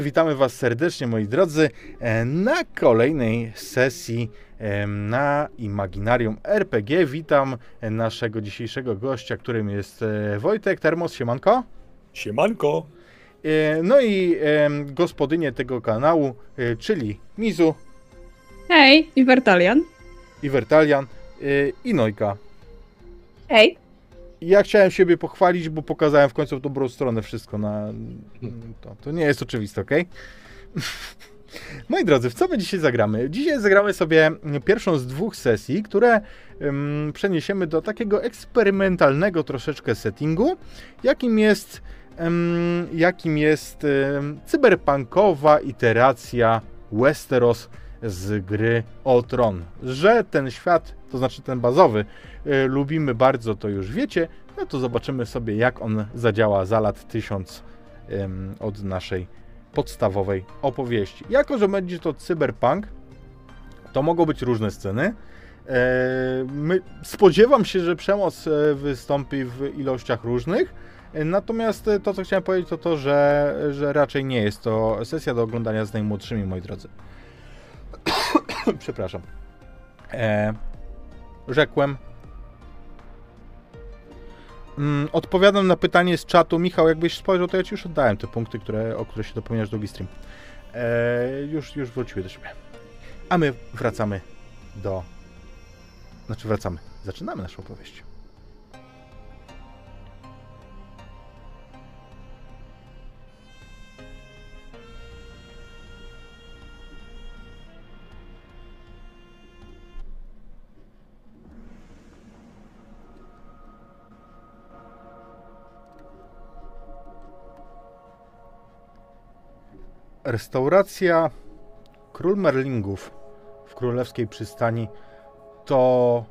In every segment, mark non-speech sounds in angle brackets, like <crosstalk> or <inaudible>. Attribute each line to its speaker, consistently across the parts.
Speaker 1: Witamy Was serdecznie, moi drodzy, e, na kolejnej sesji e, na Imaginarium RPG. Witam e, naszego dzisiejszego gościa, którym jest Wojtek Termos. Siemanko.
Speaker 2: Siemanko.
Speaker 1: No i gospodynię tego kanału, czyli Mizu.
Speaker 3: Hej, i Wertalian.
Speaker 1: I Wertalian. I Nojka.
Speaker 3: Hej.
Speaker 1: Ja chciałem siebie pochwalić, bo pokazałem w końcu dobrą stronę wszystko na... To, to nie jest oczywiste, ok? <laughs> Moi drodzy, w co my dzisiaj zagramy? Dzisiaj zagramy sobie pierwszą z dwóch sesji, które przeniesiemy do takiego eksperymentalnego troszeczkę settingu, jakim jest, jakim jest cyberpunkowa iteracja Westeros z gry o Tron. Że ten świat, to znaczy ten bazowy, y, lubimy bardzo, to już wiecie, no to zobaczymy sobie, jak on zadziała za lat 1000 y, od naszej podstawowej opowieści. Jako, że będzie to cyberpunk, to mogą być różne sceny. E, my, spodziewam się, że przemoc e, wystąpi w ilościach różnych. E, natomiast to, co chciałem powiedzieć, to to, że, że raczej nie jest to sesja do oglądania z najmłodszymi, moi drodzy. <coughs> Przepraszam. E, rzekłem. Mm, odpowiadam na pytanie z czatu. Michał, jakbyś spojrzał, to ja ci już oddałem te punkty, które, o które się dopełniasz drugi stream. E, już, już wróciły do siebie. A my wracamy do... Znaczy wracamy. Zaczynamy naszą opowieść. Restauracja Król Merlingów w Królewskiej Przystani to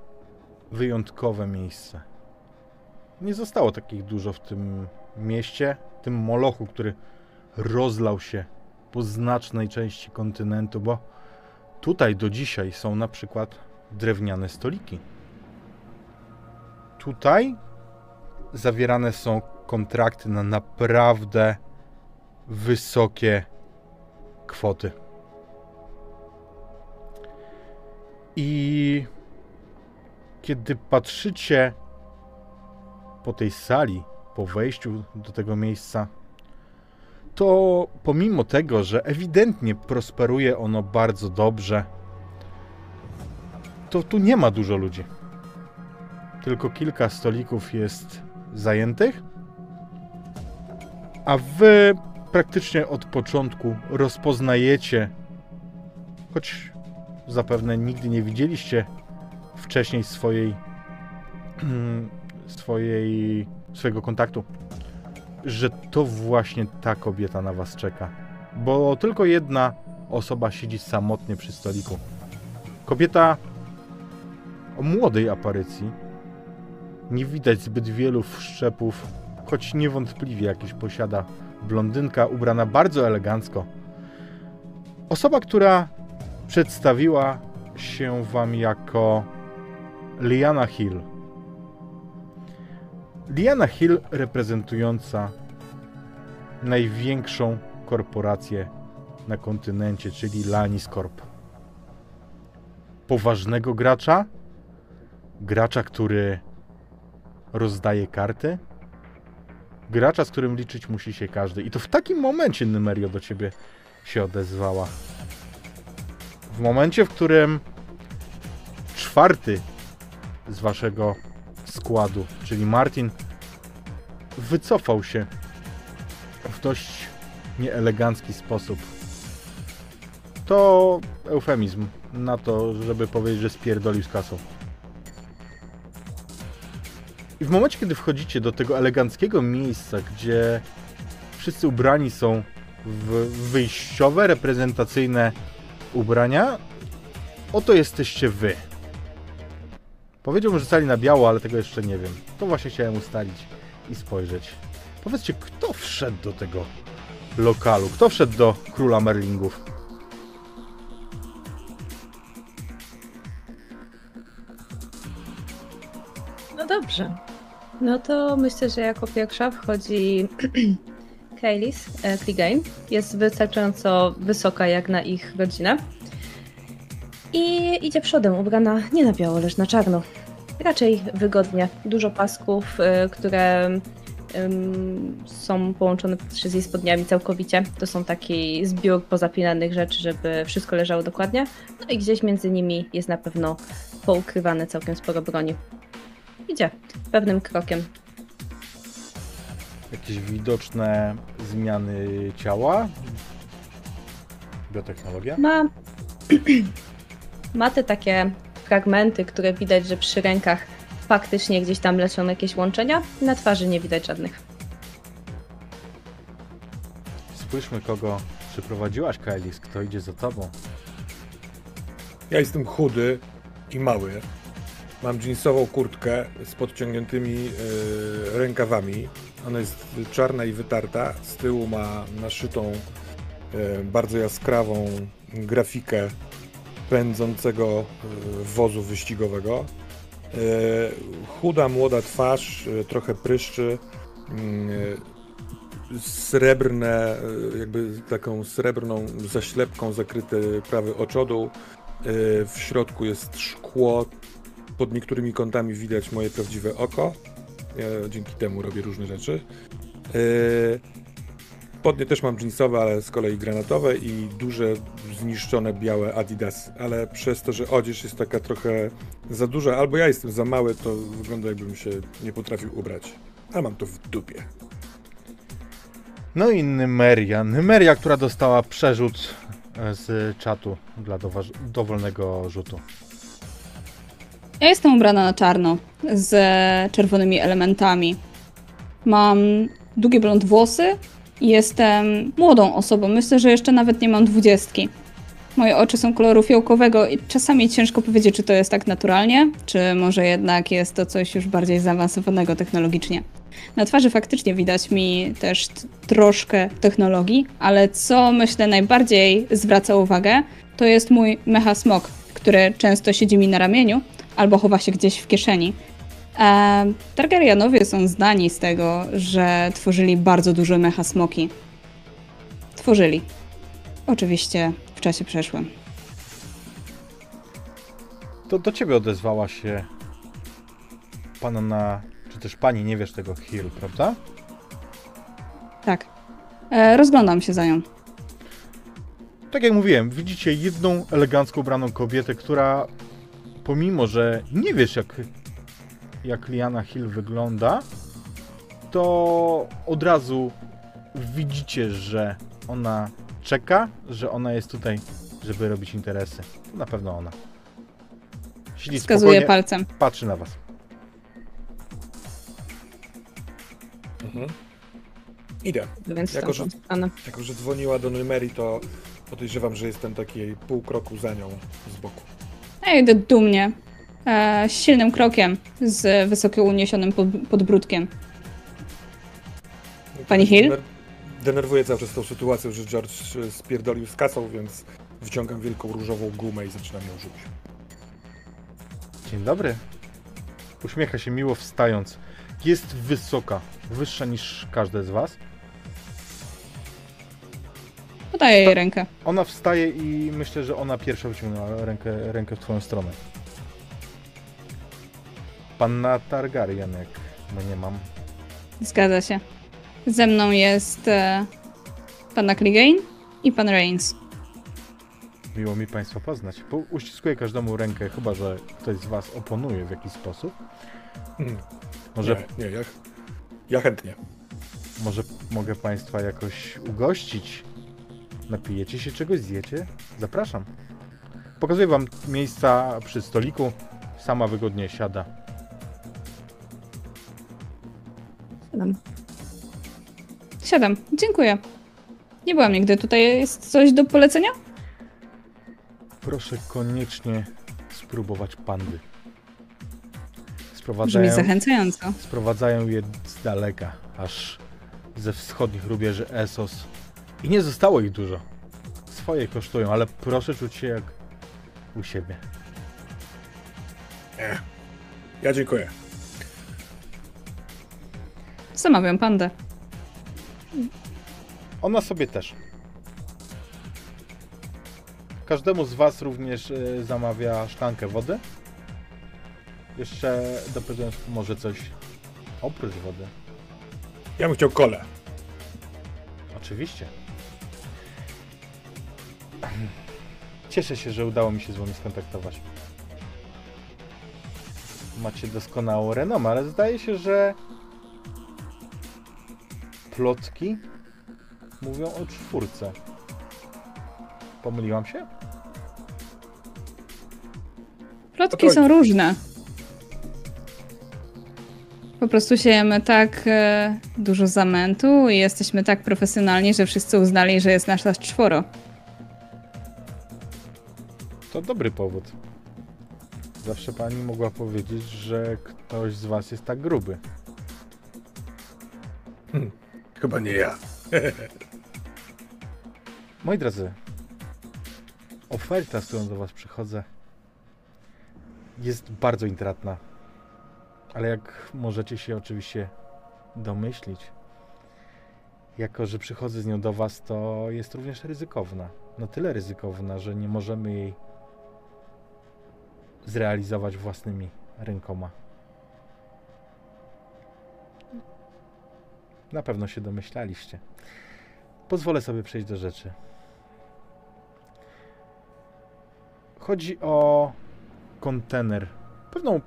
Speaker 1: wyjątkowe miejsce. Nie zostało takich dużo w tym mieście, tym molochu, który rozlał się po znacznej części kontynentu, bo tutaj do dzisiaj są na przykład drewniane stoliki. Tutaj zawierane są kontrakty na naprawdę wysokie kwoty. I kiedy patrzycie po tej sali, po wejściu do tego miejsca, to pomimo tego, że ewidentnie prosperuje ono bardzo dobrze, to tu nie ma dużo ludzi. Tylko kilka stolików jest zajętych, a wy praktycznie od początku rozpoznajecie, choć zapewne nigdy nie widzieliście wcześniej swojej, <clears throat> swojej swojego kontaktu, że to właśnie ta kobieta na was czeka. Bo tylko jedna osoba siedzi samotnie przy stoliku. Kobieta o młodej aparycji. Nie widać zbyt wielu wszczepów, choć niewątpliwie jakiś posiada blondynka ubrana bardzo elegancko. Osoba, która przedstawiła się wam jako Liana Hill. Liana Hill reprezentująca największą korporację na kontynencie, czyli Lanis Corp. Poważnego gracza, gracza, który rozdaje karty, gracza, z którym liczyć musi się każdy. I to w takim momencie Numerio do ciebie się odezwała. W momencie, w którym czwarty z waszego składu, czyli Martin, wycofał się w dość nieelegancki sposób. To eufemizm na to, żeby powiedzieć, że spierdolił z kasą. I w momencie, kiedy wchodzicie do tego eleganckiego miejsca, gdzie wszyscy ubrani są w wyjściowe, reprezentacyjne ubrania, oto jesteście wy. Powiedziałbym, że cali na biało, ale tego jeszcze nie wiem. To właśnie chciałem ustalić i spojrzeć. Powiedzcie, kto wszedł do tego lokalu? Kto wszedł do króla Merlingów?
Speaker 3: Dobrze. No to myślę, że jako pierwsza wchodzi <clears throat>
Speaker 2: Kailis e, Clegane. Jest wystarczająco wysoka jak na ich rodzinę. I idzie przodem, ubrana nie na biało, lecz na czarno. Raczej wygodnie. Dużo pasków, e, które są połączone z jej spodniami całkowicie. To są taki zbiór pozapinanych rzeczy, żeby wszystko leżało dokładnie. No i gdzieś między nimi jest na pewno poukrywane całkiem sporo broni. Idzie pewnym krokiem.
Speaker 1: Jakieś widoczne zmiany ciała? Biotechnologia?
Speaker 2: Ma, <clears throat> ma te takie fragmenty, które widać, że przy rękach faktycznie gdzieś tam lecą jakieś łączenia. Na twarzy nie widać żadnych.
Speaker 1: Spójrzmy, kogo przyprowadziłaś, Kailis. Kto idzie za tobą?
Speaker 4: Ja jestem chudy i mały. Mam jeansową kurtkę z podciągniętymi e, rękawami. Ona jest czarna i wytarta. Z tyłu ma naszytą e, bardzo jaskrawą grafikę pędzącego e, wozu wyścigowego. Chuda, młoda twarz, trochę pryszczy. mm, Srebrne, jakby taką srebrną zaślepką zakryty prawy oczodół. E, W środku jest szkło. Pod niektórymi kątami widać moje prawdziwe oko. Ja dzięki temu robię różne rzeczy. E, Spodnie też mam jeansowe, ale z kolei granatowe i duże, zniszczone białe Adidas. Ale przez to, że odzież jest taka trochę za duża, albo ja jestem za mały, to wygląda jakbym się nie potrafił ubrać. Ale mam to w dupie.
Speaker 1: No i Nymeria. Nymeria, która dostała przerzut e, z czatu dla dowolnego rzutu.
Speaker 3: Ja jestem ubrana na czarno, z czerwonymi elementami. Mam długie blond włosy i jestem młodą osobą. Myślę, że jeszcze nawet nie mam dwudziestki. Moje oczy są koloru fiołkowego i czasami ciężko powiedzieć, czy to jest tak naturalnie, czy może jednak jest to coś już bardziej zaawansowanego technologicznie. Na twarzy faktycznie widać mi też troszkę technologii, ale co myślę najbardziej zwraca uwagę, to jest mój mecha smok, który często siedzi mi na ramieniu albo chowa się gdzieś w kieszeni. E, Targaryenowie są znani z tego, że tworzyli bardzo duże mecha smoki. Tworzyli. Oczywiście w czasie przeszłym.
Speaker 1: To do ciebie odezwała się panna, też pani, nie wiesz tego, Hill, prawda?
Speaker 3: Tak. E, rozglądam się za nią.
Speaker 1: Tak jak mówiłem, widzicie jedną elegancko ubraną kobietę, która pomimo, że nie wiesz jak, jak Liana Hill wygląda, to od razu widzicie, że ona czeka, że ona jest tutaj, żeby robić interesy. To na pewno ona. Siedzi spokojnie,
Speaker 3: palcem.
Speaker 1: patrzy na was.
Speaker 4: Mhm. Idę.
Speaker 2: Więc
Speaker 4: Jako, że-. Jako, że dzwoniła do Nymerii, to podejrzewam, że jestem taki pół kroku za nią z boku.
Speaker 3: Ja idę dumnie. E, z silnym krokiem, z wysoko uniesionym pod, podbródkiem. Pani Hill?
Speaker 4: Dener- Denerwuję cały czas tą sytuacją, że George e, spierdolił z kasą, więc wyciągam wielką różową gumę i zaczynam ją rzucić.
Speaker 1: Dzień dobry. Uśmiecha się miło wstając. Jest wysoka, wyższa niż każde z was.
Speaker 3: Podaję jej rękę.
Speaker 1: Ona wstaje i myślę, że ona pierwsza wyciągnęła rękę, rękę w twoją stronę. Panna Targaryen, jak nie mam.
Speaker 3: Zgadza się. Ze mną jest e, panna Clegane i pan Reigns.
Speaker 1: Miło mi Państwa poznać. Po- Uściskuję każdemu rękę, chyba że ktoś z Was oponuje w jakiś sposób. Może,
Speaker 4: Nie, nie, ja, ja chętnie.
Speaker 1: może mogę Państwa jakoś ugościć? Napijecie się czegoś, zjecie? Zapraszam. Pokazuję Wam miejsca przy stoliku. Sama wygodnie siada.
Speaker 3: Siadam. Siadam. Dziękuję. Nie byłam nigdy. Tutaj jest coś do polecenia?
Speaker 1: Proszę koniecznie spróbować pandy.
Speaker 3: Brzmi
Speaker 1: Sprowadzają,
Speaker 3: zachęcająco.
Speaker 1: sprowadzają je z daleka, aż ze wschodnich rubieży Esos. I nie zostało ich dużo. Swoje kosztują, ale proszę czuć się jak u siebie.
Speaker 4: Ja dziękuję.
Speaker 3: Zamawiam pandę.
Speaker 1: Ona sobie też. Każdemu z Was również y, zamawia szklankę wody. Jeszcze dopytuję, może coś oprócz wody.
Speaker 4: Ja bym chciał kole.
Speaker 1: Oczywiście. Cieszę się, że udało mi się z Wami skontaktować. Macie doskonałą renomę, ale zdaje się, że plotki mówią o czwórce. Pomyliłam się?
Speaker 3: Plotki
Speaker 4: trójki.
Speaker 3: są różne. Po prostu siejemy tak e, dużo zamętu i jesteśmy tak profesjonalni, że wszyscy uznali, że jest nasz aż czworo.
Speaker 1: To dobry powód. Zawsze pani mogła powiedzieć, że ktoś z was jest tak gruby.
Speaker 4: Chyba nie ja. <laughs>
Speaker 1: Moi drodzy, oferta, z którą do Was przychodzę, jest bardzo intratna. Ale jak możecie się oczywiście domyślić, jako że przychodzę z nią do Was, to jest również ryzykowna. No tyle ryzykowna, że nie możemy jej zrealizować własnymi rękoma. Na pewno się domyślaliście. Pozwolę sobie przejść do rzeczy. Chodzi o kontener. Pewną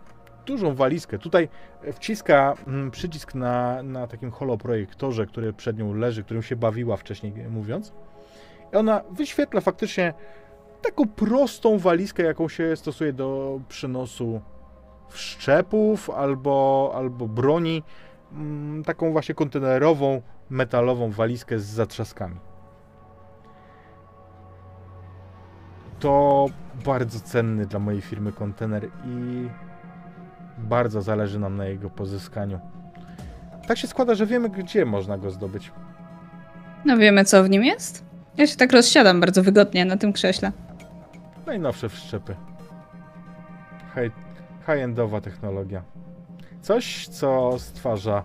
Speaker 1: dużą walizkę. Tutaj wciska mm, przycisk na, na takim holoprojektorze, który przed nią leży, którym się bawiła wcześniej mówiąc. I ona wyświetla faktycznie taką prostą walizkę, jaką się stosuje do przynosu wszczepów albo, albo broni. Mm, Taką właśnie kontenerową, metalową walizkę z zatrzaskami. To bardzo cenny dla mojej firmy kontener i bardzo zależy nam na jego pozyskaniu. Tak się składa, że wiemy, gdzie można go zdobyć.
Speaker 3: No wiemy, co w nim jest? Ja się tak rozsiadam bardzo wygodnie na tym krześle.
Speaker 1: Najnowsze wszczepy. High- High-endowa technologia. Coś, co stwarza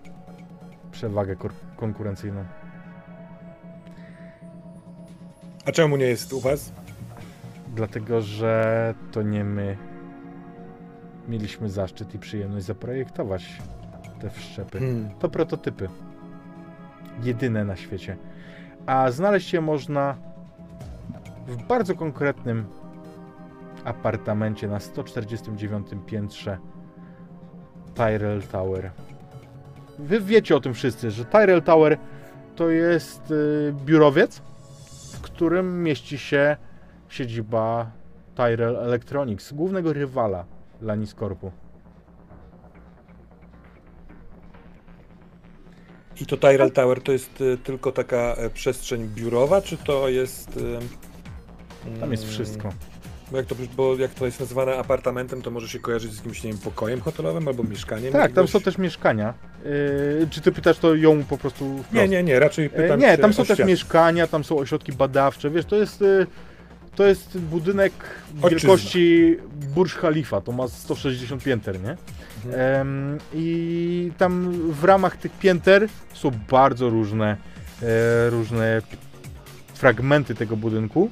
Speaker 1: przewagę konkurencyjną.
Speaker 4: A czemu nie jest u was?
Speaker 1: Dlatego, że to nie my mieliśmy zaszczyt i przyjemność zaprojektować te wszczepy.
Speaker 4: Hmm.
Speaker 1: To prototypy. Jedyne na świecie. A znaleźć je można w bardzo konkretnym apartamencie na 149 piętrze Tyrell Tower. Wy wiecie o tym wszyscy, że Tyrell Tower to jest y, biurowiec, w którym mieści się siedziba Tyrell Electronics, głównego rywala Laniscorpu.
Speaker 4: I to Tyrell Tower to jest y, tylko taka e, przestrzeń biurowa, czy to jest... y,
Speaker 1: Tam jest
Speaker 4: mm,
Speaker 1: wszystko.
Speaker 4: Bo jak, to, bo jak to jest nazywane apartamentem, to może się kojarzyć z jakimś, nie wiem, pokojem hotelowym albo mieszkaniem?
Speaker 1: Tak, tam
Speaker 4: jakiegoś?
Speaker 1: są też mieszkania. Yy, czy ty pytasz to ją po prostu wprost?
Speaker 4: Nie, nie, nie, raczej
Speaker 1: E,
Speaker 4: pytam
Speaker 1: Nie, tam
Speaker 4: o
Speaker 1: są też
Speaker 4: świat.
Speaker 1: mieszkania, tam są ośrodki badawcze. Wiesz, to jest, y, to jest budynek
Speaker 4: Ojczyzna.
Speaker 1: wielkości Burj Khalifa, to ma 160 pięter, nie?
Speaker 4: Mhm.
Speaker 1: Em, I tam w ramach tych pięter są bardzo różne, e, różne fragmenty tego budynku.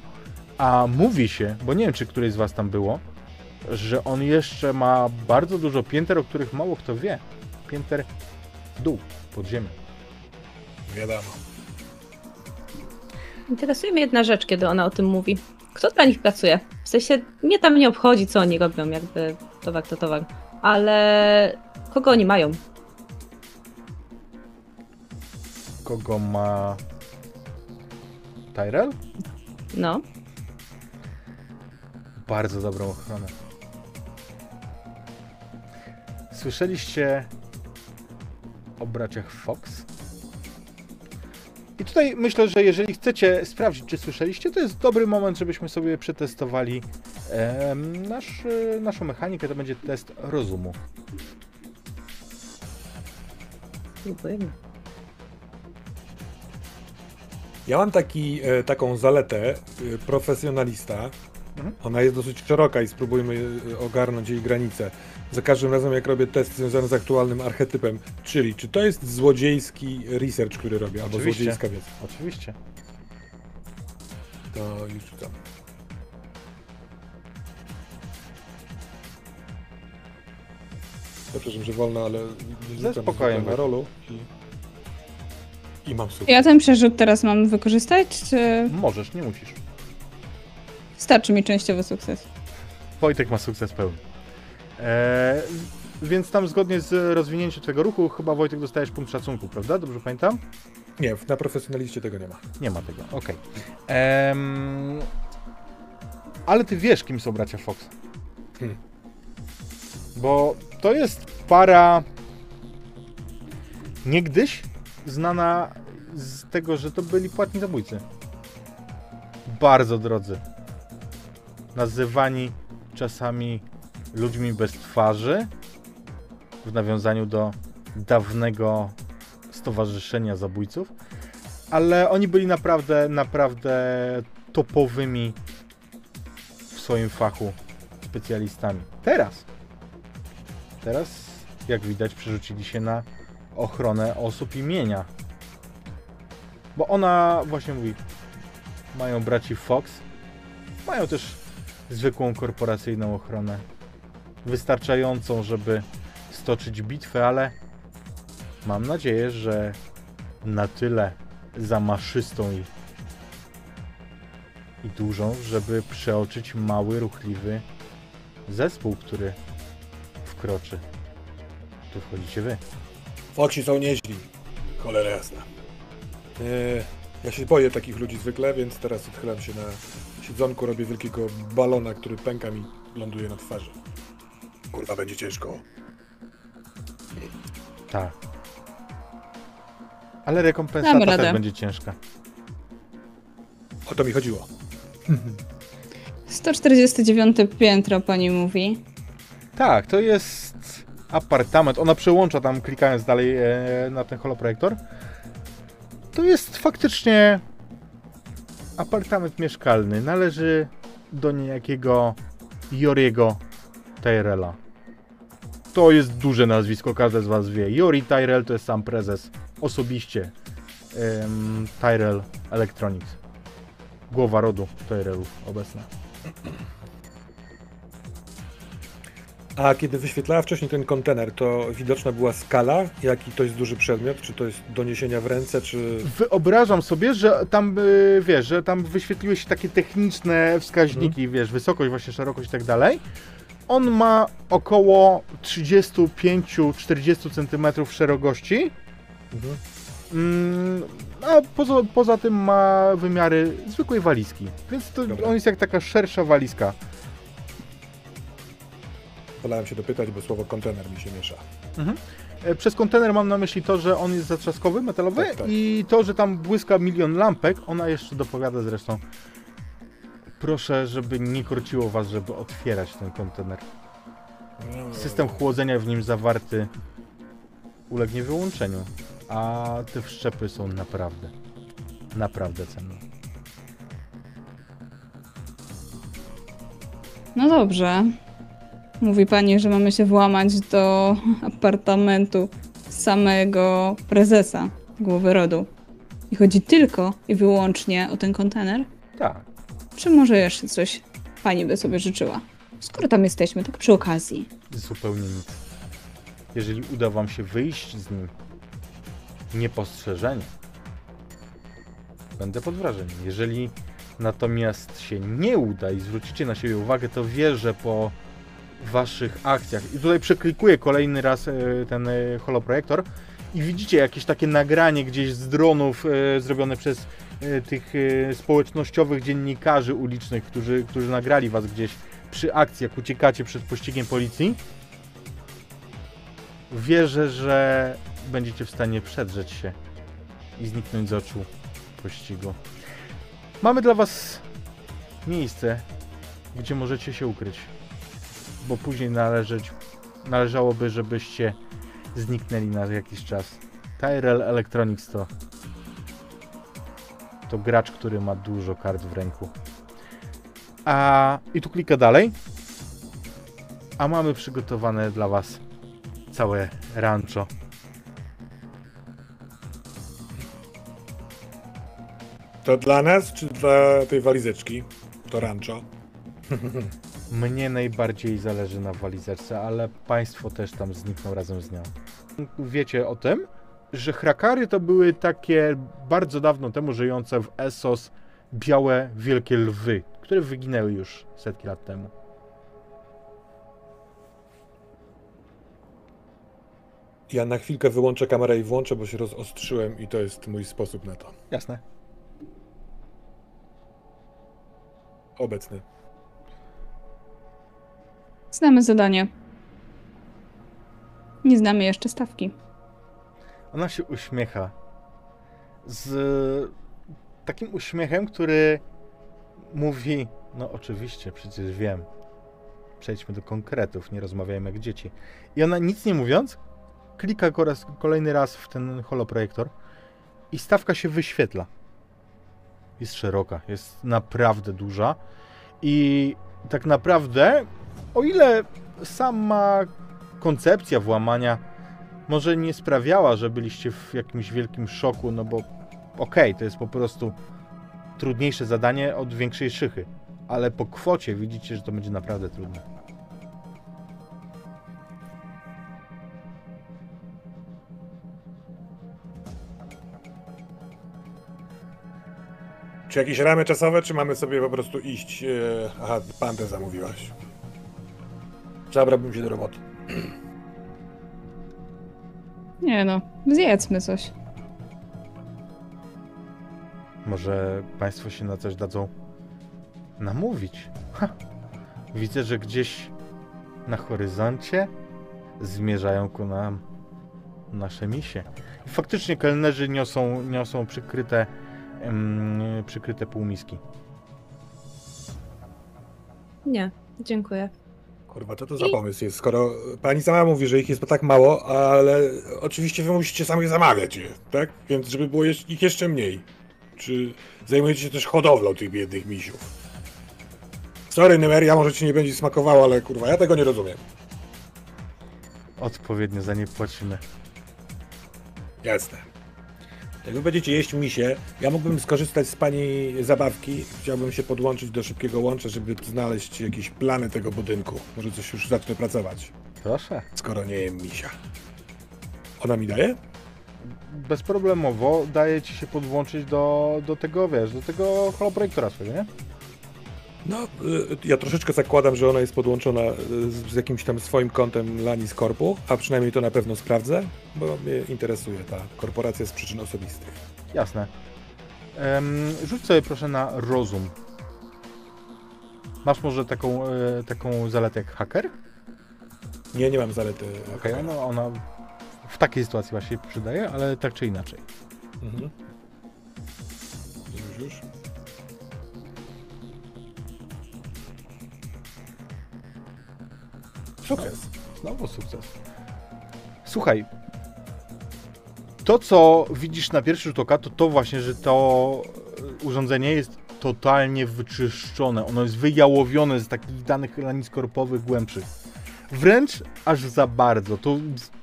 Speaker 1: A mówi się, bo nie wiem, czy któryś z Was tam było, że on jeszcze ma bardzo dużo pięter, o których mało kto wie. Pięter w dół, pod ziemią.
Speaker 4: Wiadomo.
Speaker 2: Interesuje mnie jedna rzecz, kiedy ona o tym mówi. Kto dla nich pracuje? W sensie, mnie tam nie obchodzi, co oni robią, jakby towar to towar. Ale kogo oni mają?
Speaker 1: Kogo ma Tyrell?
Speaker 2: No.
Speaker 1: Bardzo dobrą ochronę. Słyszeliście o braciach Fox? I tutaj myślę, że jeżeli chcecie sprawdzić, czy słyszeliście, to jest dobry moment, żebyśmy sobie przetestowali em, nasz, e, naszą mechanikę. To będzie test rozumu.
Speaker 4: Ja mam taki, e, taką zaletę, e, profesjonalista,
Speaker 1: Mhm.
Speaker 4: Ona jest dosyć szeroka i spróbujmy y, ogarnąć jej granice. Za każdym razem, jak robię test związany z aktualnym archetypem, czyli czy to jest złodziejski research, który robię, albo
Speaker 1: Oczywiście.
Speaker 4: złodziejska wiedza,
Speaker 1: Oczywiście.
Speaker 4: to już rzucam. Przepraszam, że wolno, ale nie
Speaker 1: Ze
Speaker 4: rzucam
Speaker 1: spokojem
Speaker 4: zwykle na rolu i, i mam sukces.
Speaker 3: Ja ten przerzut teraz mam wykorzystać, czy
Speaker 1: Możesz, nie musisz.
Speaker 3: starczy mi częściowy sukces?
Speaker 1: Wojtek ma sukces pełny. Eee, więc tam zgodnie z rozwinięciem tego ruchu, chyba Wojtek dostajesz punkt szacunku, prawda? Dobrze pamiętam?
Speaker 4: Nie, na profesjonaliście tego nie ma.
Speaker 1: Nie ma tego, okej. Em, Ale ty wiesz, kim są bracia Fox.
Speaker 4: Hmm.
Speaker 1: Bo to jest para niegdyś znana z tego, że to byli płatni zabójcy. Bardzo drodzy. Nazywani czasami ludźmi bez twarzy w nawiązaniu do dawnego stowarzyszenia zabójców ale oni byli naprawdę, naprawdę topowymi w swoim fachu specjalistami. Teraz, teraz, jak widać, przerzucili się na ochronę osób imienia. Bo ona właśnie mówi, mają braci Fox, mają też zwykłą korporacyjną ochronę, wystarczającą, żeby stoczyć bitwę, ale mam nadzieję, że na tyle zamaszystą i, i dużą, żeby przeoczyć mały, ruchliwy zespół, który wkroczy. Tu wchodzicie wy.
Speaker 4: Foksi są nieźli. Cholera jasna. Eee, ja się boję takich ludzi zwykle, więc teraz odchylam się na siedzonku, robię wielkiego balona, który pęka mi, ląduje na twarzy. Kurwa, będzie ciężko.
Speaker 1: Tak. Ale rekompensata
Speaker 3: Damy
Speaker 1: też
Speaker 3: radę.
Speaker 1: będzie ciężka.
Speaker 4: O to mi chodziło.
Speaker 3: 149 piętro pani mówi.
Speaker 1: Tak, to jest apartament. Ona przełącza tam, klikając dalej e, na ten holoprojektor. To jest faktycznie apartament mieszkalny. Należy do niejakiego Joriego Tyrella. To jest duże nazwisko, każdy z Was wie. Jori Tyrell to jest sam prezes osobiście em, Tyrell Electronics. Głowa rodu Tyrellów obecna.
Speaker 4: A kiedy wyświetlała wcześniej ten kontener, to widoczna była skala, jaki to jest duży przedmiot, czy to jest do niesienia w ręce, czy...
Speaker 1: Wyobrażam sobie, że tam, y, wiesz, że tam wyświetliły się takie techniczne wskaźniki, wiesz, wysokość, właśnie szerokość i tak dalej. On ma około 35-40 cm szerokości,
Speaker 4: Mhm.
Speaker 1: mm, a poza, poza tym ma wymiary zwykłej walizki. Więc to,
Speaker 4: Dobra.
Speaker 1: on jest jak taka szersza walizka.
Speaker 4: Wolałem się dopytać, bo słowo kontener mi się miesza.
Speaker 1: E, Przez kontener mam na myśli to, że on jest zatrzaskowy, metalowy
Speaker 4: Tak, tak.
Speaker 1: i to, że tam błyska milion lampek. Ona jeszcze dopowiada zresztą. Proszę, żeby nie korciło was, żeby otwierać ten kontener. System chłodzenia w nim zawarty ulegnie wyłączeniu, a te wszczepy są naprawdę, naprawdę cenne.
Speaker 3: No dobrze. Mówi pani, że mamy się włamać do apartamentu samego prezesa głowy rodu. I chodzi tylko i wyłącznie o ten kontener?
Speaker 1: Tak,
Speaker 3: Czy może jeszcze coś pani by sobie życzyła? Skoro tam jesteśmy, tak przy okazji.
Speaker 1: zupełnie nic. Jeżeli uda wam się wyjść z nim niepostrzeżenie, będę pod wrażeniem. Jeżeli natomiast się nie uda i zwrócicie na siebie uwagę, to wierzę po waszych akcjach. I tutaj przeklikuję kolejny raz e, ten e, holoprojektor i widzicie jakieś takie nagranie gdzieś z dronów e, zrobione przez tych e, społecznościowych dziennikarzy ulicznych, którzy, którzy nagrali was gdzieś przy akcji, jak uciekacie przed pościgiem policji. Wierzę, że będziecie w stanie przedrzeć się i zniknąć z oczu pościgu. Mamy dla was miejsce, gdzie możecie się ukryć, bo później należeć, należałoby, żebyście zniknęli na jakiś czas. Tyrell Electronics to to gracz, który ma dużo kart w ręku. A i tu klika dalej. A mamy przygotowane dla was całe rancho.
Speaker 4: To dla nas, czy dla tej walizeczki? To rancho. <laughs>
Speaker 1: Mnie najbardziej zależy na walizeczce, ale państwo też tam znikną razem z nią. Wiecie o tym, że Hrakary to były takie bardzo dawno temu żyjące w Essos białe wielkie lwy, które wyginęły już setki lat temu.
Speaker 4: Ja na chwilkę wyłączę kamerę i włączę, bo się rozostrzyłem i to jest mój sposób na to.
Speaker 1: Jasne.
Speaker 4: Obecny.
Speaker 3: Znamy zadanie. Nie znamy jeszcze stawki.
Speaker 1: Ona się uśmiecha. Z takim uśmiechem, który mówi: No, oczywiście, przecież wiem. Przejdźmy do konkretów, nie rozmawiajmy jak dzieci. I ona nic nie mówiąc, klika kolejny raz w ten holoprojektor i stawka się wyświetla. Jest szeroka, jest naprawdę duża. I tak naprawdę, o ile sama koncepcja włamania może nie sprawiała, że byliście w jakimś wielkim szoku, no bo okej, to jest po prostu trudniejsze zadanie od większej szychy, ale po kwocie widzicie, że to będzie naprawdę trudne.
Speaker 4: Czy jakieś ramy czasowe, czy mamy sobie po prostu iść? e, Aha, pantę zamówiłaś. Zabrałbym się do roboty. <clears throat>
Speaker 3: Nie no, zjedzmy coś.
Speaker 1: Może Państwo się na coś dadzą namówić. Ha. Widzę, że gdzieś na horyzoncie zmierzają ku nam nasze misie. I faktycznie kelnerzy niosą, niosą przykryte, em, przykryte półmiski.
Speaker 2: Nie, dziękuję.
Speaker 4: Kurwa, co to za pomysł jest, skoro pani sama mówi, że ich jest tak mało, ale oczywiście wy musicie sami zamawiać je, tak? Więc żeby było jeż- ich jeszcze mniej. Czy zajmujecie się też hodowlą tych biednych misiów? Sorry, Nymeria, może ci nie będzie smakowało, ale kurwa, ja tego nie rozumiem.
Speaker 1: Odpowiednio za nie płacimy.
Speaker 4: Jasne. Jak wy będziecie jeść misie, ja mógłbym skorzystać z pani zabawki. Chciałbym się podłączyć do szybkiego łącza, żeby znaleźć jakieś plany tego budynku. Może coś już zacznę pracować,
Speaker 1: Proszę.
Speaker 4: skoro nie jem misia. Ona mi daje?
Speaker 1: Bezproblemowo daje ci się podłączyć do, do tego, wiesz, do tego holoprojektora swojego, nie?
Speaker 4: No, y, ja troszeczkę zakładam, że ona jest podłączona y, z, z jakimś tam swoim kontem Lanis Corpu, a przynajmniej to na pewno sprawdzę, bo mnie interesuje ta korporacja z przyczyn osobistych.
Speaker 1: Jasne. Em, rzuć sobie proszę na rozum. Masz może taką, e, taką zaletę jak haker?
Speaker 4: Nie, nie mam zalety.
Speaker 1: Okej, no ona w takiej sytuacji właśnie przydaje, ale tak czy inaczej.
Speaker 4: Mhm. Sukces.
Speaker 1: Znowu sukces. Słuchaj, to co widzisz na pierwszy rzut oka, to to właśnie, że to e, urządzenie jest totalnie wyczyszczone. Ono jest wyjałowione z takich danych granic korpowych głębszych. Wręcz aż za bardzo. To,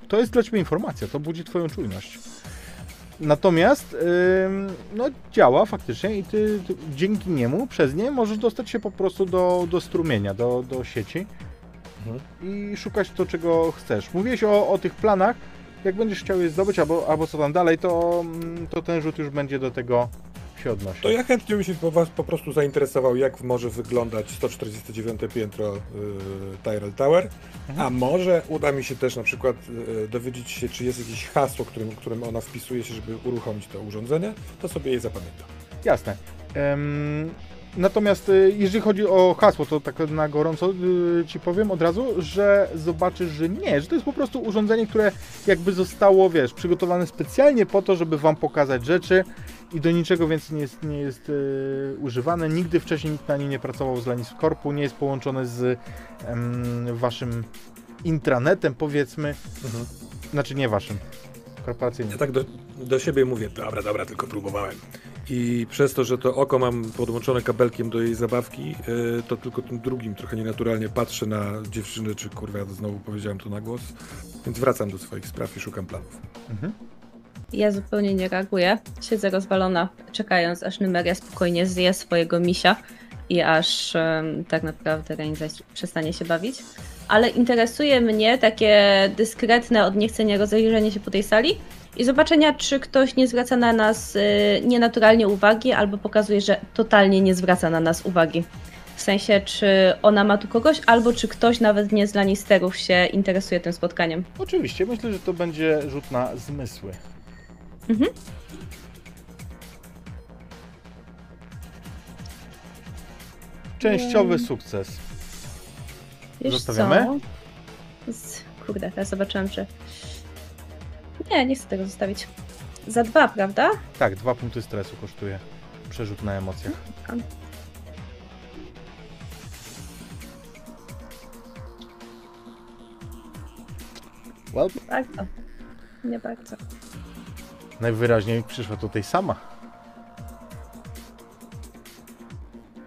Speaker 1: to jest dla ciebie informacja, to budzi twoją czujność. Natomiast ym, no, działa faktycznie i ty, ty dzięki niemu, przez nie możesz dostać się po prostu do, do strumienia, do, do sieci
Speaker 4: Mhm.
Speaker 1: i szukać to, czego chcesz. Mówiłeś o, o tych planach. Jak będziesz chciał je zdobyć, albo, albo co tam dalej, to, mm, to ten rzut już będzie do tego się odnosił.
Speaker 4: To ja chętnie bym się po, was po prostu zainteresował, jak może wyglądać 149 piętro y, Tyrell Tower,
Speaker 1: Mhm.
Speaker 4: a może uda mi się też na przykład y, dowiedzieć się, czy jest jakieś hasło, którym, którym ona wpisuje się, żeby uruchomić to urządzenie, to sobie je zapamiętam.
Speaker 1: Jasne. Natomiast y, jeżeli chodzi o hasło, to tak na gorąco y, ci powiem od razu, że zobaczysz, że nie, że to jest po prostu urządzenie, które jakby zostało, wiesz, przygotowane specjalnie po to, żeby wam pokazać rzeczy i do niczego więcej nie jest, nie jest y, używane. Nigdy wcześniej nikt na nim nie pracował z Lanis Corpu, nie jest połączone z waszym intranetem, powiedzmy. Znaczy nie waszym, korporacyjnym.
Speaker 4: Ja tak do, do siebie mówię, dobra, dobra, tylko próbowałem. I przez to, że to oko mam podłączone kabelkiem do jej zabawki, yy, to tylko tym drugim trochę nienaturalnie patrzę na dziewczynę, czy kurwa, ja znowu powiedziałem to na głos. Więc wracam do swoich spraw i szukam planów.
Speaker 1: Mhm.
Speaker 2: Ja zupełnie nie reaguję. Siedzę rozwalona, czekając aż Numeria spokojnie zje swojego misia i aż em, tak naprawdę Rain przestanie się bawić. Ale interesuje mnie takie dyskretne od niechcenia rozejrzenie się po tej sali i zobaczenia, czy ktoś nie zwraca na nas y, nienaturalnie uwagi, albo pokazuje, że totalnie nie zwraca na nas uwagi. W sensie, czy ona ma tu kogoś, albo czy ktoś nawet nie z Lannisterów się interesuje tym spotkaniem.
Speaker 1: Oczywiście, myślę, że to będzie rzut na zmysły.
Speaker 2: Mhm.
Speaker 1: Częściowy
Speaker 2: Jem.
Speaker 1: sukces.
Speaker 2: Wiesz
Speaker 1: Zostawiamy?
Speaker 2: Co? Kurde, teraz zobaczyłam, że... Nie, nie chcę tego zostawić. Za dwa, prawda?
Speaker 1: Tak, dwa punkty stresu kosztuje. Przerzut na emocjach. Well,
Speaker 2: Bardzo. Nie bardzo.
Speaker 1: najwyraźniej przyszła tutaj sama.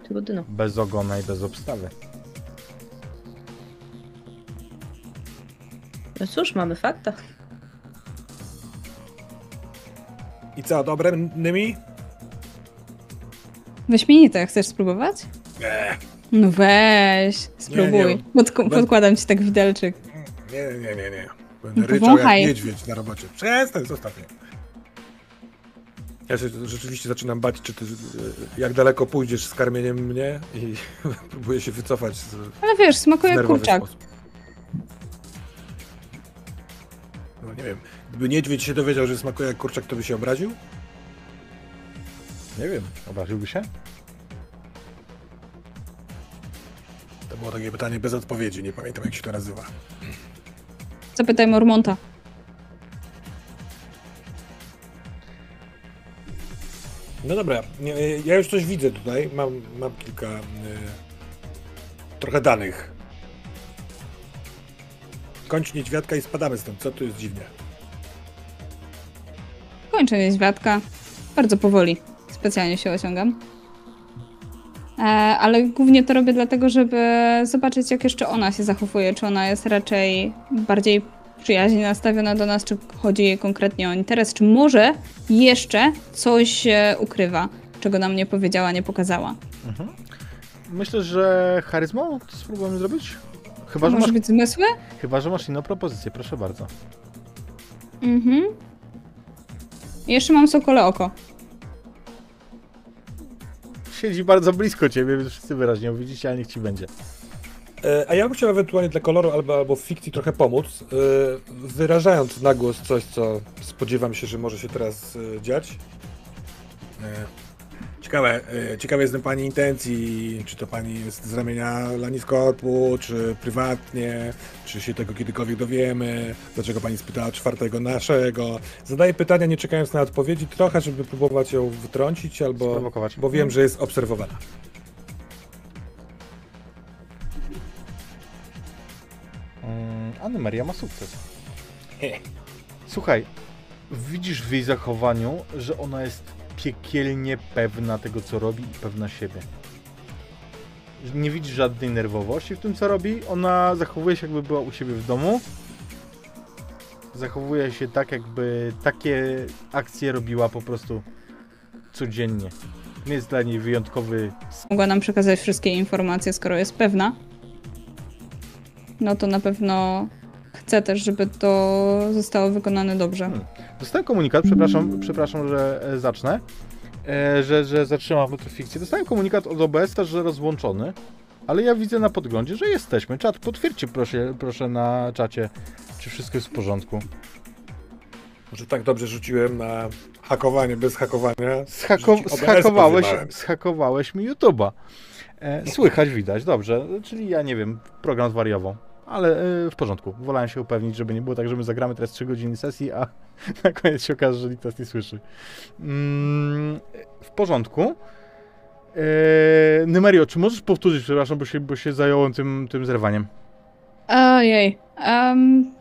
Speaker 2: Trudno.
Speaker 1: Bez ogona i bez obstawy.
Speaker 2: No cóż, mamy fakta.
Speaker 4: I co, dobre, Nymi?
Speaker 3: Wyśmienite, chcesz spróbować?
Speaker 4: Nie,
Speaker 3: No weź, spróbuj.
Speaker 4: nie.
Speaker 3: Podk-
Speaker 4: Bez-
Speaker 3: podkładam ci tak widelczyk.
Speaker 4: nie, nie, nie, nie. Będę
Speaker 3: No
Speaker 4: ryczał jak niedźwiedź na robocie. Przestań, zostaw mnie. Ja się rzeczywiście zaczynam bać, czy ty, jak daleko pójdziesz z karmieniem mnie i <laughs> próbuję się wycofać z,
Speaker 3: Ale wiesz, smakuje kurczak.
Speaker 4: sposób. No nie wiem, gdyby niedźwiedź się dowiedział, że smakuje jak kurczak, to by się obraził?
Speaker 1: Nie wiem, obraziłby się?
Speaker 4: To było takie pytanie bez odpowiedzi, nie pamiętam jak się to nazywa.
Speaker 3: Zapytaj Mormonta.
Speaker 4: No dobra, ja już coś widzę tutaj, mam, mam kilka e, trochę danych. Kończ niedźwiadka i spadamy stąd, co tu jest dziwnie?
Speaker 3: Kończę niedźwiadka. Bardzo powoli. Specjalnie się osiągam. E, ale głównie to robię dlatego, żeby zobaczyć, jak jeszcze ona się zachowuje. Czy ona jest raczej bardziej przyjaźnie nastawiona do nas, czy chodzi jej konkretnie o interes, czy może jeszcze coś e, ukrywa, czego nam nie powiedziała, nie pokazała.
Speaker 1: Mhm. Myślę, że charyzmą to spróbujemy zrobić? Chyba że, masz,
Speaker 3: być zmysły?
Speaker 1: chyba, że masz inną propozycję, proszę bardzo.
Speaker 3: Mhm. Jeszcze mam sokole oko.
Speaker 1: Siedzi bardzo blisko ciebie, więc wszyscy wyraźnie widzicie, ale niech ci będzie.
Speaker 4: E, A ja bym chciał ewentualnie dla koloru albo, albo w fikcji trochę pomóc, e, wyrażając na głos coś, co spodziewam się, że może się teraz e, dziać. Ciekawe, e, ciekawe jestem Pani intencji, czy to Pani jest z ramienia Laniskorpu, czy prywatnie, czy się tego kiedykolwiek dowiemy, dlaczego Pani spytała czwartego naszego. Zadaję pytania nie czekając na odpowiedzi, trochę, żeby próbować ją wytrącić, albo, bo wiem, że jest obserwowana.
Speaker 1: Mm, Anny Maria ma sukces. Słuchaj, widzisz w jej zachowaniu, że ona jest piekielnie pewna tego, co robi i pewna siebie. Nie widzisz żadnej nerwowości w tym, co robi. Ona zachowuje się, jakby była u siebie w domu. Zachowuje się tak, jakby takie akcje robiła po prostu codziennie. Nie jest dla niej wyjątkowy
Speaker 3: Mogła nam przekazać wszystkie informacje, skoro jest pewna. No to na pewno chcę też, żeby to zostało wykonane dobrze.
Speaker 1: Hmm. Dostałem komunikat, przepraszam, przepraszam że e, zacznę, e, że, że zatrzymam fikcję. Dostałem komunikat od OBS, że rozłączony, ale ja widzę na podglądzie, że jesteśmy. Czat, potwierdźcie proszę, proszę na czacie, czy wszystko jest w porządku.
Speaker 4: Może tak dobrze rzuciłem na hakowanie bez hakowania.
Speaker 1: Schakowałeś,
Speaker 4: pozywałem.
Speaker 1: schakowałeś mi YouTube'a. E, słychać, widać, dobrze, czyli ja nie wiem, program zwariował. Ale e, w porządku. Wolałem się upewnić, żeby nie było tak, że my zagramy teraz 3 godziny sesji, a <laughs> na koniec się okaże, że nikt nas nie słyszy. Mm, w porządku. E, Numerio, czy możesz powtórzyć, przepraszam, bo się, bo się zająłem tym, tym zerwaniem.
Speaker 3: Ojej. Um,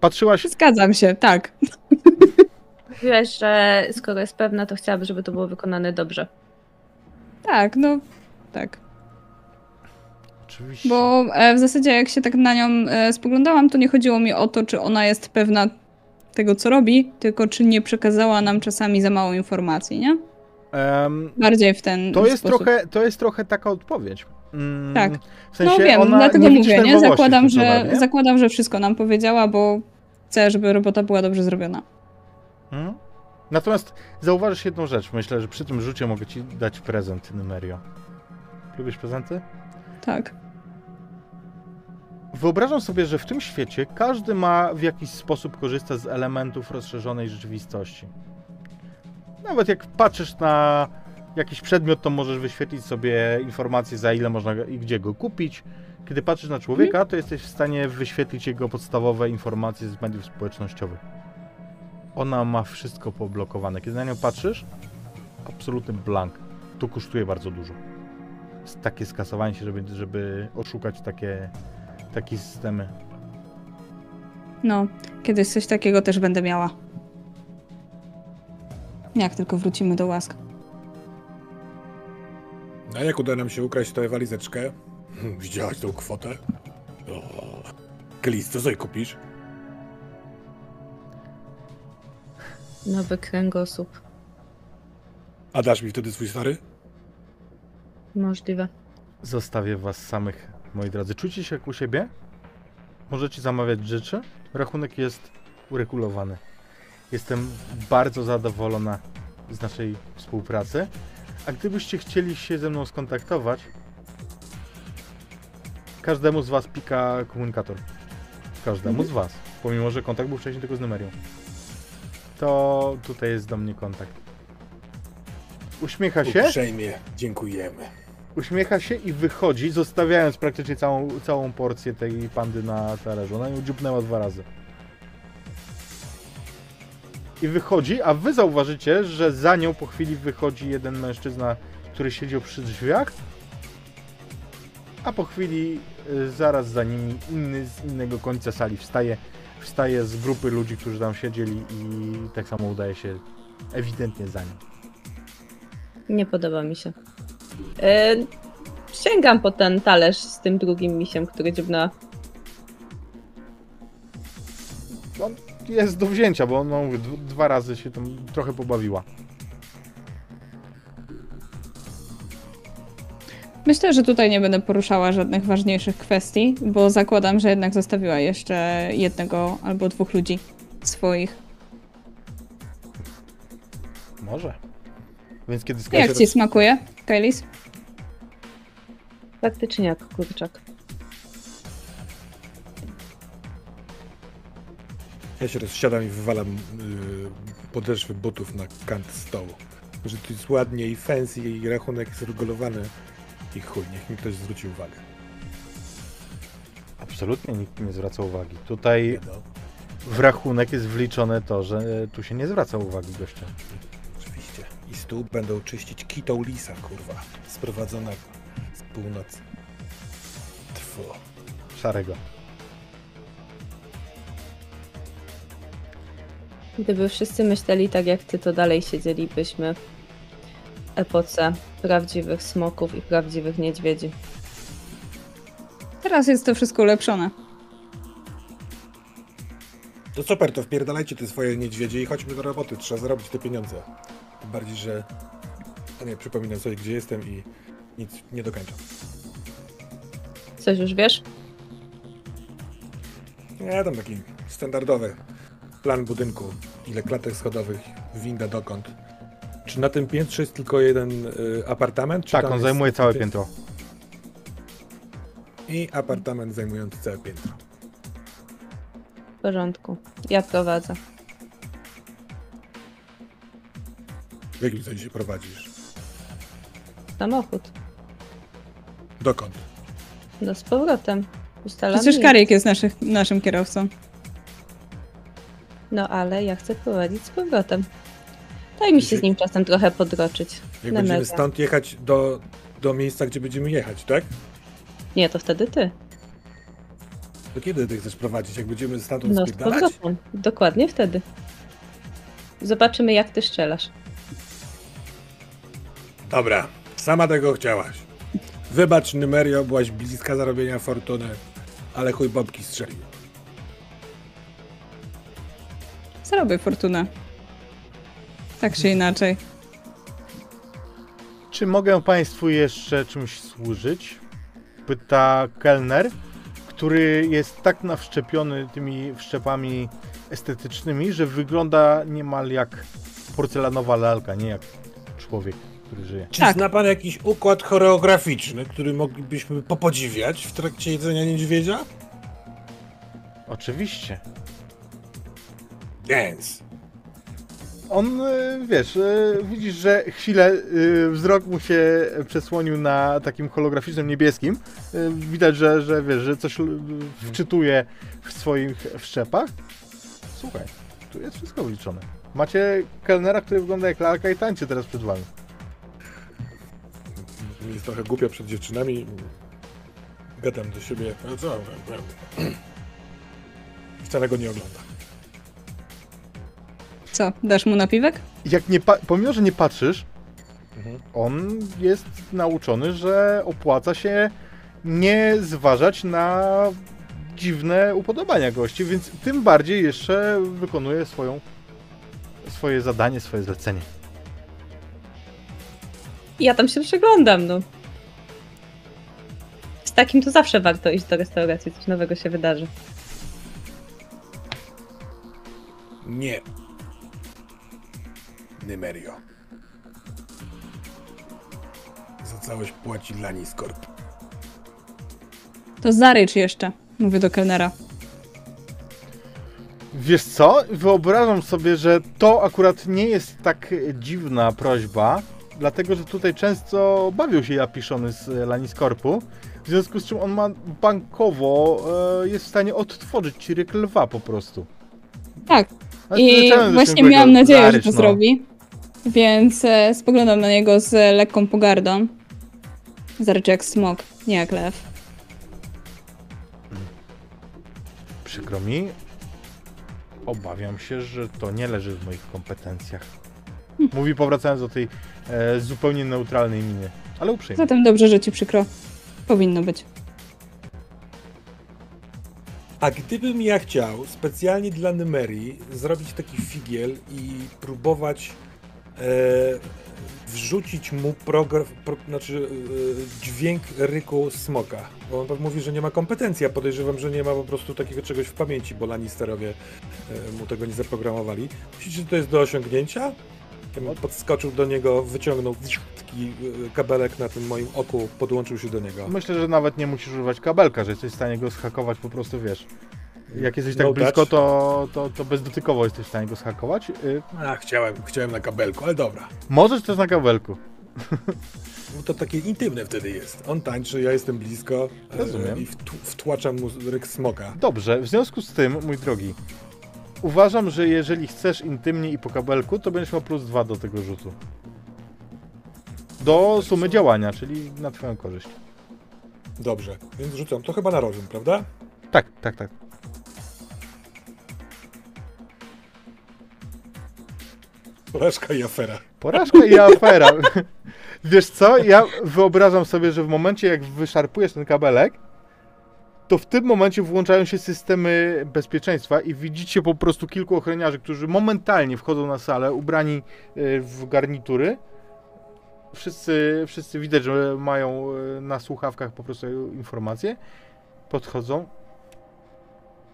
Speaker 1: Patrzyłaś,
Speaker 3: zgadzam się, tak. <laughs>
Speaker 2: Mówiłaś, że skoro jest pewna, to chciałaby, żeby to było wykonane dobrze.
Speaker 3: Tak, no tak.
Speaker 1: Oczywiście.
Speaker 3: Bo e, w zasadzie jak się tak na nią e, spoglądałam, to nie chodziło mi o to, czy ona jest pewna tego, co robi, tylko czy nie przekazała nam czasami za mało informacji, nie?
Speaker 1: Em,
Speaker 3: Bardziej w ten
Speaker 1: to, jest
Speaker 3: sposób.
Speaker 1: trochę, to jest trochę taka odpowiedź. Mm,
Speaker 3: Tak.
Speaker 1: W sensie
Speaker 3: no wiem, dlatego
Speaker 1: nie
Speaker 3: mówię, nie? Zakładam że,
Speaker 1: nie?
Speaker 3: zakładam, że wszystko nam powiedziała, bo chcę, żeby robota była dobrze zrobiona.
Speaker 1: Mhm. Natomiast zauważysz jedną rzecz. Myślę, że przy tym rzucie mogę ci dać prezent, Numerio. Lubisz prezenty?
Speaker 3: Tak.
Speaker 1: Wyobrażam sobie, że w tym świecie każdy ma w jakiś sposób korzysta z elementów rozszerzonej rzeczywistości. Nawet jak patrzysz na jakiś przedmiot, to możesz wyświetlić sobie informacje, za ile można i gdzie go kupić. Kiedy patrzysz na człowieka, to jesteś w stanie wyświetlić jego podstawowe informacje z mediów społecznościowych. Ona ma wszystko poblokowane. Kiedy na nią patrzysz, absolutny blank. To kosztuje bardzo dużo. Jest takie skasowanie się, żeby, żeby oszukać takie, takie systemy.
Speaker 3: No, kiedyś coś takiego też będę miała. Jak tylko wrócimy do łask.
Speaker 4: A jak uda nam się ukraść tę walizeczkę? <laughs> Widziałaś tą kwotę? O. Co sobie kupisz?
Speaker 2: Nowy kręgosłup.
Speaker 4: A dasz mi wtedy swój stary?
Speaker 2: Możliwe.
Speaker 1: Zostawię was samych, moi drodzy. Czujcie się jak u siebie? Możecie zamawiać rzeczy. Rachunek jest uregulowany. Jestem bardzo zadowolona z naszej współpracy. A gdybyście chcieli się ze mną skontaktować, każdemu z was pika komunikator. Każdemu z was. Pomimo, że kontakt był wcześniej tylko z numerią. To tutaj jest do mnie kontakt. Uśmiecha się.
Speaker 4: Uprzejmie dziękujemy.
Speaker 1: Uśmiecha się i wychodzi, zostawiając praktycznie całą, całą porcję tej pandy na talerzu. Ona ją dziupnęła dwa razy. I wychodzi, a wy zauważycie, że za nią po chwili wychodzi jeden mężczyzna, który siedział przy drzwiach, a po chwili y, zaraz za nimi inny z innego końca sali wstaje, wstaje z grupy ludzi, którzy tam siedzieli i tak samo udaje się ewidentnie za nim.
Speaker 2: Nie podoba mi się. E, sięgam po ten talerz z tym drugim misiem, który dziubnęła.
Speaker 1: On jest do wzięcia, bo no, mówię, dwa razy się tam trochę pobawiła.
Speaker 3: Myślę, że tutaj nie będę poruszała żadnych ważniejszych kwestii, bo zakładam, że jednak zostawiła jeszcze jednego albo dwóch ludzi swoich.
Speaker 1: Może. Więc kiedy się
Speaker 3: Jak ci smakuje, Kailis?
Speaker 2: Faktycznie jak kurczak.
Speaker 4: Ja się rozsiadam i wywalam yy, podeszwy butów na kant stołu. Że to jest ładnie i fancy i rachunek jest regulowany. I chuj, niech mi ktoś zwróci uwagę.
Speaker 1: Absolutnie nikt nie zwraca uwagi. Tutaj
Speaker 4: No,
Speaker 1: w rachunek jest wliczone to, że tu się nie zwraca uwagi gościa.
Speaker 4: Stół będą czyścić kitą lisa, kurwa. Sprowadzona z północy. Tfu.
Speaker 1: Szarego.
Speaker 2: Gdyby wszyscy myśleli tak jak ty, to dalej siedzielibyśmy w epoce prawdziwych smoków i prawdziwych niedźwiedzi.
Speaker 3: Teraz jest to wszystko ulepszone.
Speaker 4: To super, to wpierdalajcie te swoje niedźwiedzie i chodźmy do roboty. Trzeba zarobić te pieniądze. Tym bardziej, że... A nie, przypominam sobie, gdzie jestem i nic nie dokończam.
Speaker 2: Coś już wiesz?
Speaker 4: Nie, tam taki standardowy plan budynku. Ile klatek schodowych, winda dokąd. Czy na tym piętrze jest tylko jeden y, apartament? Czy
Speaker 1: Tak, on
Speaker 4: jest
Speaker 1: zajmuje całe
Speaker 4: pię-
Speaker 1: piętro.
Speaker 4: I apartament zajmujący całe piętro.
Speaker 2: W porządku. Ja prowadzę.
Speaker 4: W jakim sensie prowadzisz?
Speaker 2: Samochód.
Speaker 4: Dokąd?
Speaker 2: No z powrotem. Ustalam
Speaker 3: Przecież
Speaker 2: miejsce.
Speaker 3: Karik jest naszych, naszym kierowcą.
Speaker 2: No ale ja chcę prowadzić z powrotem. Daj mi się z nim czasem trochę podroczyć.
Speaker 4: Jak
Speaker 2: Na
Speaker 4: będziemy
Speaker 2: mega.
Speaker 4: stąd jechać do, do miejsca, gdzie będziemy jechać, tak?
Speaker 2: Nie, to wtedy ty.
Speaker 4: To kiedy ty chcesz prowadzić? Jak będziemy stamtąd
Speaker 2: No z
Speaker 4: spierdalać?
Speaker 2: powrotem. Dokładnie wtedy. Zobaczymy, jak ty strzelasz.
Speaker 4: Dobra, sama tego chciałaś. Wybacz, Numerio, byłaś bliska zarobienia fortuny, ale chuj babki strzelił.
Speaker 3: Zarobię fortunę. Tak czy inaczej.
Speaker 1: Czy mogę Państwu jeszcze czymś służyć? Pyta kelner, który jest tak nawszczepiony tymi wszczepami estetycznymi, że wygląda niemal jak porcelanowa lalka, nie jak człowiek, który żyje.
Speaker 4: Czy
Speaker 3: Tak.
Speaker 4: zna pan jakiś układ choreograficzny, który moglibyśmy popodziwiać w trakcie jedzenia niedźwiedzia?
Speaker 1: Oczywiście.
Speaker 4: Dance.
Speaker 1: On, e, wiesz, e, widzisz, że chwilę e, wzrok mu się przesłonił na takim holograficznym niebieskim. Widać, że, że wiesz, że coś wczytuje w swoich wszczepach. Słuchaj, tu jest wszystko wliczone. Macie kelnera, który wygląda jak lalka i tańczy teraz przed wami.
Speaker 4: Mi jest trochę głupio przed dziewczynami. Gadam do siebie. No co? Wcale go nie ogląda.
Speaker 3: Co, dasz mu napiwek?
Speaker 1: Jak nie pa- pomimo, że nie patrzysz,
Speaker 4: Mhm.
Speaker 1: on jest nauczony, że opłaca się nie zważać na dziwne upodobania gości, więc tym bardziej jeszcze wykonuje swoją, swoje zadanie, swoje zlecenie.
Speaker 2: Ja tam się przyglądam, no. Z takim to zawsze warto iść do restauracji, coś nowego się wydarzy.
Speaker 4: Nie. Numerio. Za całość płaci Lanis Corp.
Speaker 3: To zarycz jeszcze, mówię do kelnera.
Speaker 1: Wiesz co? Wyobrażam sobie, że to akurat nie jest tak dziwna prośba, dlatego że tutaj często bawią się japiszony z Laniskorpu, w związku z czym on ma bankowo, e, jest w stanie odtworzyć ci ryk lwa po prostu.
Speaker 3: Tak,
Speaker 1: Ale
Speaker 3: i właśnie miałam nadzieję, że to
Speaker 1: no.
Speaker 3: zrobi. Więc e, spoglądam na niego z lekką pogardą. Zarycz jak smok, nie jak lew.
Speaker 1: Przykro mi. Obawiam się, że to nie leży w moich kompetencjach. Mówi powracając do tej e, zupełnie neutralnej miny. Ale uprzejmie.
Speaker 3: Zatem dobrze, że ci przykro. Powinno być.
Speaker 4: A gdybym ja chciał specjalnie dla Numerii zrobić taki figiel i próbować e, wrzucić mu progr, pro, znaczy, e, dźwięk ryku smoka. Bo on mówi, że nie ma kompetencji, a podejrzewam, że nie ma po prostu takiego czegoś w pamięci, bo Lannisterowie e, mu tego nie zaprogramowali. Myślicie, że to jest do osiągnięcia? Podskoczył do niego, wyciągnął taki e, kabelek na tym moim oku, podłączył się do niego.
Speaker 1: Myślę, że nawet nie musisz używać kabelka, że jesteś w stanie go zhakować po prostu, wiesz. Jak jesteś tak
Speaker 4: No
Speaker 1: blisko, to, to, to bezdotykowo jesteś w stanie go zhakować. Y,
Speaker 4: A, chciałem, chciałem na kabelku, ale dobra.
Speaker 1: możesz też na kabelku.
Speaker 4: No to takie intymne wtedy jest. On tańczy, ja jestem blisko e,
Speaker 1: Rozumiem.
Speaker 4: i wtłaczam mu ryk smoka.
Speaker 1: Dobrze, w związku z tym, mój drogi, uważam, że jeżeli chcesz intymnie i po kabelku, to będziesz miał plus dwa do tego rzutu. Do sumy działania, czyli na twoją korzyść.
Speaker 4: Dobrze, więc rzucam. To chyba na rozum, prawda?
Speaker 1: Tak, tak, tak.
Speaker 4: Porażka i afera.
Speaker 1: Porażka i afera. <laughs> Wiesz co, ja wyobrażam sobie, że w momencie jak wyszarpujesz ten kabelek, to w tym momencie włączają się systemy bezpieczeństwa i widzicie po prostu kilku ochroniarzy, którzy momentalnie wchodzą na salę, ubrani y, w garnitury. Wszyscy, wszyscy widać, że mają y, na słuchawkach po prostu informacje. Podchodzą.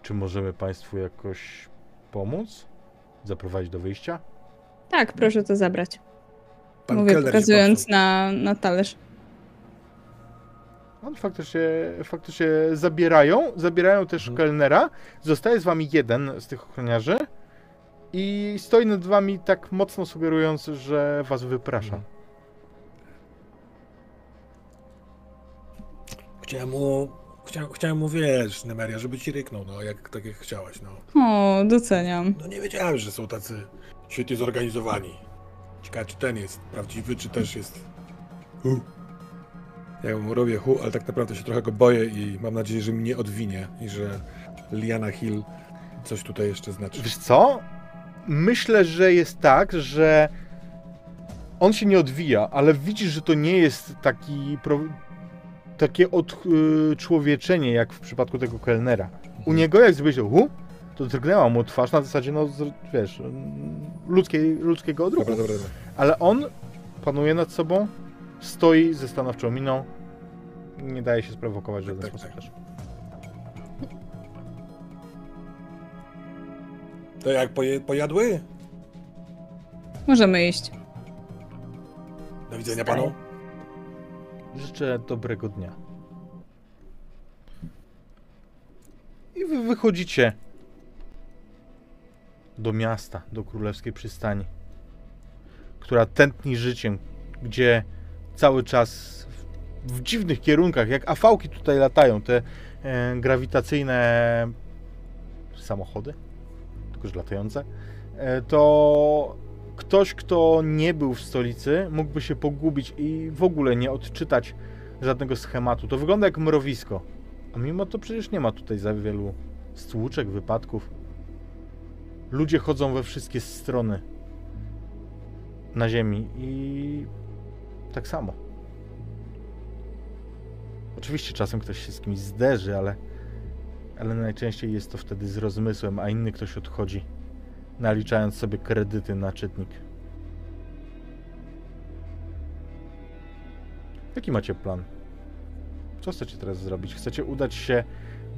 Speaker 1: Czy możemy Państwu jakoś pomóc? Zaprowadzić do wyjścia?
Speaker 3: Tak, proszę to zabrać.
Speaker 4: Pan
Speaker 3: Mówię, pokazując na, na talerz.
Speaker 1: On faktycznie, faktycznie zabierają, zabierają też
Speaker 4: Mhm.
Speaker 1: kelnera. Zostaje z wami jeden z tych ochroniarzy i stoi nad wami tak mocno sugerując, że was wyprasza.
Speaker 4: Mhm. Chciałem mu, chciałem, chciałem mu, wiesz, Nemeria, żeby ci ryknął, no, jak, tak jak chciałaś, no.
Speaker 3: O, doceniam.
Speaker 4: No nie wiedziałem, że są tacy świetnie zorganizowani. Ciekawe, czy ten jest prawdziwy, czy też jest hu. Ja mu robię hu, ale tak naprawdę się trochę go boję i mam nadzieję, że mi nie odwinie i że Liana Hill coś tutaj jeszcze znaczy.
Speaker 1: Wiesz co? myślę, że jest tak, że on się nie odwija, ale widzisz, że to nie jest taki pro, takie odczłowieczenie, jak w przypadku tego kelnera. U niego, jak zrobiłeś hu, to drgnęła mu twarz na zasadzie, no wiesz, mm, ludzkiej, ludzkiego odruchu.
Speaker 4: Dobra, dobra, dobra.
Speaker 1: Ale on panuje nad sobą, stoi ze stanowczą miną, nie daje się sprowokować w żaden
Speaker 4: Tak,
Speaker 1: sposób
Speaker 4: tak.
Speaker 1: też.
Speaker 4: To jak poje, pojadły?
Speaker 3: Możemy iść.
Speaker 4: Do widzenia panu.
Speaker 1: Życzę dobrego dnia. I wy wychodzicie do miasta, do królewskiej przystani, która tętni życiem, gdzie cały czas w, dziwnych kierunkach, jak afałki tutaj latają, te e, grawitacyjne samochody, tylko że latające, e, to ktoś, kto nie był w stolicy, mógłby się pogubić i w ogóle nie odczytać żadnego schematu. To wygląda jak mrowisko. A mimo to przecież nie ma tutaj za wielu stłuczek, wypadków. Ludzie chodzą we wszystkie strony na ziemi i tak samo. Oczywiście czasem ktoś się z kimś zderzy, ale, ale najczęściej jest to wtedy z rozmysłem, a inny ktoś odchodzi naliczając sobie kredyty na czytnik. Jaki macie plan? Co chcecie teraz zrobić? Chcecie udać się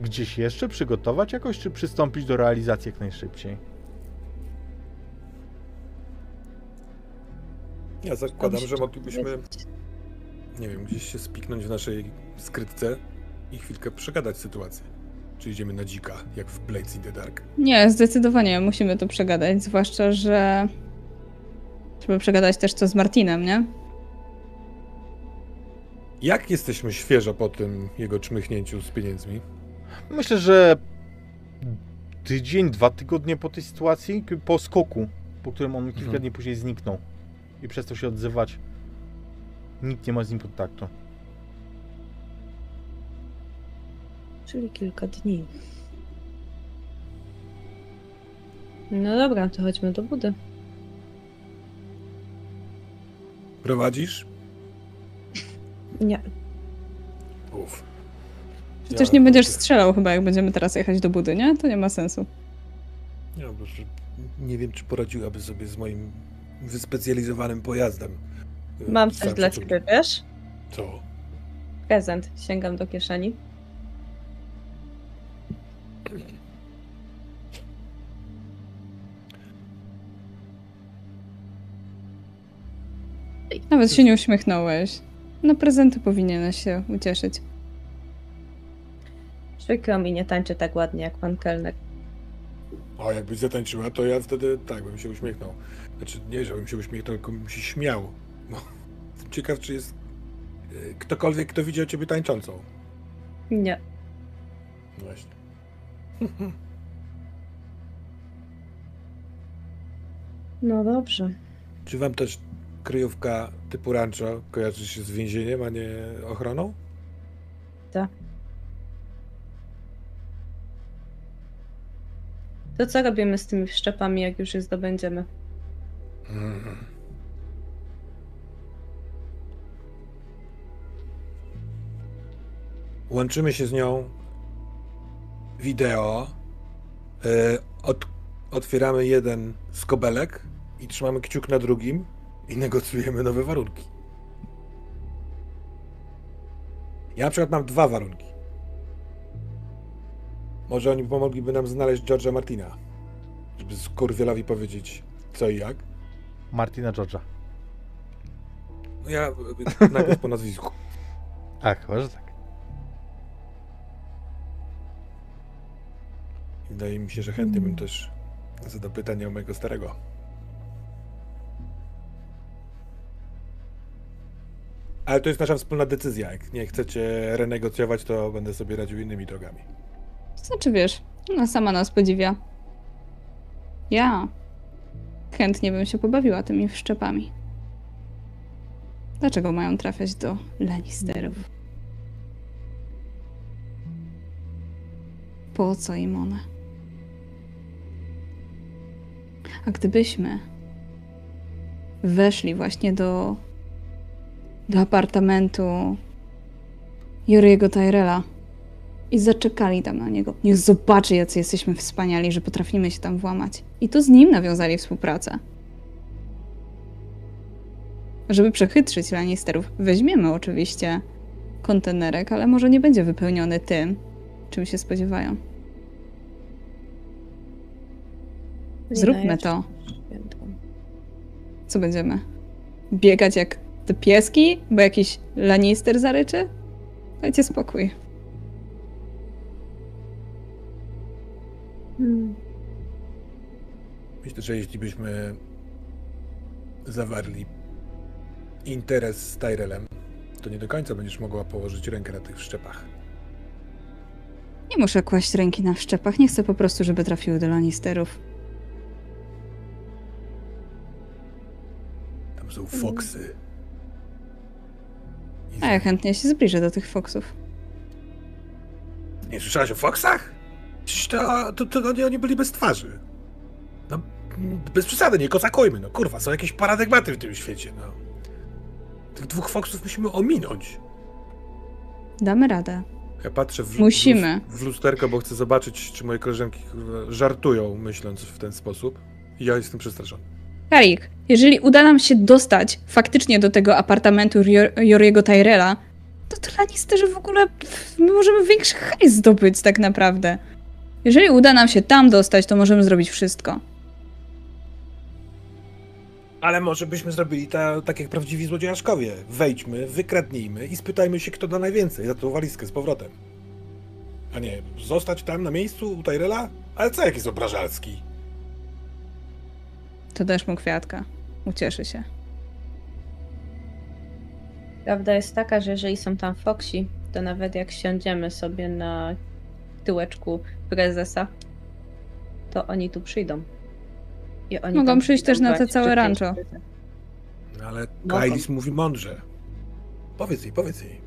Speaker 1: gdzieś jeszcze, przygotować jakoś, czy przystąpić do realizacji jak najszybciej?
Speaker 4: Ja zakładam, że moglibyśmy, nie wiem, gdzieś się spiknąć w naszej skrytce i chwilkę przegadać sytuację. Czy idziemy na dzika, jak w Blades in the Dark.
Speaker 3: Nie, zdecydowanie musimy to przegadać, zwłaszcza, że trzeba przegadać też co z Martinem, nie?
Speaker 4: Jak jesteśmy świeżo po tym jego czmychnięciu z pieniędzmi?
Speaker 1: Myślę, że tydzień, dwa tygodnie po tej sytuacji, po skoku, po którym on kilka
Speaker 4: Mhm.
Speaker 1: dni później zniknął i przestał się odzywać, nikt nie ma z nim kontaktu.
Speaker 2: Czyli kilka dni. No dobra, to chodźmy do budy.
Speaker 4: Prowadzisz? <laughs>
Speaker 2: Nie,
Speaker 4: Uf.
Speaker 3: Przecież
Speaker 4: Ja-
Speaker 3: nie będziesz strzelał chyba, jak będziemy teraz jechać do budy, nie? To nie ma sensu.
Speaker 4: Ja nie wiem, czy poradziłaby sobie z moim wyspecjalizowanym pojazdem.
Speaker 2: mam
Speaker 4: Z
Speaker 2: coś dla ciebie, wiesz?
Speaker 4: Co?
Speaker 2: Prezent. Sięgam do kieszeni.
Speaker 3: Nawet się nie uśmiechnąłeś. Na prezenty powinieneś się ucieszyć.
Speaker 2: Przykro mi, nie tańczy tak ładnie jak pan kelner.
Speaker 4: O, jakbyś zatańczyła, to ja wtedy tak bym się uśmiechnął. Znaczy, nie, żebym się uśmiechnął, tylko bym się śmiał. Bo ciekaw, czy jest e, ktokolwiek, kto widział ciebie tańczącą.
Speaker 2: Nie.
Speaker 4: Właśnie. <laughs>
Speaker 2: No dobrze.
Speaker 4: Czy wam też kryjówka typu rancho kojarzy się z więzieniem, a nie ochroną?
Speaker 2: To co robimy z tymi wszczepami, jak już je zdobędziemy?
Speaker 4: Mhm. Łączymy się z nią wideo. e, Od, otwieramy jeden skobelek i trzymamy kciuk na drugim i negocjujemy nowe warunki. Ja na przykład mam dwa warunki. Może oni pomogliby nam znaleźć George'a Martina, żeby skurwielowi powiedzieć co i jak.
Speaker 1: Martina George'a.
Speaker 4: No ja e, najpierw po nazwisku.
Speaker 1: Ach, chyba, że tak.
Speaker 4: Wydaje mi się, że chętnie bym też zadał pytanie o mojego starego. Ale to jest nasza wspólna decyzja. Jak nie chcecie renegocjować, to będę sobie radził innymi drogami.
Speaker 3: Znaczy wiesz, ona sama nas podziwia. Ja chętnie bym się pobawiła tymi wszczepami. Dlaczego mają trafiać do Lannisterów? Po co im one? A gdybyśmy weszli właśnie do, do apartamentu Juriego Tyrella i zaczekali tam na niego. Niech zobaczy, jacy jesteśmy wspaniali, że potrafimy się tam włamać. I to z nim nawiązali współpracę. Żeby przechytrzyć Lannisterów, weźmiemy oczywiście kontenerek, ale może nie będzie wypełniony tym, czym się spodziewają. Zróbmy to. Co będziemy? Biegać jak te pieski, bo jakiś Lannister zaryczy? Dajcie spokój.
Speaker 2: Hmm.
Speaker 4: Myślę, że jeśli byśmy zawarli interes z Tyrellem, to nie do końca będziesz mogła położyć rękę na tych szczepach.
Speaker 3: Nie muszę kłaść ręki na szczepach, nie chcę po prostu, żeby trafiły do Lannisterów.
Speaker 4: Tam są foksy. I
Speaker 3: A ja chętnie się zbliżę do tych foksów.
Speaker 4: Nie słyszałaś o foksach? To, to, to oni, oni byli bez twarzy. No, bez przesady, nie kozakujmy, no kurwa, są jakieś paradygmaty w tym świecie, no. Tych dwóch foksów musimy ominąć.
Speaker 3: Damy radę.
Speaker 4: Ja patrzę w,
Speaker 3: Musimy.
Speaker 4: W, w lusterko, bo chcę zobaczyć, czy moje koleżanki kurwa, żartują, myśląc w ten sposób. I ja jestem przestraszony.
Speaker 3: Karik, jeżeli uda nam się dostać faktycznie do tego apartamentu Jor- Joriego Tyrella, to to Lannisterzy w ogóle my możemy większy hajs zdobyć tak naprawdę. Jeżeli uda nam się tam dostać, to możemy zrobić wszystko.
Speaker 4: Ale może byśmy zrobili ta, tak jak prawdziwi złodziejaszkowie. Wejdźmy, wykradnijmy i spytajmy się, kto da najwięcej za tą walizkę z powrotem. A nie, zostać tam na miejscu u Tyrella? Ale co jak jest obrażalski?
Speaker 3: To dać mu kwiatka. Ucieszy się.
Speaker 2: Prawda jest taka, że jeżeli są tam Foxi, to nawet jak siądziemy sobie na tyłeczku prezesa, to oni tu przyjdą. I oni
Speaker 3: Mogą przyjść też na te całe rancho.
Speaker 4: ale. Kailis mówi mądrze. Powiedz jej, powiedz jej.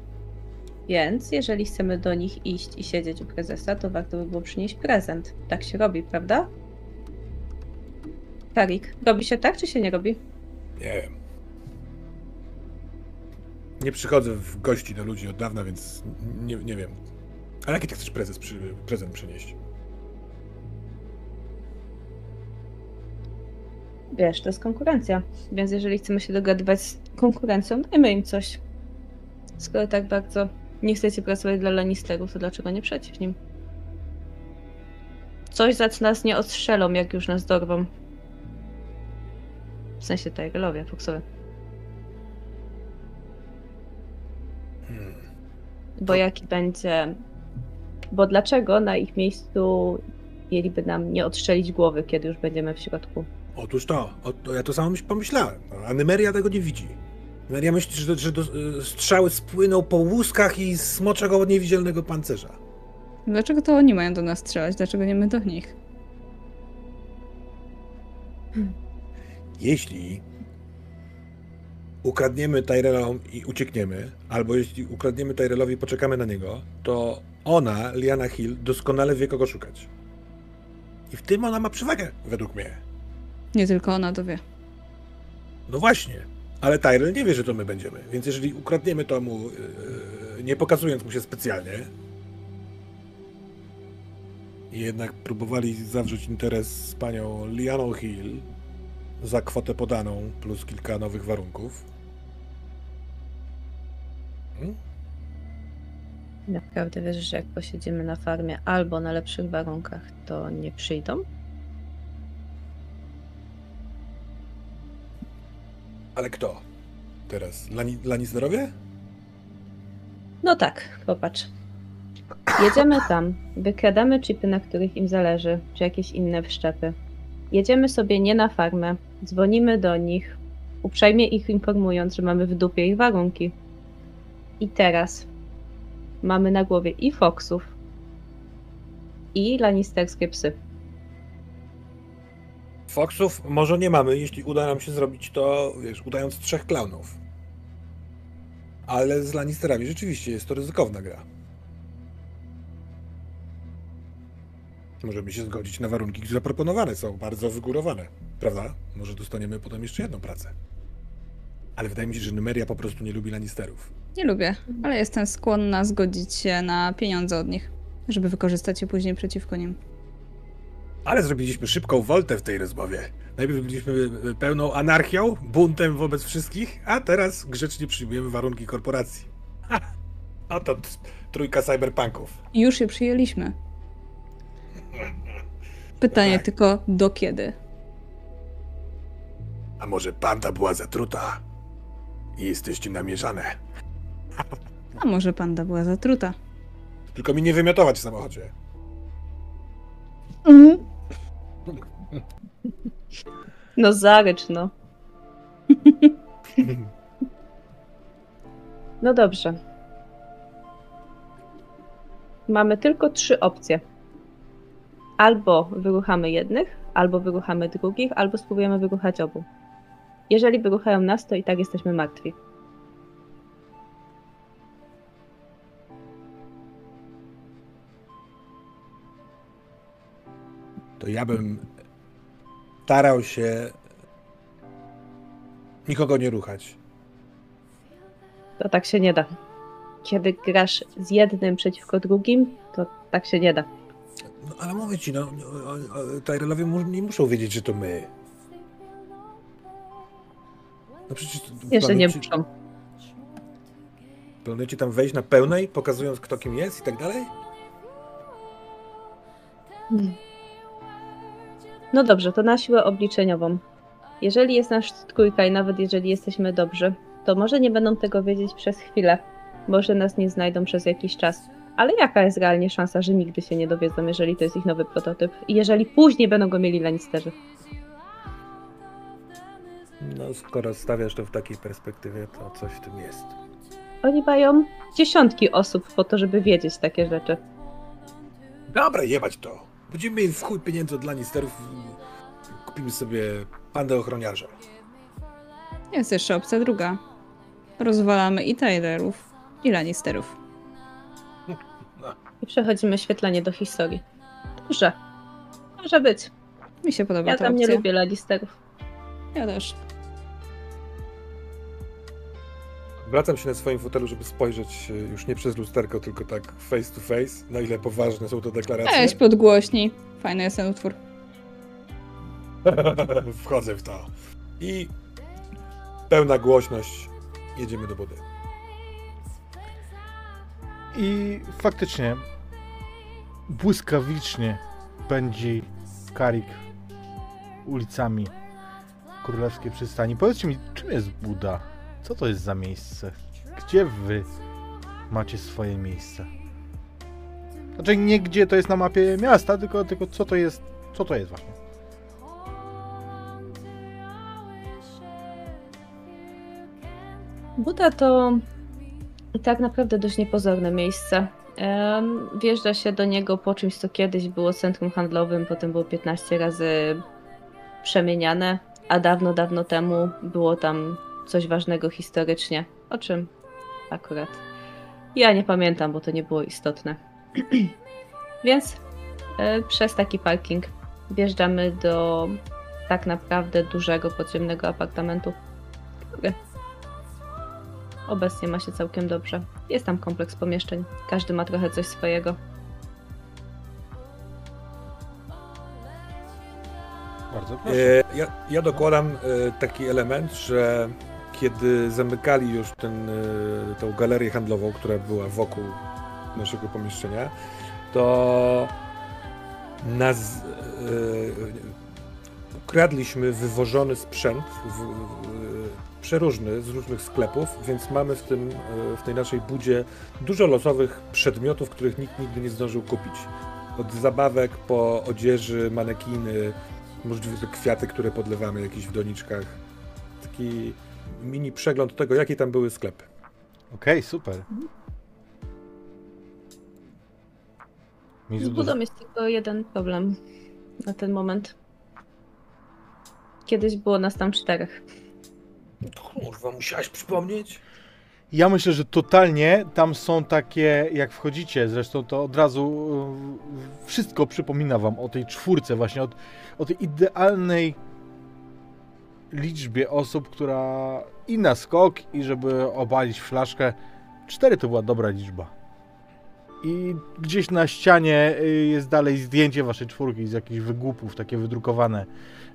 Speaker 2: Więc jeżeli chcemy do nich iść i siedzieć u prezesa, to warto by było przynieść prezent. Tak się robi, prawda? Karik, robi się tak, czy się nie robi?
Speaker 4: Nie wiem. Nie przychodzę w gości do ludzi od dawna, więc nie, nie wiem. Ale jaki ty chcesz prezes przy, prezent przynieść?
Speaker 2: Wiesz, to jest konkurencja. Więc jeżeli chcemy się dogadywać z konkurencją, dajmy im coś. Skoro tak bardzo nie chcecie pracować dla Lannisterów, to dlaczego nie przeciw nim? Coś za co nas nie odstrzelą, jak już nas dorwą. W sensie Tyrelowie, Foxowie.
Speaker 4: Hmm.
Speaker 2: Bo jaki będzie... Bo dlaczego na ich miejscu mieliby nam nie odstrzelić głowy, kiedy już będziemy w środku?
Speaker 4: Otóż to, o, to ja to samo myśl- pomyślałem. No, A Nymeria tego nie widzi. Nymeria myśli, że, że do, y, strzały spłyną po łuskach i smoczą go od niewidzialnego pancerza.
Speaker 3: Dlaczego to oni mają do nas strzelać? Dlaczego nie my do nich?
Speaker 4: Jeśli ukradniemy Tyrellom i uciekniemy, albo jeśli ukradniemy Tyrellowi i poczekamy na niego, to ona, Liana Hill, doskonale wie, kogo szukać. I w tym ona ma przewagę, według mnie.
Speaker 3: Nie tylko ona to wie.
Speaker 4: No właśnie, ale Tyrell nie wie, że to my będziemy, więc jeżeli ukradniemy to mu, yy, nie pokazując mu się specjalnie, i jednak próbowali zawrzeć interes z panią Lianą Hill za kwotę podaną plus kilka nowych warunków. Hmm?
Speaker 2: Naprawdę wierzysz, że jak posiedzimy na farmie albo na lepszych warunkach, to nie przyjdą?
Speaker 4: Ale kto? Teraz Lani- Lannisterowie?
Speaker 2: No tak, popatrz. Jedziemy tam, wykradamy chipy, na których im zależy, czy jakieś inne wszczepy. Jedziemy sobie nie na farmę, dzwonimy do nich, uprzejmie ich informując, że mamy w dupie ich warunki. I teraz mamy na głowie i Foxów, i Lannisterskie psy.
Speaker 4: Foxów może nie mamy, jeśli uda nam się zrobić to, wiesz, udając trzech klaunów. Ale z Lannisterami rzeczywiście jest to ryzykowna gra. Możemy się zgodzić na warunki, które zaproponowane są, bardzo wygórowane, prawda? Może dostaniemy potem jeszcze jedną pracę. Ale wydaje mi się, że Numeria po prostu nie lubi Lannisterów.
Speaker 3: Nie lubię, ale jestem skłonna zgodzić się na pieniądze od nich, żeby wykorzystać je później przeciwko nim.
Speaker 4: Ale zrobiliśmy szybką woltę w tej rozmowie. Najpierw byliśmy pełną anarchią, buntem wobec wszystkich, a teraz grzecznie przyjmujemy warunki korporacji. <laughs> Ha! Oto trójka cyberpunków.
Speaker 3: Już je przyjęliśmy. Pytanie
Speaker 4: Tak.
Speaker 3: tylko, do kiedy?
Speaker 4: A może panda była zatruta i jesteście namierzane?
Speaker 3: A może panda była zatruta?
Speaker 4: Tylko mi nie wymiotować w samochodzie.
Speaker 2: No zarycz, no. No dobrze. Mamy tylko trzy opcje. Albo wyruchamy jednych, albo wyruchamy drugich, albo spróbujemy wyruchać obu. Jeżeli wyruchają nas, to i tak jesteśmy martwi.
Speaker 4: To ja bym starał się nikogo nie ruchać.
Speaker 2: To tak się nie da. Kiedy grasz z jednym przeciwko drugim, to tak się nie da.
Speaker 4: No, ale mówię ci, no, no, Tyrelowie nie muszą wiedzieć, że to my. No przecież
Speaker 2: Jeszcze nie muszą.
Speaker 4: Planujecie tam wejść na pełnej, pokazując kto kim jest i tak dalej?
Speaker 2: No dobrze, to na siłę obliczeniową. Jeżeli jest nasz trójka i nawet jeżeli jesteśmy dobrzy, to może nie będą tego wiedzieć przez chwilę. Może nas nie znajdą przez jakiś czas. Ale jaka jest realnie szansa, że nigdy się nie dowiedzą, jeżeli to jest ich nowy prototyp? I jeżeli później będą go mieli Lannisterzy?
Speaker 4: No, skoro stawiasz to w takiej perspektywie, to coś w tym jest.
Speaker 2: Oni mają dziesiątki osób po to, żeby wiedzieć takie rzeczy.
Speaker 4: Dobra, jebać to. Będziemy mieli w chuj pieniędzy od Lannisterów. Kupimy sobie pandę ochroniarza.
Speaker 3: Jest jeszcze opcja druga. Rozwalamy i Tylerów, i Lannisterów.
Speaker 2: I przechodzimy świetlanie do historii. Dobrze. Może być.
Speaker 3: Mi się podoba
Speaker 2: Ja
Speaker 3: ta
Speaker 2: tam nie lubię Lannisterów.
Speaker 3: Ja też.
Speaker 4: Wracam się na swoim fotelu, żeby spojrzeć e, już nie przez lusterko, tylko tak face to face, na ile poważne są te deklaracje.
Speaker 3: Weź podgłośnij. Fajny jest ten utwór. <laughs>
Speaker 4: Wchodzę w to. I pełna głośność. Jedziemy do budy.
Speaker 1: I faktycznie błyskawicznie pędzi Karik ulicami królewskiej przystani. Powiedzcie mi, czym jest Buda? Co to jest za miejsce? Gdzie wy macie swoje miejsce? Znaczy nie gdzie to jest na mapie miasta, tylko, tylko co to jest, co to jest właśnie?
Speaker 2: Buda to tak naprawdę dość niepozorne miejsce. Wjeżdża się do niego po czymś, co kiedyś było centrum handlowym, potem było 15 razy przemieniane, a dawno, dawno temu było tam coś ważnego historycznie. O czym akurat ja nie pamiętam, bo to nie było istotne. <clears throat> Więc e, przez taki parking wjeżdżamy do tak naprawdę dużego podziemnego apartamentu. który Obecnie ma się całkiem dobrze. Jest tam kompleks pomieszczeń. Każdy ma trochę coś swojego.
Speaker 1: Bardzo proszę.
Speaker 4: E, ja, ja dokładam e, taki element, że kiedy zamykali już ten, e, tą galerię handlową, która była wokół naszego pomieszczenia, to nas, e, ukradliśmy wywożony sprzęt w, przeróżny z różnych sklepów, więc mamy w, tym, e, w tej naszej budzie dużo losowych przedmiotów, których nikt nigdy nie zdążył kupić. Od zabawek po odzieży, manekiny, możliwe kwiaty, które podlewamy jakieś w doniczkach. Taki mini przegląd tego, jakie tam były sklepy.
Speaker 1: Okej, super.
Speaker 2: Z budą jest tylko jeden problem na ten moment. Kiedyś było nas tam czterech.
Speaker 4: Kurwa, musiałaś przypomnieć?
Speaker 1: Ja myślę, że totalnie tam są takie, jak wchodzicie, zresztą to od razu y, wszystko przypomina wam o tej czwórce, właśnie o, o tej idealnej liczbie osób, która i na skok, i żeby obalić flaszkę. Cztery to była dobra liczba. I gdzieś na ścianie y, jest dalej zdjęcie waszej czwórki z jakichś wygłupów, takie wydrukowane.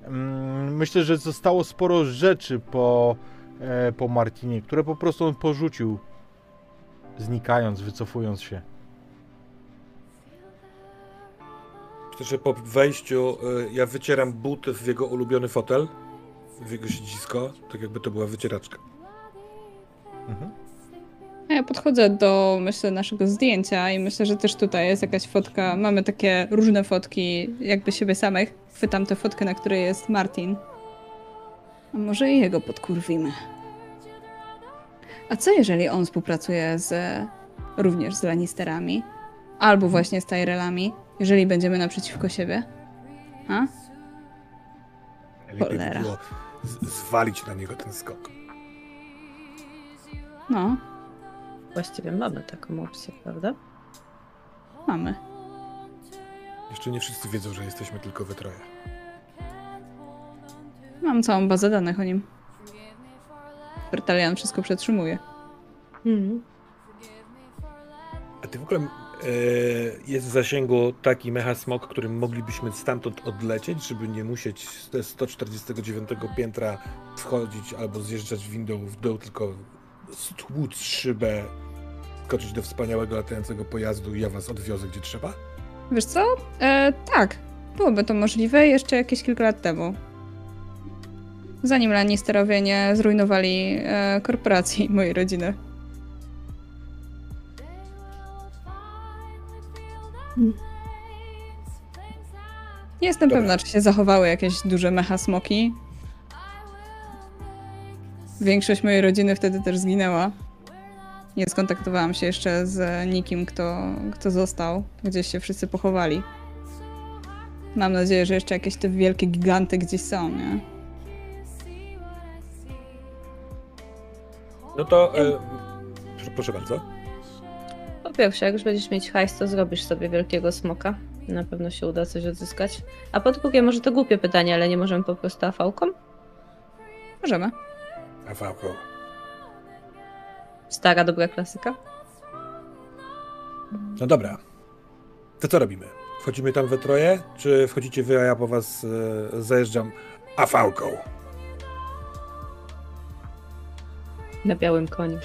Speaker 1: Mm, Myślę, że zostało sporo rzeczy po, e, po Martinie, które po prostu on porzucił, znikając, wycofując się.
Speaker 4: Myślę, że po wejściu y, ja wycieram but w jego ulubiony fotel, w jego siedzisko, tak jakby to była wycieraczka.
Speaker 1: Mhm.
Speaker 3: A Ja podchodzę do, myślę, naszego zdjęcia i myślę, że też tutaj jest jakaś fotka. Mamy takie różne fotki, jakby siebie samych. Chwytam tę fotkę, na której jest Martin. A może i jego podkurwimy. A co jeżeli on współpracuje z, również z Lannisterami? Albo właśnie z Tyrellami, jeżeli będziemy naprzeciwko siebie? A? Cholera.
Speaker 4: Zwalić na niego ten skok.
Speaker 3: No,
Speaker 2: Właściwie mamy taką opcję, prawda?
Speaker 3: mamy.
Speaker 4: Jeszcze nie wszyscy wiedzą, że jesteśmy tylko we troje.
Speaker 3: Mam całą bazę danych o nim. Bertalian wszystko przetrzymuje.
Speaker 2: Mhm.
Speaker 4: A ty w ogóle jest w zasięgu taki mechasmok, którym moglibyśmy stamtąd odlecieć, żeby nie musieć z te 149 piętra wchodzić albo zjeżdżać windą w dół, tylko stłuc szybę, skoczyć do wspaniałego latającego pojazdu i ja was odwiozę gdzie trzeba?
Speaker 3: Wiesz co? E, tak, byłoby to możliwe jeszcze jakieś kilka lat temu. Zanim Lannisterowie nie zrujnowali e, korporacji mojej rodziny. Nie jestem
Speaker 4: Dobra.
Speaker 3: pewna, czy się zachowały jakieś duże mecha smoki. Większość mojej rodziny wtedy też zginęła. Nie skontaktowałam się jeszcze z nikim, kto, kto został. Gdzieś się wszyscy pochowali. Mam nadzieję, że jeszcze jakieś te wielkie giganty gdzieś są, nie?
Speaker 4: No to e, proszę, proszę bardzo.
Speaker 2: Pierwsze, jak już będziesz mieć hajs, to zrobisz sobie wielkiego smoka. Na pewno się uda coś odzyskać. A po drugie, może to głupie pytanie, ale nie możemy po prostu afałką?
Speaker 3: Możemy.
Speaker 4: A Fałko.
Speaker 2: Stara, dobra klasyka.
Speaker 4: No dobra. To co robimy? Wchodzimy tam we troje, czy wchodzicie wy, a ja po was e, zajeżdżam afałką?
Speaker 2: Na białym koniu.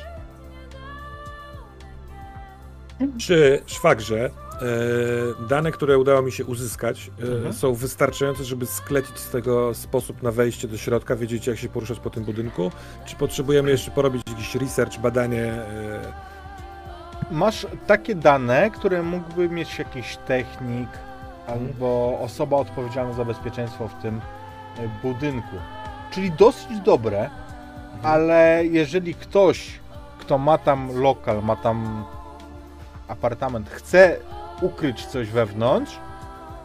Speaker 4: Przy szwagrze e, dane, które udało mi się uzyskać, e,
Speaker 1: Mhm.
Speaker 4: są wystarczające, żeby sklecić z tego sposób na wejście do środka. Wiedzieć, jak się poruszać po tym budynku? Czy potrzebujemy jeszcze porobić jakiś research, badanie? E,
Speaker 1: Masz takie dane, które mógłby mieć jakiś technik albo osoba odpowiedzialna za bezpieczeństwo w tym e, budynku. Czyli dosyć dobre, ale jeżeli ktoś, kto ma tam lokal, ma tam apartament, chce ukryć coś wewnątrz,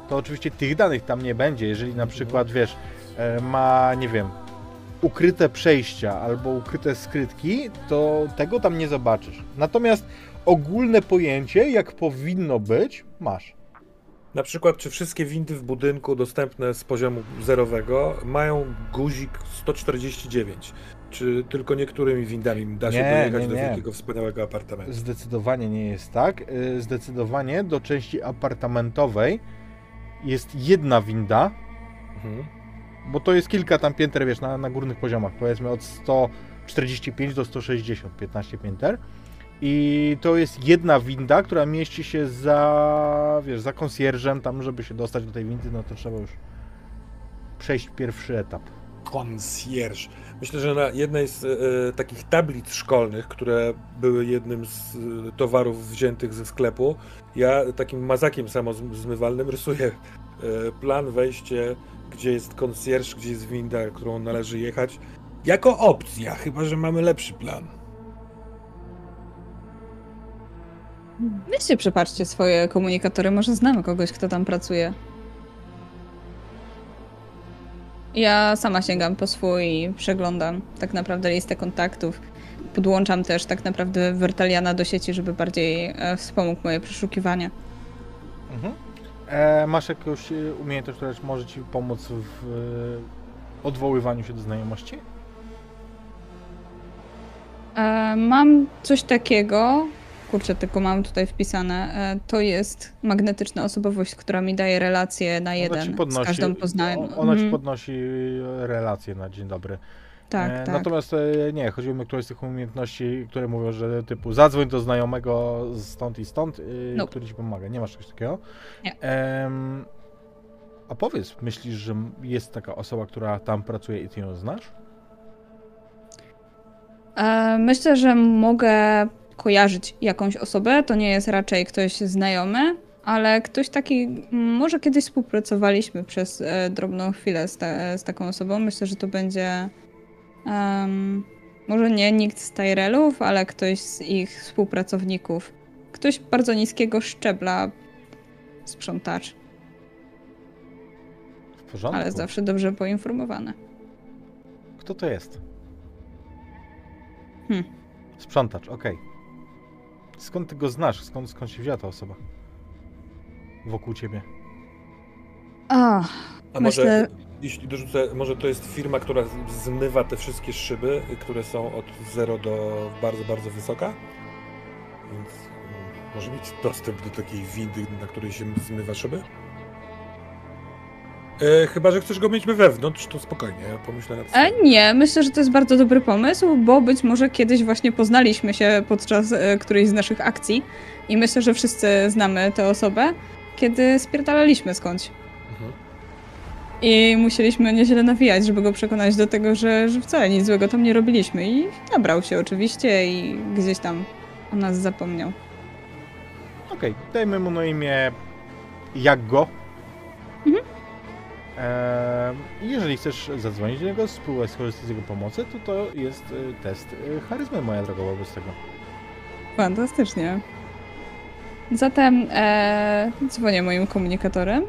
Speaker 1: to oczywiście tych danych tam nie będzie. Jeżeli na przykład, wiesz, e, ma, nie wiem, ukryte przejścia albo ukryte skrytki, to tego tam nie zobaczysz. Natomiast ogólne pojęcie, jak powinno być, masz.
Speaker 4: Na przykład, czy wszystkie windy w budynku dostępne z poziomu zerowego mają guzik 149? Czy tylko niektórymi windami da się
Speaker 1: Nie,
Speaker 4: dojechać
Speaker 1: nie,
Speaker 4: do
Speaker 1: nie.
Speaker 4: wielkiego, wspaniałego apartamentu?
Speaker 1: Zdecydowanie nie jest tak. Y, Zdecydowanie do części apartamentowej jest jedna winda,
Speaker 4: Mhm.
Speaker 1: bo to jest kilka tam pięter, wiesz, na, na górnych poziomach, powiedzmy od 145 do 160, 15 pięter. I to jest jedna winda, która mieści się za, wiesz, za konsjerżem, tam żeby się dostać do tej windy, no to trzeba już przejść pierwszy etap.
Speaker 4: Concierge. Myślę, że na jednej z e, takich tablic szkolnych, które były jednym z e, towarów wziętych ze sklepu, ja takim mazakiem samozmywalnym rysuję e, plan, wejście, gdzie jest concierge, gdzie jest winda, którą należy jechać. Jako opcja, chyba że mamy lepszy plan.
Speaker 3: Weźcie, przepatrzcie swoje komunikatory, może znamy kogoś, kto tam pracuje. Ja sama sięgam po swój i przeglądam tak naprawdę listę kontaktów. podłączam też tak naprawdę Wertaliana do sieci, żeby bardziej e, wspomógł moje przeszukiwanie.
Speaker 1: Mhm. E, masz jakąś e, umiejętność, która może ci pomóc w e, odwoływaniu się do znajomości?
Speaker 3: E, mam coś takiego, kurczę, tylko mam tutaj wpisane, e, to jest magnetyczna osobowość, która mi daje relacje na
Speaker 1: Ona
Speaker 3: jeden
Speaker 1: podnosi,
Speaker 3: z każdą poznają.
Speaker 1: Ona ci
Speaker 3: Mhm.
Speaker 1: podnosi e, relacje na dzień dobry.
Speaker 3: Tak,
Speaker 1: E,
Speaker 3: tak.
Speaker 1: Natomiast e, nie, chodziło mi o którąś z tych umiejętności, które mówią, że typu zadzwoń do znajomego stąd i stąd,
Speaker 3: No.
Speaker 1: który ci pomaga. Nie masz czegoś takiego?
Speaker 3: Nie.
Speaker 1: A powiedz, myślisz, że jest taka osoba, która tam pracuje i ty ją znasz?
Speaker 3: Myślę, że mogę kojarzyć jakąś osobę. To nie jest raczej ktoś znajomy, ale ktoś taki. Może kiedyś współpracowaliśmy przez e, drobną chwilę z, ta, z taką osobą. Myślę, że to będzie. em, może nie nikt z Tyrellów, ale ktoś z ich współpracowników. Ktoś bardzo niskiego szczebla sprzątacz,
Speaker 1: W porządku.
Speaker 3: ale zawsze dobrze poinformowany.
Speaker 1: Kto to jest?
Speaker 3: Hmm.
Speaker 1: Sprzątacz, okej. Skąd ty go znasz? Skąd, skąd się wzięła ta osoba? Wokół ciebie.
Speaker 3: A,
Speaker 4: A
Speaker 3: Myślę-
Speaker 4: może, jeśli dorzucę, może to jest firma, która zmywa te wszystkie szyby, które są od 0 do bardzo, bardzo wysoka? Więc mm, może mieć dostęp do takiej windy, na której się zmywa szyby? E, chyba, że chcesz go mieć wewnątrz, to spokojnie, ja pomyślę nad tym.
Speaker 3: E, nie, myślę, że to jest bardzo dobry pomysł, bo być może kiedyś właśnie poznaliśmy się podczas e, którejś z naszych akcji i myślę, że wszyscy znamy tę osobę, kiedy spierdalaliśmy skądś.
Speaker 4: Mhm.
Speaker 3: I musieliśmy nieźle nawijać, żeby go przekonać do tego, że, że wcale nic złego tam nie robiliśmy. I nabrał się oczywiście i gdzieś tam o nas zapomniał.
Speaker 1: Okej, dajmy mu na imię Jaggo.
Speaker 3: Mhm.
Speaker 1: I jeżeli chcesz zadzwonić do niego, spróbować skorzystać z jego pomocy, to to jest y, test y, charyzmy, moja droga, wobec tego.
Speaker 3: Fantastycznie. Zatem e, dzwonię moim komunikatorem.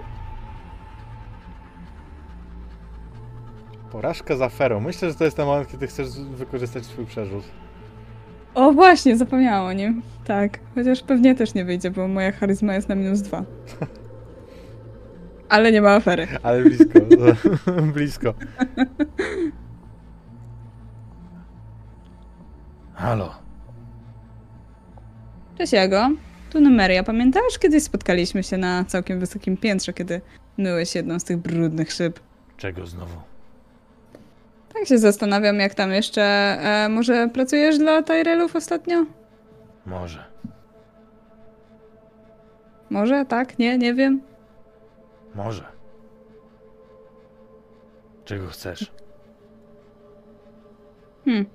Speaker 1: Porażka za aferą. Myślę, że to jest ten moment, kiedy chcesz wykorzystać swój przerzut.
Speaker 3: O właśnie, zapomniałam o nim. Tak, chociaż pewnie też nie wyjdzie, bo moja charyzma jest na minus dwa. <laughs> Ale nie ma afery.
Speaker 1: Ale blisko. <laughs> blisko. Halo.
Speaker 3: Cześć Jago, tu Numeria. Pamiętasz, kiedyś spotkaliśmy się na całkiem wysokim piętrze, kiedy myłeś jedną z tych brudnych szyb?
Speaker 1: Czego znowu?
Speaker 3: Tak się zastanawiam, jak tam jeszcze... E, może pracujesz dla Tyrellów ostatnio?
Speaker 1: Może.
Speaker 3: Może, tak, nie, nie wiem.
Speaker 1: Może. Czego chcesz?
Speaker 3: Hmm.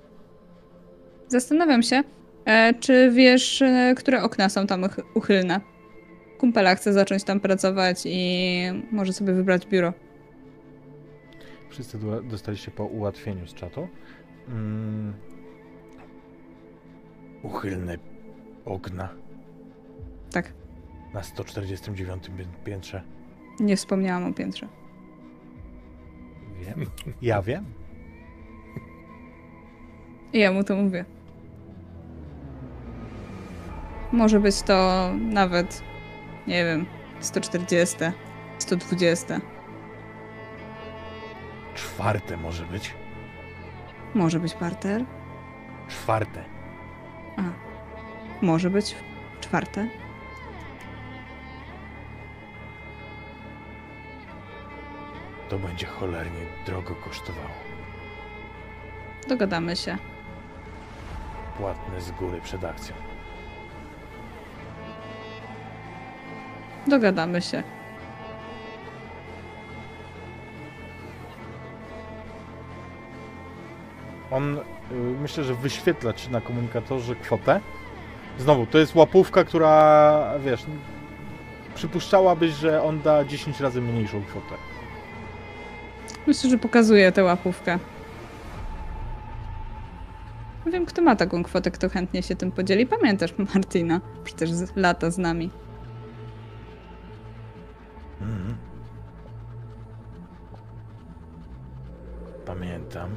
Speaker 3: Zastanawiam się, e, czy wiesz, e, które okna są tam uch- uchylne. Kumpela chce zacząć tam pracować i może sobie wybrać biuro.
Speaker 1: Wszyscy do- dostaliście po ułatwieniu z czatu. Mm. Uchylne okna
Speaker 3: Tak,
Speaker 1: na 149 pię- piętrze.
Speaker 3: Nie wspomniałam o piętrze.
Speaker 1: Wiem. Ja wiem.
Speaker 3: I ja mu to mówię. Może być to nawet, nie wiem, 140, 120.
Speaker 1: Czwarte może być.
Speaker 3: Może być parter,
Speaker 1: Czwarte.
Speaker 3: a może być czwarte.
Speaker 1: To będzie cholernie drogo kosztowało.
Speaker 3: Dogadamy się.
Speaker 1: Płatne z góry przed akcją.
Speaker 3: Dogadamy się.
Speaker 1: On y, myślę, że wyświetla ci na komunikatorze kwotę. Znowu, to jest łapówka, która wiesz, przypuszczałabyś, że on da 10 razy mniejszą kwotę.
Speaker 3: Myślę, że pokazuje tę łapówkę. Wiem, kto ma taką kwotę, kto chętnie się tym podzieli. Pamiętasz Martina? Przecież z lata z nami.
Speaker 1: Mhm. Pamiętam.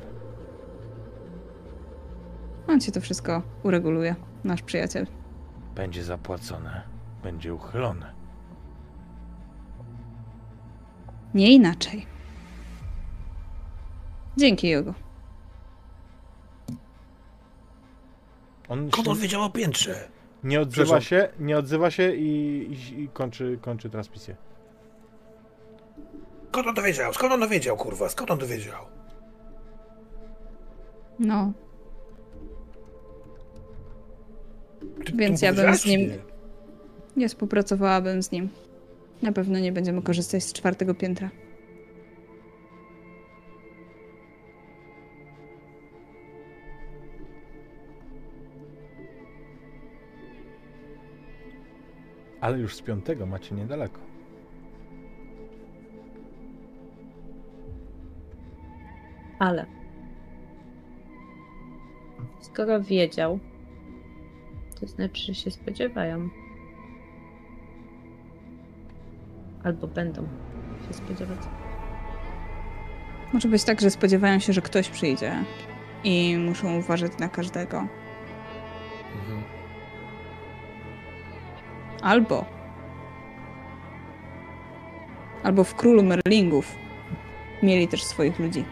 Speaker 3: On ci to wszystko ureguluje, nasz przyjaciel.
Speaker 1: Będzie zapłacone, będzie uchylone.
Speaker 3: Nie inaczej. Dzięki, Jogo.
Speaker 1: On
Speaker 4: Skąd
Speaker 1: się
Speaker 4: on wiedział o piętrze?
Speaker 1: nie odzywa
Speaker 4: Przepraszam.
Speaker 1: się, nie odzywa się i, i, i kończy, kończy transmisję.
Speaker 4: Skąd on to wiedział? Skąd on to wiedział, kurwa? Skąd on to wiedział?
Speaker 3: No,
Speaker 4: Ty,
Speaker 3: Więc
Speaker 4: ty
Speaker 3: ja bym z nim-
Speaker 4: czy nie?
Speaker 3: nie współpracowałabym z nim. Na pewno nie będziemy korzystać z czwartego piętra.
Speaker 1: Ale już z piątego macie niedaleko.
Speaker 2: Ale. Skoro wiedział, to znaczy, że się spodziewają. Albo będą się spodziewać.
Speaker 3: Może być tak, że spodziewają się, że ktoś przyjdzie i muszą uważać na każdego. Albo. Albo w królu Merlingów mieli też swoich ludzi.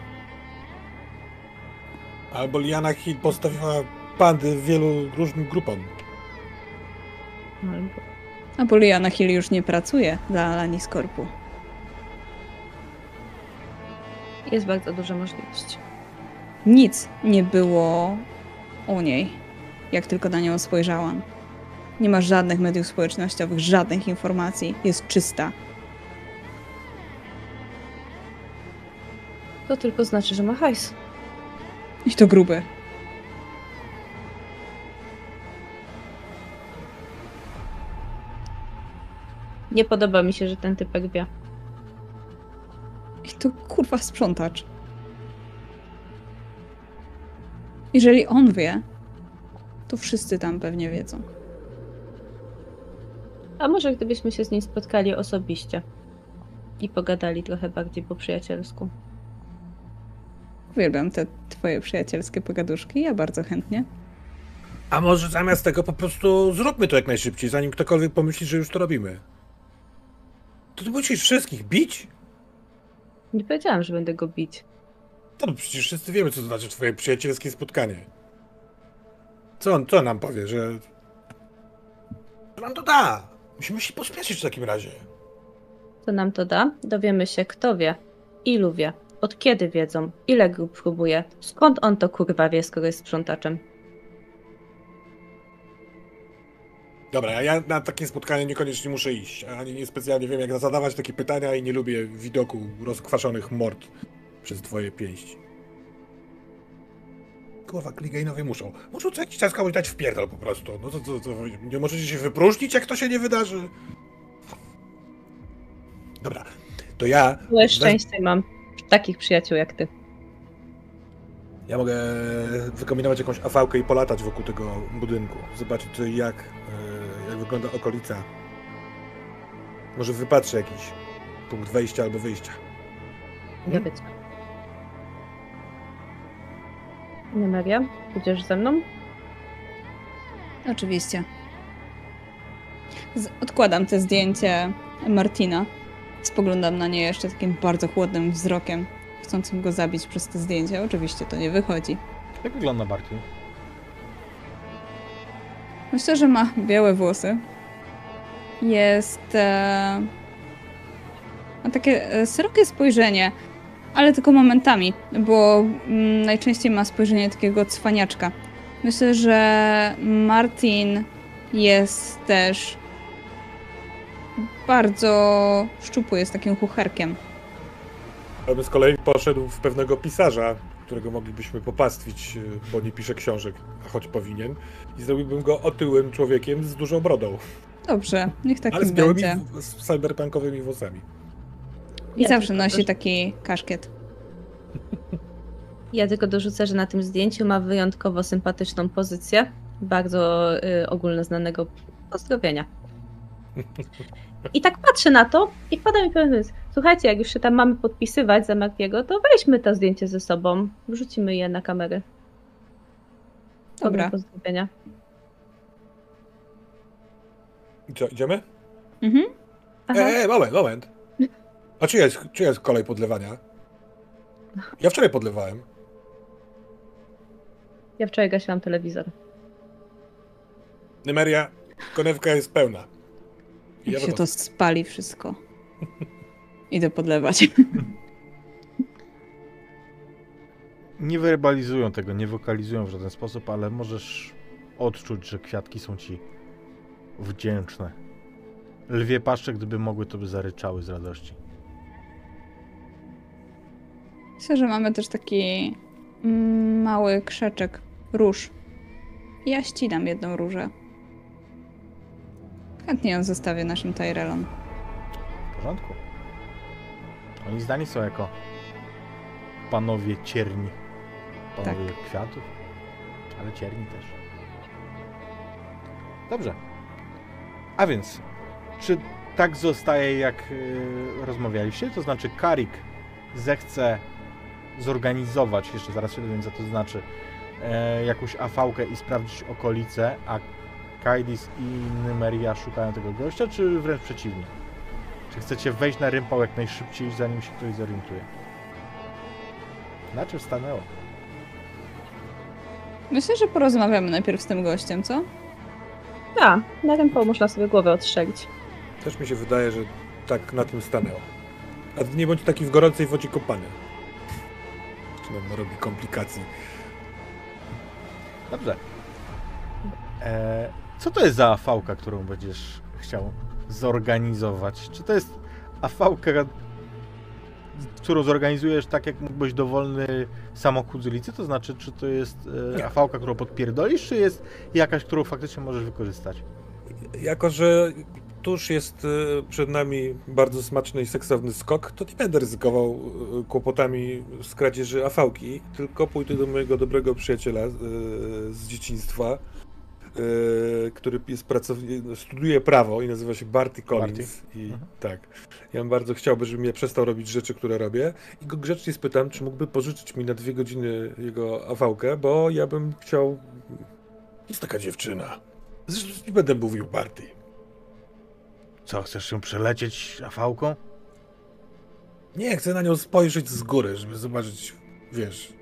Speaker 4: Albo Liana Hill postawiła pandy wielu różnym grupom.
Speaker 2: Albo.
Speaker 3: Albo Liana Hill już nie pracuje dla Alani Skorpu.
Speaker 2: Jest bardzo duża możliwość.
Speaker 3: Nic nie było o niej, jak tylko na nią spojrzałam. Nie ma żadnych mediów społecznościowych, żadnych informacji. Jest czysta.
Speaker 2: To tylko znaczy, że ma hajs.
Speaker 3: I to gruby.
Speaker 2: Nie podoba mi się, że ten typek wie.
Speaker 3: I to kurwa sprzątacz. Jeżeli on wie, to wszyscy tam pewnie wiedzą.
Speaker 2: A może gdybyśmy się z nim spotkali osobiście i pogadali trochę bardziej po przyjacielsku.
Speaker 3: Uwielbiam te twoje przyjacielskie pogaduszki, ja bardzo chętnie.
Speaker 4: A może zamiast tego po prostu zróbmy to jak najszybciej, zanim ktokolwiek pomyśli, że już to robimy. To ty musisz wszystkich bić?
Speaker 2: Nie powiedziałam, że będę go bić.
Speaker 4: To no przecież wszyscy wiemy, co to znaczy twoje przyjacielskie spotkanie. Co on, co on nam powie, że... Co nam to da? Musimy się pospieszyć w takim razie.
Speaker 2: Co nam to da? Dowiemy się, kto wie, ilu wie, od kiedy wiedzą, ile grup próbuje, skąd on to kurwa wie, skoro jest sprzątaczem.
Speaker 4: Dobra, a ja na takie spotkanie niekoniecznie muszę iść. Ani niespecjalnie wiem, jak zadawać takie pytania i nie lubię widoku rozkwaszonych mord przez twoje pięści. Kurwa, Kligainowie muszą. Muszą co jakiś czas komuś dać w pierdol po prostu. No to, to, to nie możecie się wypróżnić, jak to się nie wydarzy. Dobra, to ja... Wez-
Speaker 2: szczęście mam takich przyjaciół jak ty.
Speaker 4: Ja mogę wykombinować jakąś afałkę i polatać wokół tego budynku. Zobaczyć, jak, e, jak wygląda okolica. Może wypatrzę jakiś punkt wejścia albo wyjścia.
Speaker 2: Nie wiecie. Nie Maria, pójdziesz ze mną?
Speaker 3: Oczywiście. Z- odkładam te zdjęcie Martina. Spoglądam na nie jeszcze takim bardzo chłodnym wzrokiem, chcącym go zabić przez te zdjęcia. Oczywiście to nie wychodzi.
Speaker 1: Jak wygląda Barty?
Speaker 3: Myślę, że ma białe włosy. Jest. E... Ma takie e, szerokie spojrzenie, ale tylko momentami, bo mm, najczęściej ma spojrzenie takiego cwaniaczka. Myślę, że Martin jest też bardzo szczupły, jest takim chucherkiem.
Speaker 4: Ja bym z kolei poszedł w pewnego pisarza, którego moglibyśmy popastwić, e, bo nie pisze książek, a choć powinien. I zrobiłbym go otyłym człowiekiem z dużą brodą,
Speaker 3: Dobrze, niech
Speaker 4: ale
Speaker 3: takim
Speaker 4: z białymi,
Speaker 3: będzie.
Speaker 4: z cyberpunkowymi włosami.
Speaker 3: I
Speaker 2: Ja
Speaker 3: zawsze nosi
Speaker 2: dorzu-
Speaker 3: taki kaszkiet.
Speaker 2: Ja tylko dorzucę, że na tym zdjęciu ma wyjątkowo sympatyczną pozycję. Bardzo y, ogólnoznanego pozdrowienia. I tak patrzę na to i wpada mi pewien pomysł. Słuchajcie, jak już się tam mamy podpisywać za Markiego, to weźmy to zdjęcie ze sobą. Wrzucimy je na kamery.
Speaker 3: Dobra.
Speaker 2: Pozdrowienia.
Speaker 4: I co, idziemy?
Speaker 3: Mhm.
Speaker 2: Aha.
Speaker 4: Ej, ej, moment, moment. A czy jest, czy jest kolej podlewania? Ja wczoraj podlewałem.
Speaker 2: Ja wczoraj gasiłam telewizor.
Speaker 4: Numeria, konewka jest pełna. I
Speaker 3: Jak
Speaker 4: ja
Speaker 3: się to spali wszystko. <laughs> Idę podlewać. <laughs>
Speaker 1: Nie werbalizują tego, nie wokalizują w żaden sposób, ale możesz odczuć, że kwiatki są ci wdzięczne. Lwie paszcze, gdyby mogły, to by zaryczały z radości.
Speaker 3: Myślę, że mamy też taki mały krzeczek róż. Ja ścinam jedną różę. Chętnie ją zostawię naszym Tyrellom.
Speaker 1: W porządku. Oni zdani są jako panowie cierni. Panowie kwiatów, ale cierni też. Dobrze. A więc, czy tak zostaje, jak yy, rozmawialiście? To znaczy, Karik zechce zorganizować, jeszcze zaraz się dowiem, co to znaczy, e, jakąś afałkę i sprawdzić okolice, a Kaidis i Nymeria szukają tego gościa, czy wręcz przeciwnie? Czy chcecie wejść na rympał jak najszybciej, zanim się ktoś zorientuje? Na czym stanęło?
Speaker 3: Myślę, że porozmawiamy najpierw z tym gościem, co?
Speaker 2: A, na ręką można sobie głowę odstrzelić.
Speaker 4: Też mi się wydaje, że tak na tym stanęło. A ty nie bądź taki w gorącej wodzie kopany. Czy nam narobi komplikacji.
Speaker 1: Dobrze. E, co to jest za afałka, którą będziesz chciał zorganizować? Czy to jest afałka, którą zorganizujesz tak, jak mógłbyś dowolny samochód z ulicy? To znaczy, czy to jest e, afałka, którą podpierdolisz, czy jest jakaś, którą faktycznie możesz wykorzystać?
Speaker 4: Jako, że tuż jest e, przed nami bardzo smaczny i seksowny skok, to nie będę ryzykował e, kłopotami z kradzieży afałki, tylko pójdę do mojego dobrego przyjaciela e, z dzieciństwa, który jest pracowni- studiuje prawo i nazywa się Barty Collins. I
Speaker 1: Mhm.
Speaker 4: tak, ja bym bardzo chciałby, żeby mnie przestał robić rzeczy, które robię i go grzecznie spytam, czy mógłby pożyczyć mi na dwie godziny jego afałkę, bo ja bym chciał... Jest taka dziewczyna. Zresztą nie będę mówił Barty.
Speaker 1: Co, chcesz się przelecieć afałką?
Speaker 4: Nie, chcę na nią spojrzeć z góry, żeby zobaczyć, wiesz,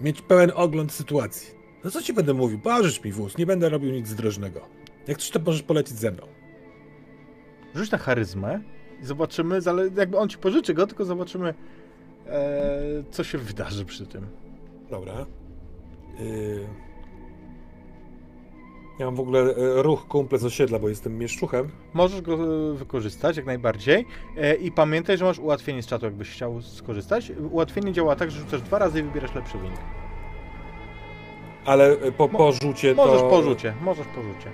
Speaker 4: mieć pełen ogląd sytuacji. No co ci będę mówił? Pożycz mi wóz, nie będę robił nic zdrożnego. Jak chcesz, to możesz polecieć ze mną.
Speaker 1: Rzuć na charyzmę i zobaczymy, jakby on ci pożyczy go, tylko zobaczymy, e, co się wydarzy przy tym.
Speaker 4: Dobra. Yy... Ja mam w ogóle e, ruch kumple z osiedla, bo jestem mieszczuchem.
Speaker 1: Możesz go e, wykorzystać jak najbardziej. E, I pamiętaj, że masz ułatwienie z czatu, jakbyś chciał skorzystać. Ułatwienie działa tak, że rzucasz dwa razy i wybierasz lepszy wynik.
Speaker 4: Ale po, po rzucie
Speaker 1: Możesz po rzucie, możesz po rzucie.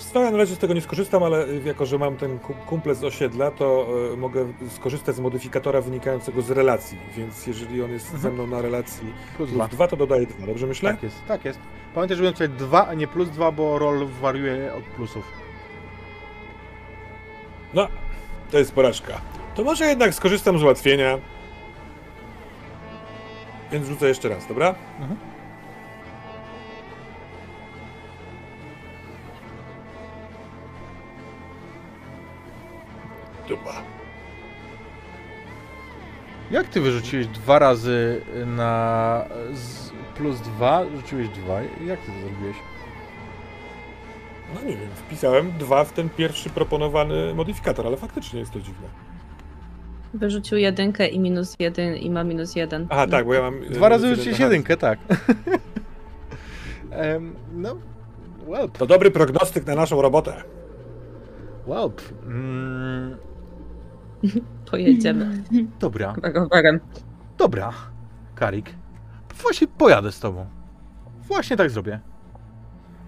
Speaker 4: Stałem na razie z tego nie skorzystam, ale y, jako, że mam ten ku- kumple z osiedla, to y, mogę skorzystać z modyfikatora wynikającego z relacji, więc jeżeli on jest
Speaker 1: Mhm.
Speaker 4: ze mną na relacji
Speaker 1: Plus
Speaker 4: plus
Speaker 1: dwa.
Speaker 4: 2, to dodaję 2, dobrze myślę?
Speaker 1: Tak jest, tak jest. Pamiętaj, żeby tutaj dwa, a nie plus dwa, bo roll wariuje od plusów.
Speaker 4: No, to jest porażka. To może jednak skorzystam z ułatwienia. Więc rzucę jeszcze raz, dobra?
Speaker 1: Mhm.
Speaker 4: Dupa.
Speaker 1: Jak ty wyrzuciłeś dwa razy na plus dwa, rzuciłeś dwa? Jak ty to zrobiłeś?
Speaker 4: No nie wiem, wpisałem dwa w ten pierwszy proponowany modyfikator, ale faktycznie jest to dziwne.
Speaker 2: Wyrzucił jedynkę i minus jeden i ma minus jeden.
Speaker 4: Aha, tak, bo ja mam...
Speaker 1: Dwa razy
Speaker 4: jeden
Speaker 1: rzuciłeś
Speaker 4: na
Speaker 1: jedynkę, tak. <laughs> Em, no, well,
Speaker 4: To dobry prognostyk na naszą robotę.
Speaker 1: well. Mm, <laughs>
Speaker 2: Pojedziemy.
Speaker 1: dobra,
Speaker 2: Rowerem.
Speaker 1: dobra, Karik. Właśnie pojadę z tobą. Właśnie tak zrobię.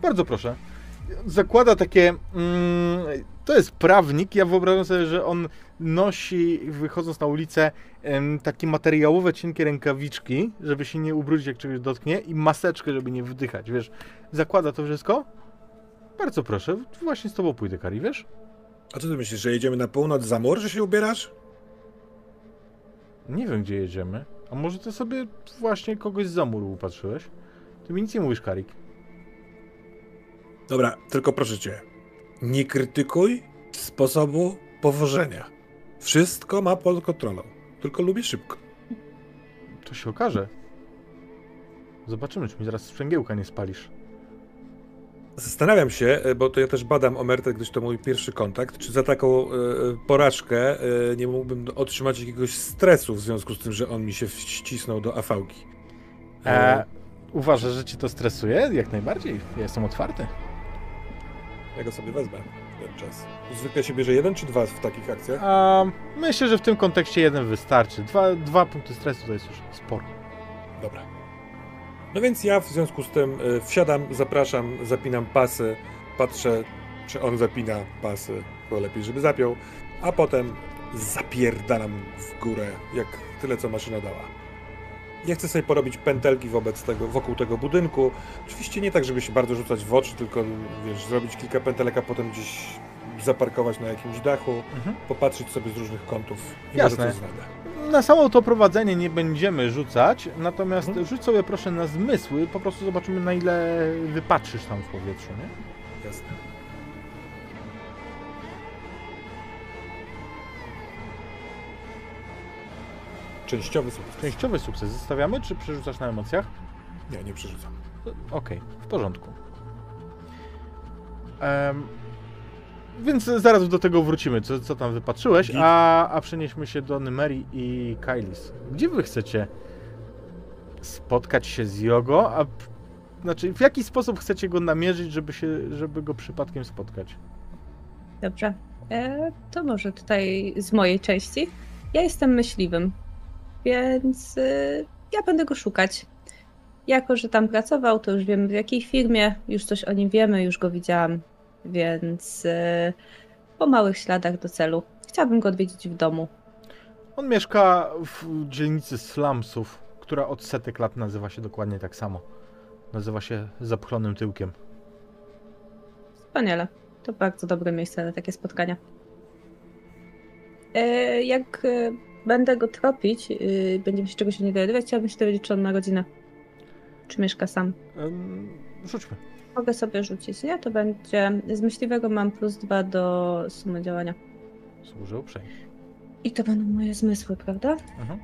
Speaker 1: Bardzo proszę. Zakłada takie. Mm, to jest prawnik. Ja wyobrażam sobie, że on nosi, wychodząc na ulicę, takie materiałowe, cienkie rękawiczki, żeby się nie ubrudzić, jak czegoś dotknie, i maseczkę, żeby nie wdychać. Wiesz, zakłada to wszystko. Bardzo proszę, właśnie z tobą pójdę, Kari, wiesz?
Speaker 4: A co ty myślisz, że jedziemy na północ za mur, że się ubierasz?
Speaker 1: Nie wiem, gdzie jedziemy, A może ty sobie właśnie kogoś z zamuru upatrzyłeś? Ty mi nic nie mówisz, Karik.
Speaker 4: Dobra, tylko proszę cię, nie krytykuj sposobu powożenia. Wszystko ma pod kontrolą, tylko lubię szybko.
Speaker 1: To się okaże. Zobaczymy, czy mi zaraz sprzęgiełka nie spalisz.
Speaker 4: Zastanawiam się, e, bo to ja też badam Omertę, gdyż to mój pierwszy kontakt, czy za taką e, porażkę e, nie mógłbym otrzymać jakiegoś stresu w związku z tym, że on mi się wcisnął do afałki.
Speaker 1: E, uważasz, że ci to stresuje? Jak najbardziej. Ja jestem otwarty.
Speaker 4: Ja go sobie wezmę ten czas. Zwykle się bierze jeden czy dwa w takich akcjach?
Speaker 1: A myślę, że w tym kontekście jeden wystarczy. Dwa, dwa punkty stresu to jest już sporo.
Speaker 4: Dobra. No więc ja w związku z tym y, wsiadam, zapraszam, zapinam pasy, patrzę, czy on zapina pasy, bo lepiej, żeby zapiął, a potem zapierdalam w górę, jak tyle, co maszyna dała. Ja chcę sobie porobić pętelki wobec tego, wokół tego budynku. Oczywiście nie tak, żeby się bardzo rzucać w oczy, tylko wiesz, zrobić kilka pętelek, a potem gdzieś zaparkować na jakimś dachu,
Speaker 1: Mhm.
Speaker 4: popatrzeć sobie z różnych kątów i
Speaker 1: Jasne.
Speaker 4: może coś znajdę.
Speaker 1: Na samo to prowadzenie nie będziemy rzucać, natomiast
Speaker 4: Mhm.
Speaker 1: rzuć sobie proszę na zmysły, po prostu zobaczymy na ile wypatrzysz tam w powietrzu, nie?
Speaker 4: Jasne. Częściowy sukces.
Speaker 1: Częściowy sukces zostawiamy, czy przerzucasz na emocjach?
Speaker 4: Nie, nie przerzucam.
Speaker 1: Okej, w porządku. Em, więc zaraz do tego wrócimy, co, co tam wypatrzyłeś, a, a przenieśmy się do Nymerii i Kailis. Gdzie wy chcecie spotkać się z Jogo, a znaczy w jaki sposób chcecie go namierzyć, żeby, się, żeby go przypadkiem spotkać?
Speaker 2: Dobrze. E, to może tutaj z mojej części. Ja jestem myśliwym, więc y, ja będę go szukać. Jako, że tam pracował, to już wiemy w jakiej firmie, już coś o nim wiemy, już go widziałam, więc y, po małych śladach do celu. Chciałabym go odwiedzić w domu.
Speaker 1: On mieszka w dzielnicy slumsów, która od setek lat nazywa się dokładnie tak samo. Nazywa się Zapchlonym Tyłkiem.
Speaker 2: Wspaniale. To bardzo dobre miejsce na takie spotkania. E, jak e, będę go tropić, y, będziemy się czegoś o niego dowiadywać, chciałabym się dowiedzieć, czy on ma rodzinę. Czy mieszka sam.
Speaker 1: Rzućmy.
Speaker 2: Mogę sobie rzucić, nie? To będzie. Z myśliwego mam plus dwa do sumy działania.
Speaker 1: Służę uprzejmie.
Speaker 2: I to będą moje zmysły, prawda?
Speaker 1: Mhm.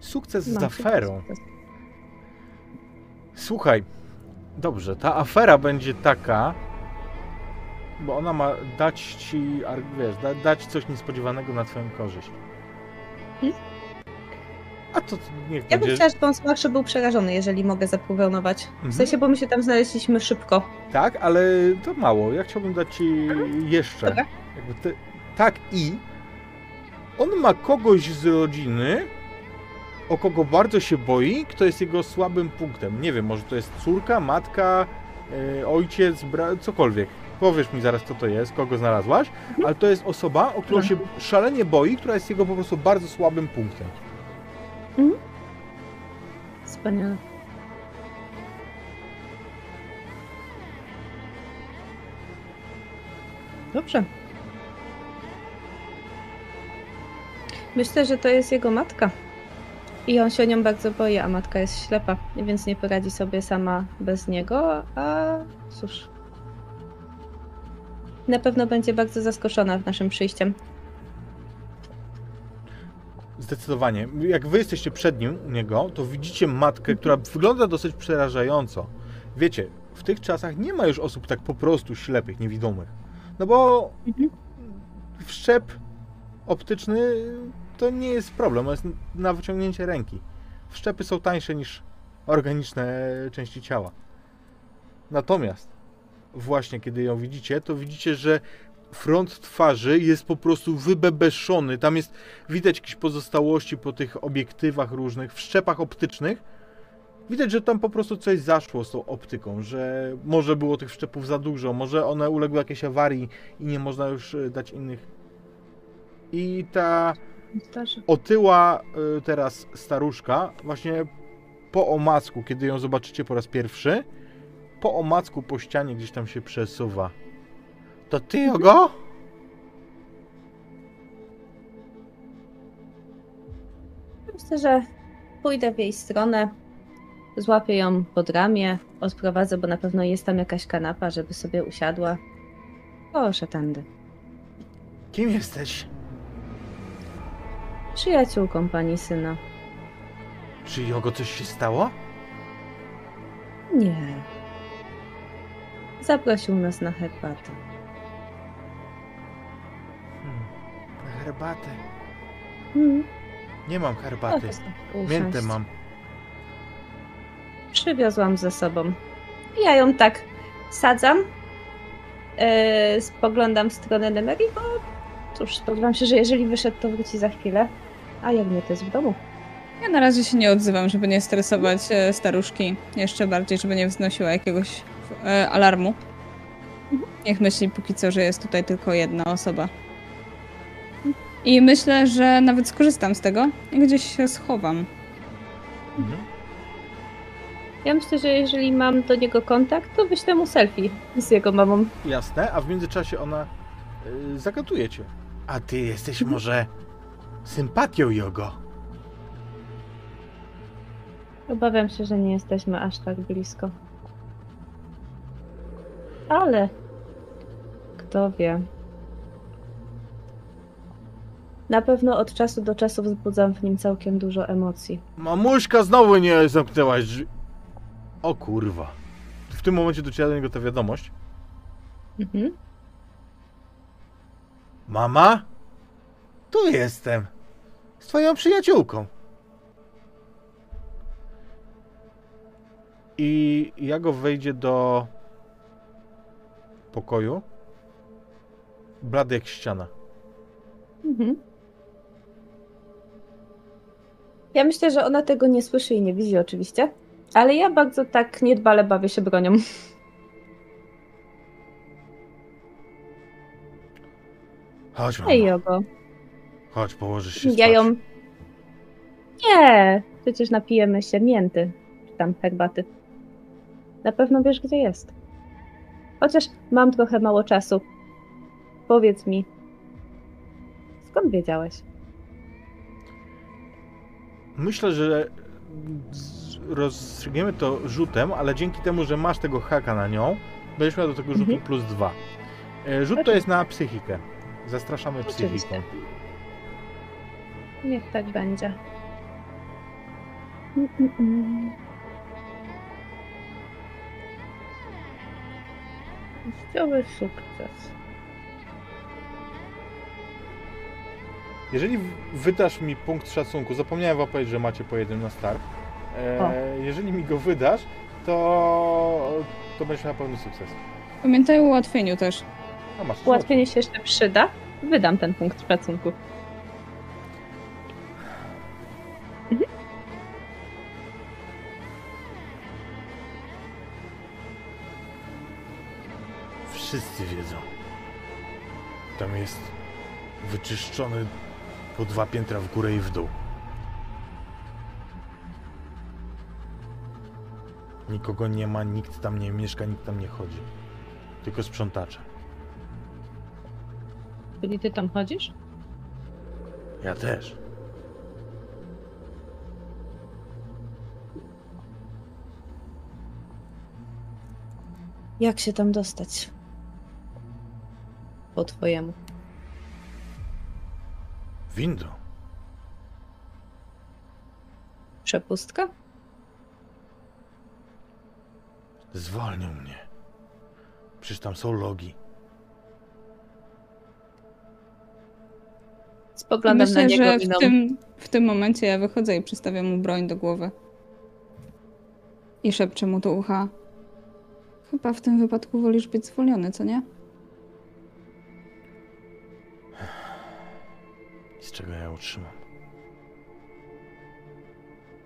Speaker 1: Sukces z aferą.
Speaker 2: sukces.
Speaker 1: Słuchaj, dobrze, ta afera będzie taka, bo ona ma dać ci, wiesz, da, dać coś niespodziewanego na twoją korzyść.
Speaker 2: Hmm?
Speaker 1: A to niech
Speaker 2: Ja bym
Speaker 1: będzie...
Speaker 2: chciała, żeby on słabszy był przerażony, jeżeli mogę zaproponować.
Speaker 1: Mhm.
Speaker 2: W sensie, bo my się tam znaleźliśmy szybko.
Speaker 1: Tak, ale to mało. Ja chciałbym dać ci jeszcze.
Speaker 2: Dobra.
Speaker 1: Jakby te, tak i on ma kogoś z rodziny, o kogo bardzo się boi, kto jest jego słabym punktem. Nie wiem, może to jest córka, matka, yy, ojciec, bra- cokolwiek. Powiesz mi zaraz, co to jest, kogo znalazłaś, ale to jest osoba, o którą się szalenie boi, która jest jego po prostu bardzo słabym punktem.
Speaker 2: Wspaniale. Dobrze. Myślę, że to jest jego matka. I on się o nią bardzo boi, a matka jest ślepa, więc nie poradzi sobie sama bez niego, a cóż. Na pewno będzie bardzo zaskoczona naszym przyjściem.
Speaker 1: Zdecydowanie. Jak wy jesteście przed nim, u niego, to widzicie matkę, która wygląda dosyć przerażająco. Wiecie, w tych czasach nie ma już osób tak po prostu ślepych, niewidomych. No bo wszczep optyczny to nie jest problem, to jest na wyciągnięcie ręki. Wszczepy są tańsze niż organiczne części ciała. Natomiast właśnie kiedy ją widzicie, to widzicie, że front twarzy jest po prostu wybebeszony. Tam jest widać jakieś pozostałości po tych obiektywach różnych, w szczepach optycznych. Widać, że tam po prostu coś zaszło z tą optyką, że może było tych szczepów za dużo, może one uległy jakiejś awarii i nie można już e, dać innych. I ta otyła y, teraz staruszka, właśnie po omacku, kiedy ją zobaczycie po raz pierwszy, po omacku po ścianie gdzieś tam się przesuwa. To ty go?
Speaker 2: Myślę, że pójdę w jej stronę, złapię ją pod ramię, odprowadzę, bo na pewno jest tam jakaś kanapa, żeby sobie usiadła. Proszę tędy.
Speaker 1: Kim jesteś?
Speaker 2: Przyjaciółką pani syna.
Speaker 1: Czy Jogo coś się stało?
Speaker 2: Nie. Zaprosił nas na herbatę.
Speaker 1: Herbatę.
Speaker 2: Hmm.
Speaker 1: Nie mam herbaty.
Speaker 2: usiąść.
Speaker 1: Miętę mam.
Speaker 2: Przywiozłam ze sobą. Ja ją tak sadzam. Yy, spoglądam w stronę Nemery, bo cóż, spodziewam się, że jeżeli wyszedł, to wróci za chwilę. A jak nie, to jest w domu.
Speaker 3: Ja na razie się nie odzywam, żeby nie stresować e, staruszki. Jeszcze bardziej, żeby nie wznosiła jakiegoś e, alarmu. Niech myśli póki co, że jest tutaj tylko jedna osoba. I myślę, że nawet skorzystam z tego i gdzieś się schowam.
Speaker 1: Mhm.
Speaker 2: Ja myślę, że jeżeli mam do niego kontakt, to wyślę mu selfie z jego mamą.
Speaker 1: Jasne, a w międzyczasie ona y, zagatuje cię. A ty jesteś może sympatią Jogo.
Speaker 2: Obawiam się, że nie jesteśmy aż tak blisko. Ale kto wie. Na pewno od czasu do czasu wzbudzam w nim całkiem dużo emocji.
Speaker 1: Mamuśka znowu nie zamknęłaś drzwi. O kurwa. W tym momencie dociera do niego ta wiadomość.
Speaker 2: Mhm.
Speaker 1: Mama? Tu jestem. Z twoją przyjaciółką. I Jago wejdzie do pokoju. Blady jak ściana.
Speaker 2: Mhm. Ja myślę, że ona tego nie słyszy i nie widzi oczywiście, ale ja bardzo tak niedbale bawię się bronią.
Speaker 1: Chodź, mama.
Speaker 2: Hej, Jogo.
Speaker 1: Chodź, położysz się
Speaker 2: Ja
Speaker 1: spać.
Speaker 2: ją... Nie, przecież napijemy się mięty, czy tam herbaty. Na pewno wiesz, gdzie jest. Chociaż mam trochę mało czasu. Powiedz mi, skąd wiedziałeś?
Speaker 1: Myślę, że rozstrzygniemy to rzutem, ale dzięki temu, że masz tego haka na nią, będziesz miał do tego rzutu
Speaker 2: Mhm.
Speaker 1: plus dwa. E, Rzut to jest na psychikę. Zastraszamy psychiką.
Speaker 2: Oczywiście. Niech tak będzie. Mm. Teściowy sukces.
Speaker 1: Jeżeli wydasz mi punkt szacunku, zapomniałem wam powiedzieć, że macie po jednym na start. E, jeżeli mi go wydasz, to, to będziesz miał pełny sukces.
Speaker 3: Pamiętaj o ułatwieniu też.
Speaker 1: A masz
Speaker 2: Ułatwienie się jeszcze przyda. Wydam ten punkt szacunku.
Speaker 1: Wszyscy wiedzą. Tam jest wyczyszczony po dwa piętra w górę i w dół. Nikogo nie ma, nikt tam nie mieszka, nikt tam nie chodzi. Tylko sprzątacze.
Speaker 2: Czyli ty tam chodzisz?
Speaker 1: Ja też.
Speaker 2: Jak się tam dostać? Po twojemu.
Speaker 1: Windą.
Speaker 2: Przepustka?
Speaker 1: Zwolnią mnie. Przecież tam są logi.
Speaker 2: Spoglądam
Speaker 3: Myślę,
Speaker 2: na niego
Speaker 3: że
Speaker 2: miną.
Speaker 3: w tym, w tym momencie ja wychodzę i przystawiam mu broń do głowy. I szepczę mu do ucha. Chyba w tym wypadku wolisz być zwolniony, co nie?
Speaker 1: I z czego ja utrzymam?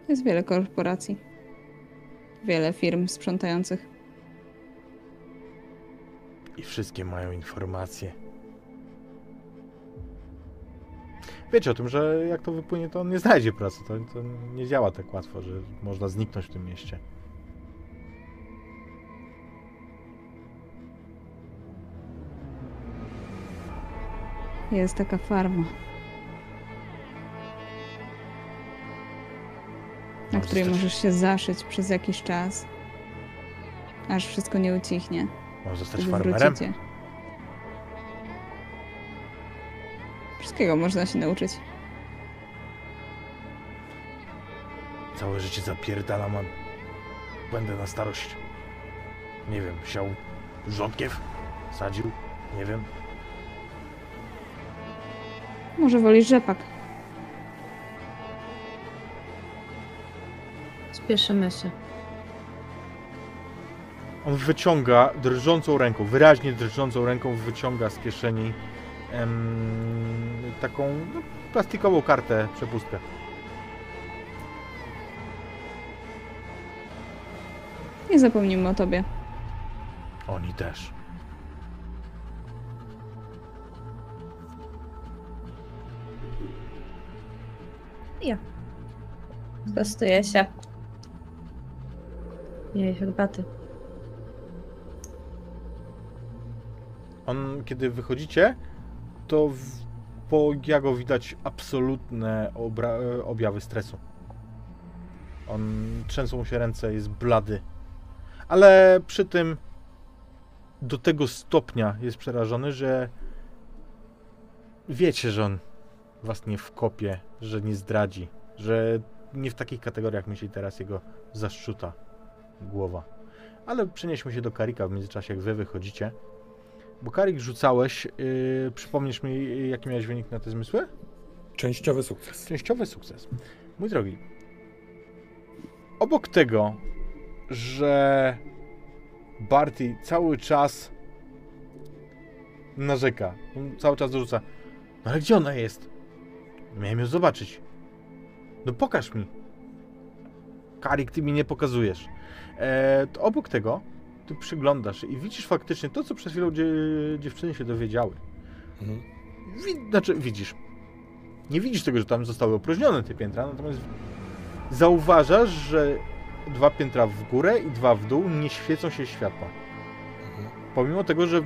Speaker 3: Jest wiele korporacji. Wiele firm sprzątających.
Speaker 1: I wszystkie mają informacje. Wiecie o tym, że jak to wypłynie, to on nie znajdzie pracy. To, to nie działa tak łatwo, że można zniknąć w tym mieście.
Speaker 3: Jest taka farma. Na której możesz się zaszyć przez jakiś czas, aż wszystko nie ucichnie.
Speaker 1: Może zostać farmerem?
Speaker 3: wrócicie. Wszystkiego można się nauczyć.
Speaker 1: Całe życie zapierdalam, a będę na starość. Nie wiem, siał rzodkiew? Sadził? Nie wiem.
Speaker 3: Może wolisz rzepak.
Speaker 2: Spieszymy się.
Speaker 1: On wyciąga drżącą ręką, wyraźnie drżącą ręką wyciąga z kieszeni em, taką no, plastikową kartę przepustkę.
Speaker 3: Nie zapomnimy o tobie.
Speaker 1: Oni też.
Speaker 2: Prostuję się. Jej, herbaty.
Speaker 1: On, kiedy wychodzicie, to w, po Jago widać absolutne e, objawy stresu. On trzęsą mu się ręce, jest blady. Ale przy tym do tego stopnia jest przerażony, że wiecie, że on was nie wkopie, że nie zdradzi, że nie w takich kategoriach myśli teraz jego zaszczuta głowa. Ale przenieśmy się do Karika w międzyczasie, jak wy wychodzicie. Bo Karik rzucałeś, yy, przypomnisz mi, yy, jaki miałeś wynik na te zmysły?
Speaker 4: Częściowy sukces.
Speaker 1: Częściowy sukces. Mój drogi, obok tego, że Barty cały czas narzeka, cały czas dorzuca, no ale gdzie ona jest? Miałem ją zobaczyć. No pokaż mi. Karik, ty mi nie pokazujesz. E, to obok tego, ty przyglądasz i widzisz faktycznie to, co przed chwilą dzie dziewczyny się dowiedziały.
Speaker 4: Mhm.
Speaker 1: Wi- znaczy, widzisz. Nie widzisz tego, że tam zostały opróżnione te piętra, natomiast zauważasz, że dwa piętra w górę i dwa w dół nie świecą się światła.
Speaker 4: Mhm.
Speaker 1: Pomimo tego, że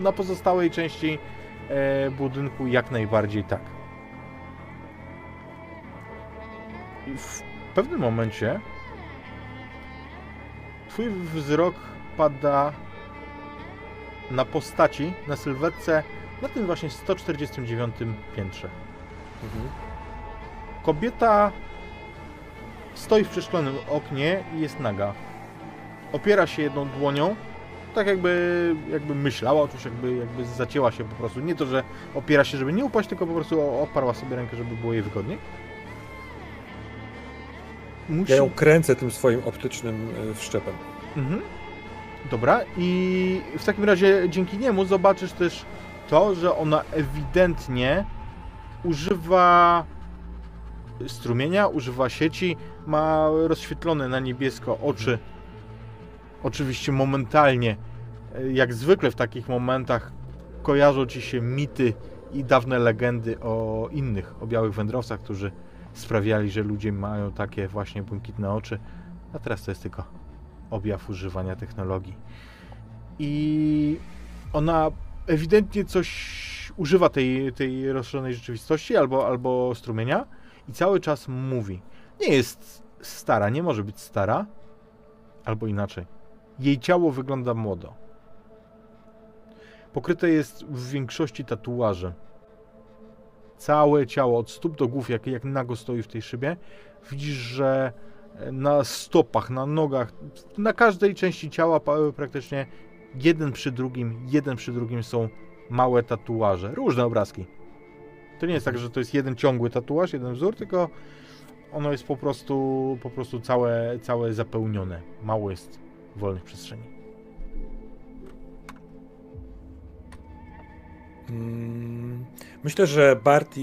Speaker 1: na pozostałej części e, budynku jak najbardziej tak. I w pewnym momencie twój wzrok pada na postaci, na sylwetce na tym właśnie 149 piętrze.
Speaker 4: Mhm.
Speaker 1: Kobieta stoi w przeszklonym oknie i jest naga. Opiera się jedną dłonią, tak jakby, jakby myślała, otóż jakby, jakby zacięła się po prostu. Nie to, że opiera się, żeby nie upaść, tylko po prostu oparła sobie rękę, żeby było jej wygodniej. Musi...
Speaker 4: Ja ją kręcę tym swoim optycznym y, wszczepem.
Speaker 1: Mhm. Dobra, i w takim razie dzięki niemu zobaczysz też to, że ona ewidentnie używa strumienia, używa sieci, ma rozświetlone na niebiesko oczy. Oczywiście momentalnie, e, jak zwykle w takich momentach, kojarzą ci się mity i dawne legendy o innych, o białych wędrowcach, którzy sprawiali, że ludzie mają takie właśnie błękitne oczy. A teraz to jest tylko objaw używania technologii. I ona ewidentnie coś używa tej, tej rozszerzonej rzeczywistości albo, albo strumienia i cały czas mówi. Nie jest stara, nie może być stara, albo inaczej. Jej ciało wygląda młodo. Pokryte jest w większości tatuaży. Całe ciało, od stóp do głów, jak, jak nago stoi w tej szybie, widzisz, że na stopach, na nogach, na każdej części ciała pa- praktycznie jeden przy drugim, jeden przy drugim są małe tatuaże, różne obrazki. To nie jest tak, że to jest jeden ciągły tatuaż, jeden wzór, tylko ono jest po prostu, po prostu całe, całe zapełnione. Mało jest wolnych przestrzeni.
Speaker 4: Mm, Myślę, że Barty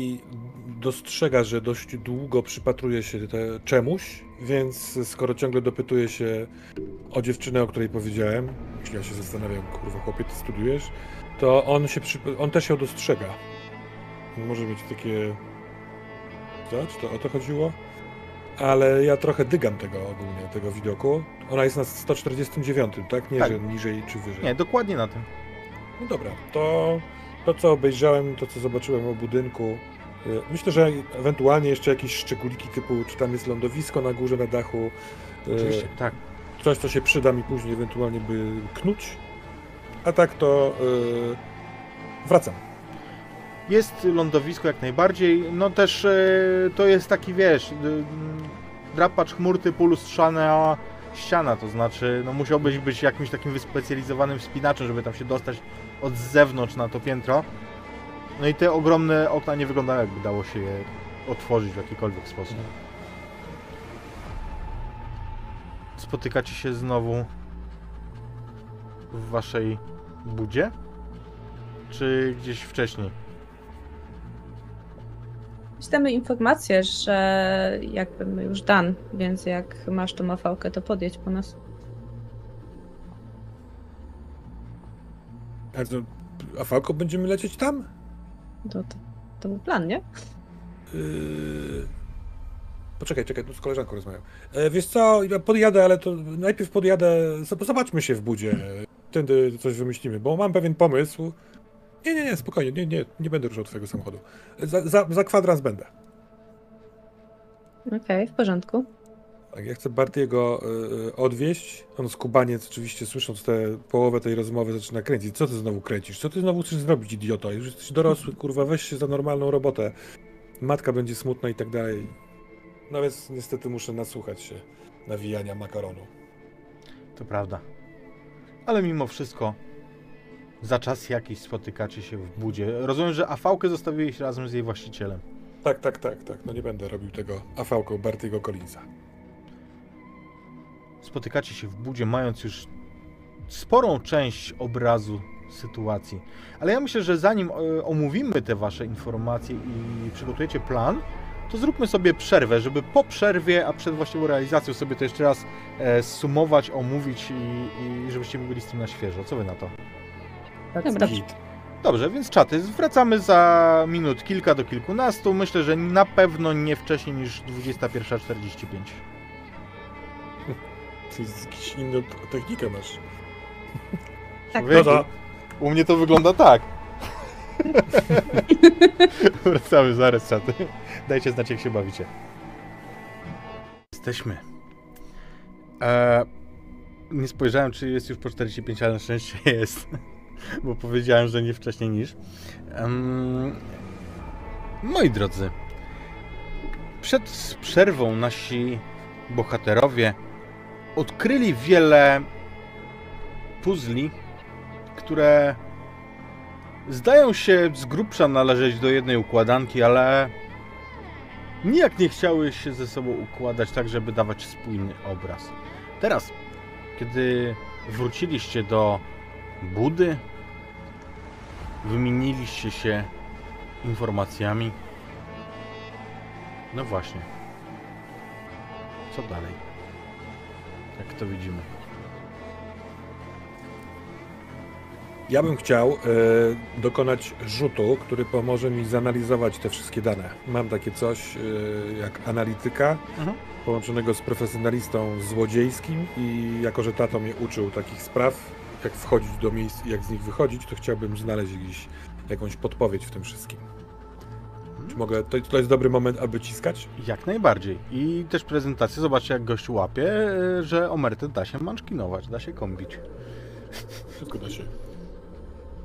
Speaker 4: dostrzega, że dość długo przypatruje się te czemuś, więc skoro ciągle dopytuje się o dziewczynę, o której powiedziałem, jeśli ja się zastanawiam, kurwa chłopie, ty studiujesz, to on się przypa- on też ją dostrzega. On może mieć takie... Co? Czy to o to chodziło? Ale ja trochę dygam tego ogólnie, tego widoku. Ona jest na 149, tak? Nie,
Speaker 1: Tak.
Speaker 4: że niżej czy wyżej.
Speaker 1: Nie, dokładnie na tym.
Speaker 4: No dobra, to to co obejrzałem, to co zobaczyłem o budynku, Y, Myślę, że ewentualnie jeszcze jakieś szczególiki typu, czy tam jest lądowisko na górze, na dachu. y,
Speaker 1: Oczywiście, tak.
Speaker 4: Coś, co się przyda mi później ewentualnie by knuć. A tak to y, wracam.
Speaker 1: Jest lądowisko jak najbardziej. No też to jest taki, wiesz, drapacz chmur typu lustrzana ściana, to znaczy no musiałbyś być jakimś takim wyspecjalizowanym wspinaczem, żeby tam się dostać od zewnątrz na to piętro. No i te ogromne okna nie wyglądają jakby dało się je otworzyć w jakikolwiek sposób. Spotykacie się znowu w waszej budzie? Czy gdzieś wcześniej?
Speaker 2: Czytamy informację, że jakby już dan, więc jak masz tą mafałkę, to podjedź po nas.
Speaker 4: A, to, a Falko będziemy lecieć tam?
Speaker 2: To, to, to był plan, nie?
Speaker 4: Yy... Poczekaj, czekaj, tu z koleżanką rozmawiam. E, wiesz co, ja podjadę, ale to najpierw podjadę, zob- zobaczmy się w budzie. Wtedy coś wymyślimy, bo mam pewien pomysł. Nie, nie, nie, spokojnie, nie, nie, nie będę ruszał twojego samochodu. Za, za, za kwadrans będę.
Speaker 2: Okej, w porządku.
Speaker 4: Tak, ja chcę Bartiego y, odwieźć. On skubaniec oczywiście słysząc tę połowę tej rozmowy zaczyna kręcić. Co ty znowu kręcisz? Co ty znowu chcesz zrobić, idioto? Już jesteś dorosły, kurwa, weź się za normalną robotę. Matka będzie smutna i tak dalej. No więc niestety muszę nasłuchać się nawijania makaronu.
Speaker 1: To prawda. Ale mimo wszystko za czas jakiś spotykacie się w budzie. Rozumiem, że afałkę zostawiłeś razem z jej właścicielem.
Speaker 4: Tak, tak, tak, tak. No nie będę robił tego afałką Bartiego Collinsa.
Speaker 1: Spotykacie się w budzie, mając już sporą część obrazu sytuacji. Ale ja myślę, że zanim e, omówimy te wasze informacje i przygotujecie plan, to zróbmy sobie przerwę, żeby po przerwie, a przed właściwą realizacją sobie to jeszcze raz e, sumować, omówić i, i żebyście byli z tym na świeżo. Co wy na to?
Speaker 2: Tak,
Speaker 3: Dobra.
Speaker 4: Git.
Speaker 1: Dobrze, więc czaty, wracamy za minut kilka do kilkunastu. Myślę, że na pewno nie wcześniej niż 21.45.
Speaker 4: Ty z- jakiś inną technikę masz. <laughs>
Speaker 2: Tak.
Speaker 1: Człowieku,
Speaker 4: No to-
Speaker 1: U mnie to wygląda tak. <laughs> Wracamy zaraz, czaty. Dajcie znać, jak się bawicie. Jesteśmy. E, nie spojrzałem, czy jest już po 45, ale na szczęście jest. <laughs> Bo powiedziałem, że nie wcześniej niż. Em, moi drodzy, przed przerwą nasi bohaterowie odkryli wiele puzli, które zdają się z grubsza należeć do jednej układanki, ale nijak nie chciały się ze sobą układać tak, żeby dawać spójny obraz. Teraz, kiedy wróciliście do Budy, wymieniliście się informacjami. No właśnie. Co dalej? Jak to widzimy?
Speaker 4: Ja bym chciał e, dokonać rzutu, który pomoże mi zanalizować te wszystkie dane. Mam takie coś e, jak analityka,
Speaker 1: Mhm.
Speaker 4: połączonego z profesjonalistą złodziejskim i jako, że tato mnie uczył takich spraw, jak wchodzić do miejsc i jak z nich wychodzić, to chciałbym znaleźć gdzieś jakąś podpowiedź w tym wszystkim. Czy mogę, to, to jest dobry moment, aby ciskać?
Speaker 1: Jak najbardziej. I też prezentację, zobaczcie jak gość łapie, e, że omertę da się manczkinować, da się kombić.
Speaker 4: Wszystko da się.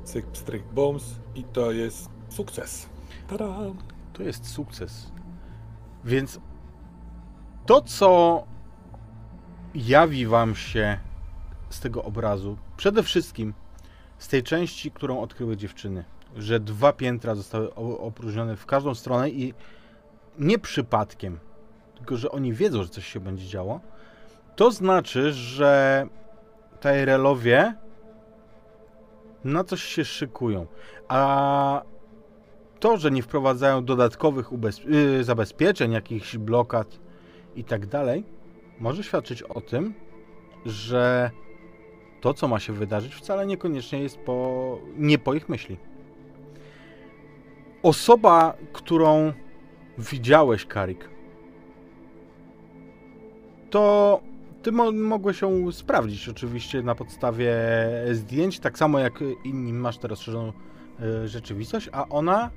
Speaker 4: Cyk, pstryk, bums i to jest sukces. Tada!
Speaker 1: To jest sukces. Więc to, co jawi wam się z tego obrazu, przede wszystkim z tej części, którą odkryły dziewczyny, że dwa piętra zostały opróżnione w każdą stronę i nie przypadkiem, tylko że oni wiedzą, że coś się będzie działo, to znaczy, że Tyrelowie na coś się szykują. A to, że nie wprowadzają dodatkowych yy, zabezpieczeń, jakichś blokad i tak dalej, może świadczyć o tym, że to, co ma się wydarzyć, wcale niekoniecznie jest po, nie po ich myśli. Osoba, którą widziałeś, Karik, to ty mo- mogłeś ją sprawdzić oczywiście na podstawie zdjęć, tak samo jak inni masz teraz rozszerzoną y, rzeczywistość, a ona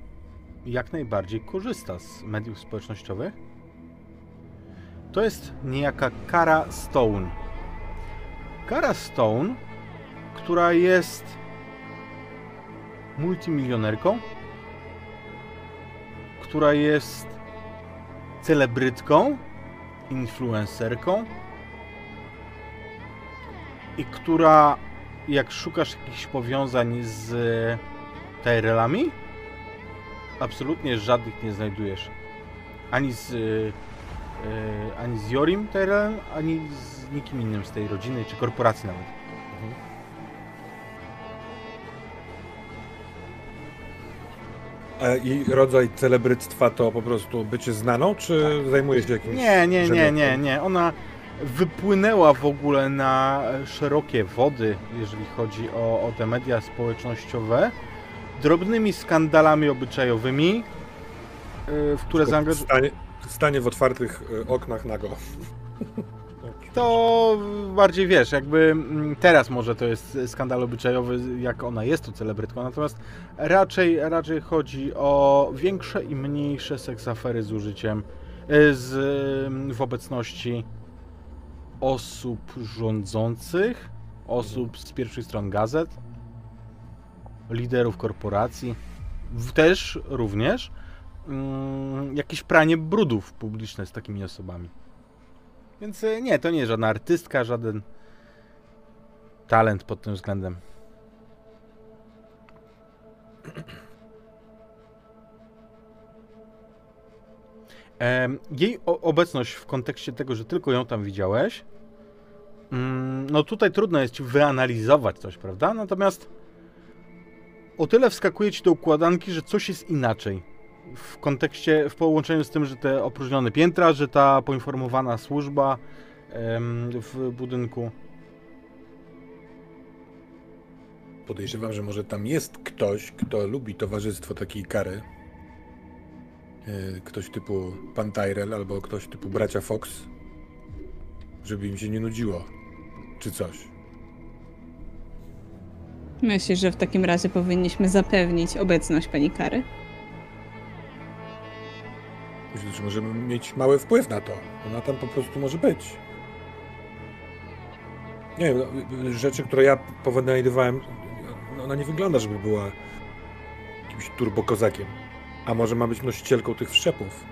Speaker 1: jak najbardziej korzysta z mediów społecznościowych, to jest niejaka Kara Stone. Kara Stone, która jest multimilionerką, która jest celebrytką, influencerką i która jak szukasz jakichś powiązań z Tyrellami, absolutnie żadnych nie znajdujesz. Ani z, y, y, ani z Jorim Tyrellem, ani z nikim innym z tej rodziny, czy korporacji nawet.
Speaker 4: A i rodzaj celebryctwa to po prostu bycie znaną, czy zajmuje się jakimś
Speaker 1: Nie, nie, nie, nie, nie. Ona wypłynęła w ogóle na szerokie wody, jeżeli chodzi o, o te media społecznościowe, drobnymi skandalami obyczajowymi, y, w które zaangażowano.
Speaker 4: Stanie, w otwartych y, oknach nago.
Speaker 1: To bardziej wiesz, jakby mm, teraz może to jest skandal obyczajowy, jak ona jest tu celebrytką, natomiast raczej, raczej chodzi o większe i mniejsze seksafery z użyciem, y, z, y, w obecności osób rządzących, osób z pierwszych stron gazet, liderów korporacji, też również mm, jakieś pranie brudów publiczne z takimi osobami. Więc e, nie, to nie żadna artystka, żaden talent pod tym względem. <clears throat> Em, Jej obecność w kontekście tego, że tylko ją tam widziałeś, mm, no tutaj trudno jest ci wyanalizować coś, prawda? Natomiast o tyle wskakuje ci do układanki, że coś jest inaczej w kontekście, w połączeniu z tym, że te opróżnione piętra, że ta poinformowana służba em, w budynku.
Speaker 4: Podejrzewam, że może tam jest ktoś, kto lubi towarzystwo takiej kary. Yy, Ktoś typu pan Tyrell albo ktoś typu bracia Fox. Żeby im się nie nudziło. Czy coś.
Speaker 3: Myślisz, że w takim razie powinniśmy zapewnić obecność pani Kary?
Speaker 4: Myślę, że możemy mieć mały wpływ na to. Ona tam po prostu może być. Nie wiem, no, rzeczy, które ja powynajdywałem, ona nie wygląda, żeby była jakimś turbokozakiem. A może ma być nosicielką tych wszczepów.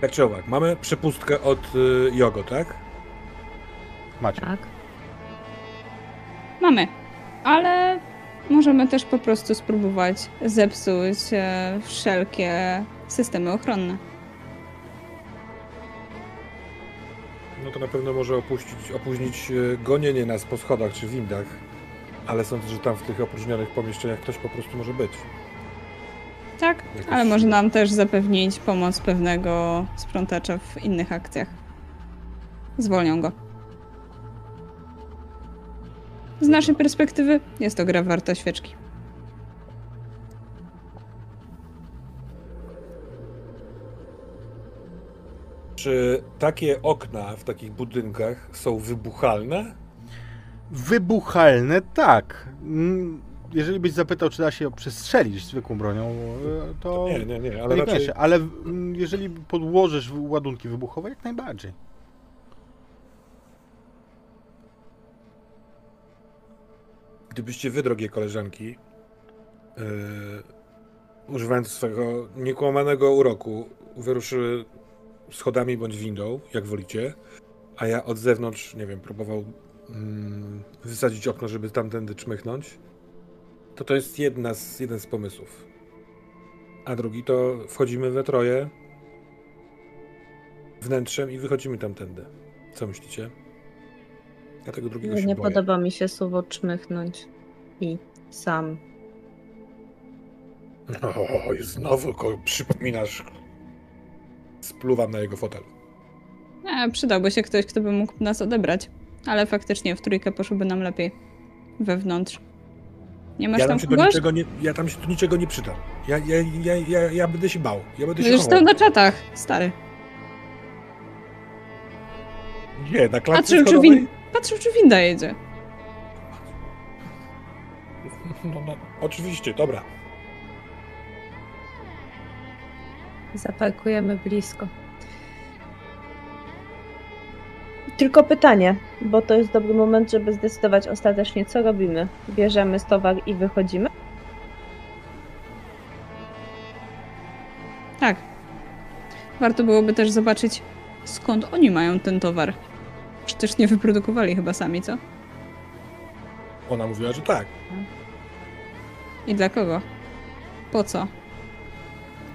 Speaker 4: Tak czy owak, mamy przepustkę od y, Jogo, tak?
Speaker 1: Macie.
Speaker 2: Tak.
Speaker 3: Mamy, ale możemy też po prostu spróbować zepsuć e, wszelkie systemy ochronne.
Speaker 4: No to na pewno może opuścić, opóźnić e, gonienie nas po schodach czy windach, ale sądzę, że tam w tych opróżnionych pomieszczeniach ktoś po prostu może być.
Speaker 3: Tak,
Speaker 4: Jakoś-
Speaker 3: ale może nam też zapewnić pomoc pewnego sprzątacza w innych akcjach. Zwolnią go. Z naszej perspektywy jest to gra warta świeczki.
Speaker 4: Czy takie okna w takich budynkach są wybuchalne?
Speaker 1: Wybuchalne, tak. Mm, Jeżeli byś zapytał, czy da się przestrzelić zwykłą bronią, e, to.
Speaker 4: Nie, nie, nie, ale raczej.
Speaker 1: Ale mm, jeżeli podłożysz ładunki wybuchowe, jak najbardziej.
Speaker 4: Gdybyście wy, drogie koleżanki, yy, używając swego niekłamanego uroku, wyruszyły schodami bądź windą, jak wolicie, a ja od zewnątrz, nie wiem, próbował mm, wysadzić okno, żeby tamtędy czmychnąć, to to jest jedna z, jeden z pomysłów. A drugi to wchodzimy we troje wnętrzem i wychodzimy tamtędy. Co myślicie? Ja tego drugiego się
Speaker 2: Nie
Speaker 4: boję.
Speaker 2: podoba mi się słowo czmychnąć. I sam.
Speaker 4: O, i znowu go przypominasz. Spluwam na jego fotel.
Speaker 3: E, przydałby się ktoś, kto by mógł nas odebrać. Ale faktycznie w trójkę poszłoby nam lepiej. Wewnątrz. Nie masz
Speaker 4: Ja
Speaker 3: tam
Speaker 4: tam, się do
Speaker 3: kogoś?
Speaker 4: niczego nie, ja tam się do niczego nie przydam. Ja, ja, ja, ja, ja będę się bał. Ja będę się
Speaker 3: Już stał na czatach, stary.
Speaker 4: Nie, na klatce
Speaker 3: Patrzył czy,
Speaker 4: schodowej?
Speaker 3: win... Patrzył, czy winda jedzie.
Speaker 4: no, no, oczywiście, dobra.
Speaker 2: Zaparkujemy blisko. Tylko pytanie, bo to jest dobry moment, żeby zdecydować ostatecznie, co robimy. Bierzemy z towar i wychodzimy?
Speaker 3: Tak. Warto byłoby też zobaczyć, skąd oni mają ten towar. Przecież nie wyprodukowali chyba sami, co?
Speaker 4: Ona mówiła, że tak.
Speaker 3: I dla kogo? Po co?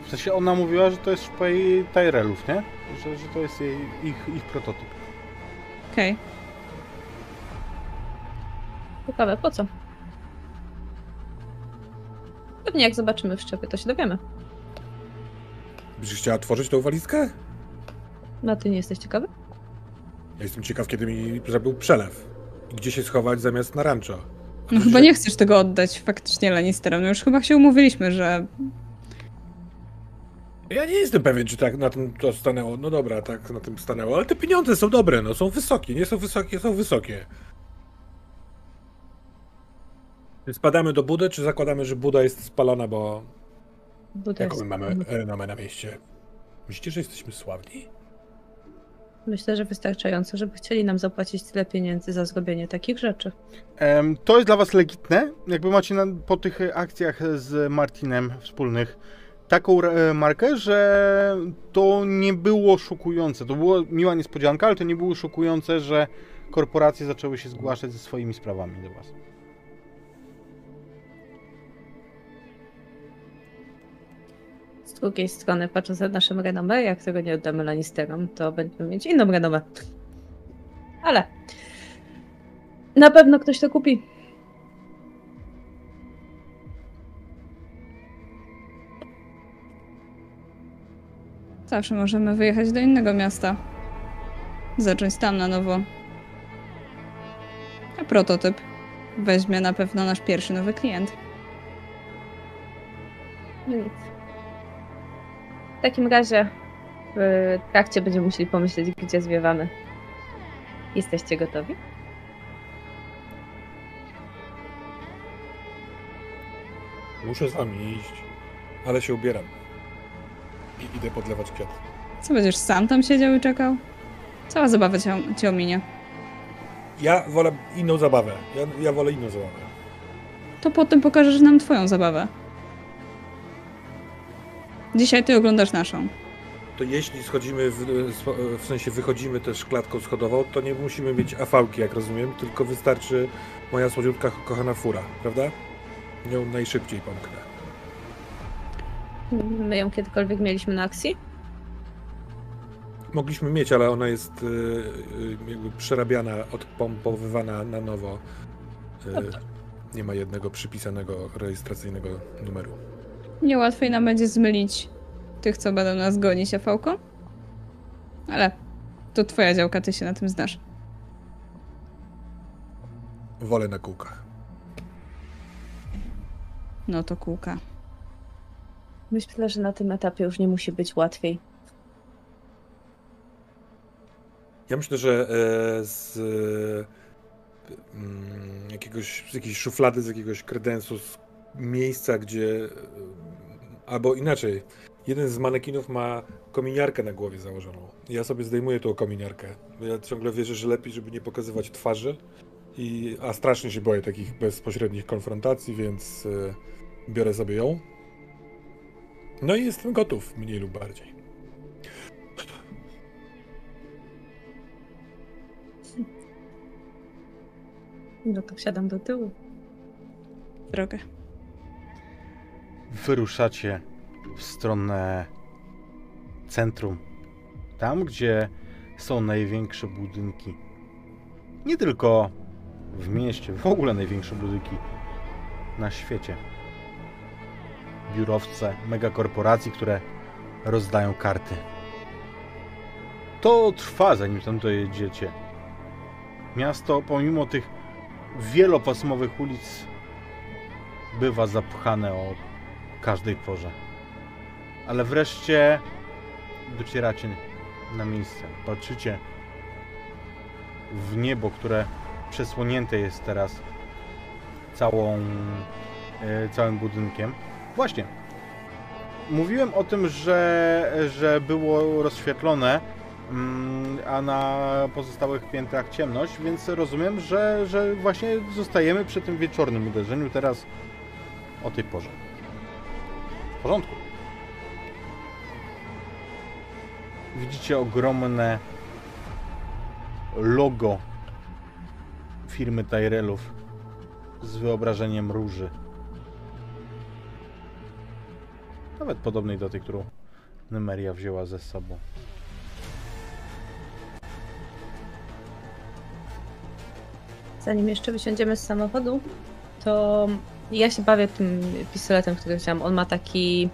Speaker 1: W sensie ona mówiła, że to jest szpej Tyrellów, nie? Że, że to jest jej, ich, ich prototyp.
Speaker 3: Okej.
Speaker 2: Ciekawe, po co? Pewnie jak zobaczymy w szczepy, to się dowiemy.
Speaker 4: Byś chciała otworzyć tą walizkę?
Speaker 2: No ty nie jesteś ciekawy?
Speaker 4: Ja jestem ciekaw, kiedy mi zrobił przelew. I gdzie się schować zamiast na rancho.
Speaker 3: No chyba nie chcesz tego oddać faktycznie Lannisterom. No już chyba się umówiliśmy, że
Speaker 4: Ja nie jestem pewien, czy tak na tym to stanęło. No dobra, tak na tym stanęło, ale te pieniądze są dobre, no są wysokie, nie są wysokie, są wysokie. Spadamy do Budy, czy zakładamy, że Buda jest spalona, bo
Speaker 2: Buda
Speaker 4: jaką mamy renomę na mieście? Myślicie, że jesteśmy sławni?
Speaker 2: Myślę, że wystarczająco, żeby chcieli nam zapłacić tyle pieniędzy za zrobienie takich rzeczy.
Speaker 1: To jest dla was legitne. Jakby macie na, po tych akcjach z Martinem wspólnych taką e, markę, że to nie było szokujące. To była miła niespodzianka, ale to nie było szokujące, że korporacje zaczęły się zgłaszać ze swoimi sprawami do was.
Speaker 2: Drugiej strony, patrząc na naszą renomę, jak tego nie oddamy Lannisterom, to będziemy mieć inną renomę. Ale na pewno ktoś to kupi.
Speaker 3: zawsze możemy wyjechać do innego miasta. Zacząć tam na nowo. A prototyp weźmie na pewno nasz pierwszy nowy klient.
Speaker 2: No nic. W takim razie w trakcie będziemy musieli pomyśleć, gdzie zwiewamy. Jesteście gotowi?
Speaker 4: Muszę z wami iść, ale się ubieram. I idę podlewać kwiat.
Speaker 3: Co będziesz sam tam siedział i czekał? Cała zabawa cię, cię ominie.
Speaker 4: Ja wolę inną zabawę. Ja, ja wolę inną zabawę.
Speaker 3: To potem pokażesz nam twoją zabawę. Dzisiaj ty oglądasz naszą.
Speaker 4: To jeśli schodzimy, w, w sensie wychodzimy też klatką schodową, to nie musimy mieć afałki, jak rozumiem, tylko wystarczy moja słodziutka kochana fura, prawda? Nią najszybciej pomknę.
Speaker 2: My ją kiedykolwiek mieliśmy na akcji?
Speaker 4: Mogliśmy mieć, ale ona jest y, y, jakby przerabiana, odpompowywana na nowo. Y,
Speaker 2: Dobrze.
Speaker 4: nie ma jednego przypisanego rejestracyjnego numeru.
Speaker 3: Niełatwiej nam będzie zmylić tych, co będą nas gonić afałką. Ale to twoja działka, ty się na tym znasz.
Speaker 4: Wolę na kółkach.
Speaker 3: No to kółka.
Speaker 2: Myślę, że na tym etapie już nie musi być łatwiej.
Speaker 4: Ja myślę, że e, z e, mm, jakiegoś, z jakiejś szuflady, z jakiegoś kredensu, z miejsca, gdzie e, albo inaczej, jeden z manekinów ma kominiarkę na głowie założoną. Ja sobie zdejmuję tą kominiarkę. bo Ja ciągle wierzę, że lepiej, żeby nie pokazywać twarzy, i, a strasznie się boję takich bezpośrednich konfrontacji, więc e, biorę sobie ją. No i jestem gotów, mniej lub bardziej.
Speaker 2: No to wsiadam do tyłu.
Speaker 3: Drogę.
Speaker 1: Wyruszacie w stronę centrum. Tam, gdzie są największe budynki. Nie tylko w mieście, w ogóle największe budynki na świecie. Biurowce megakorporacji, które rozdają karty. To trwa, zanim tam dojedziecie. Miasto, pomimo tych wielopasmowych ulic, bywa zapchane o każdej porze. Ale wreszcie docieracie na miejsce. Patrzycie w niebo, które przesłonięte jest teraz całą e, całym budynkiem. Właśnie. Mówiłem o tym, że, że było rozświetlone, mm, a na pozostałych piętrach ciemność, więc rozumiem, że, że właśnie zostajemy przy tym wieczornym uderzeniu teraz o tej porze. Porządku. Widzicie ogromne logo firmy Tyrellów z wyobrażeniem róży. Nawet podobnej do tej, którą Nymeria wzięła ze sobą.
Speaker 2: Zanim jeszcze wysiądziemy z samochodu, to ja się bawię tym pistoletem, który wziąłem. On ma taki.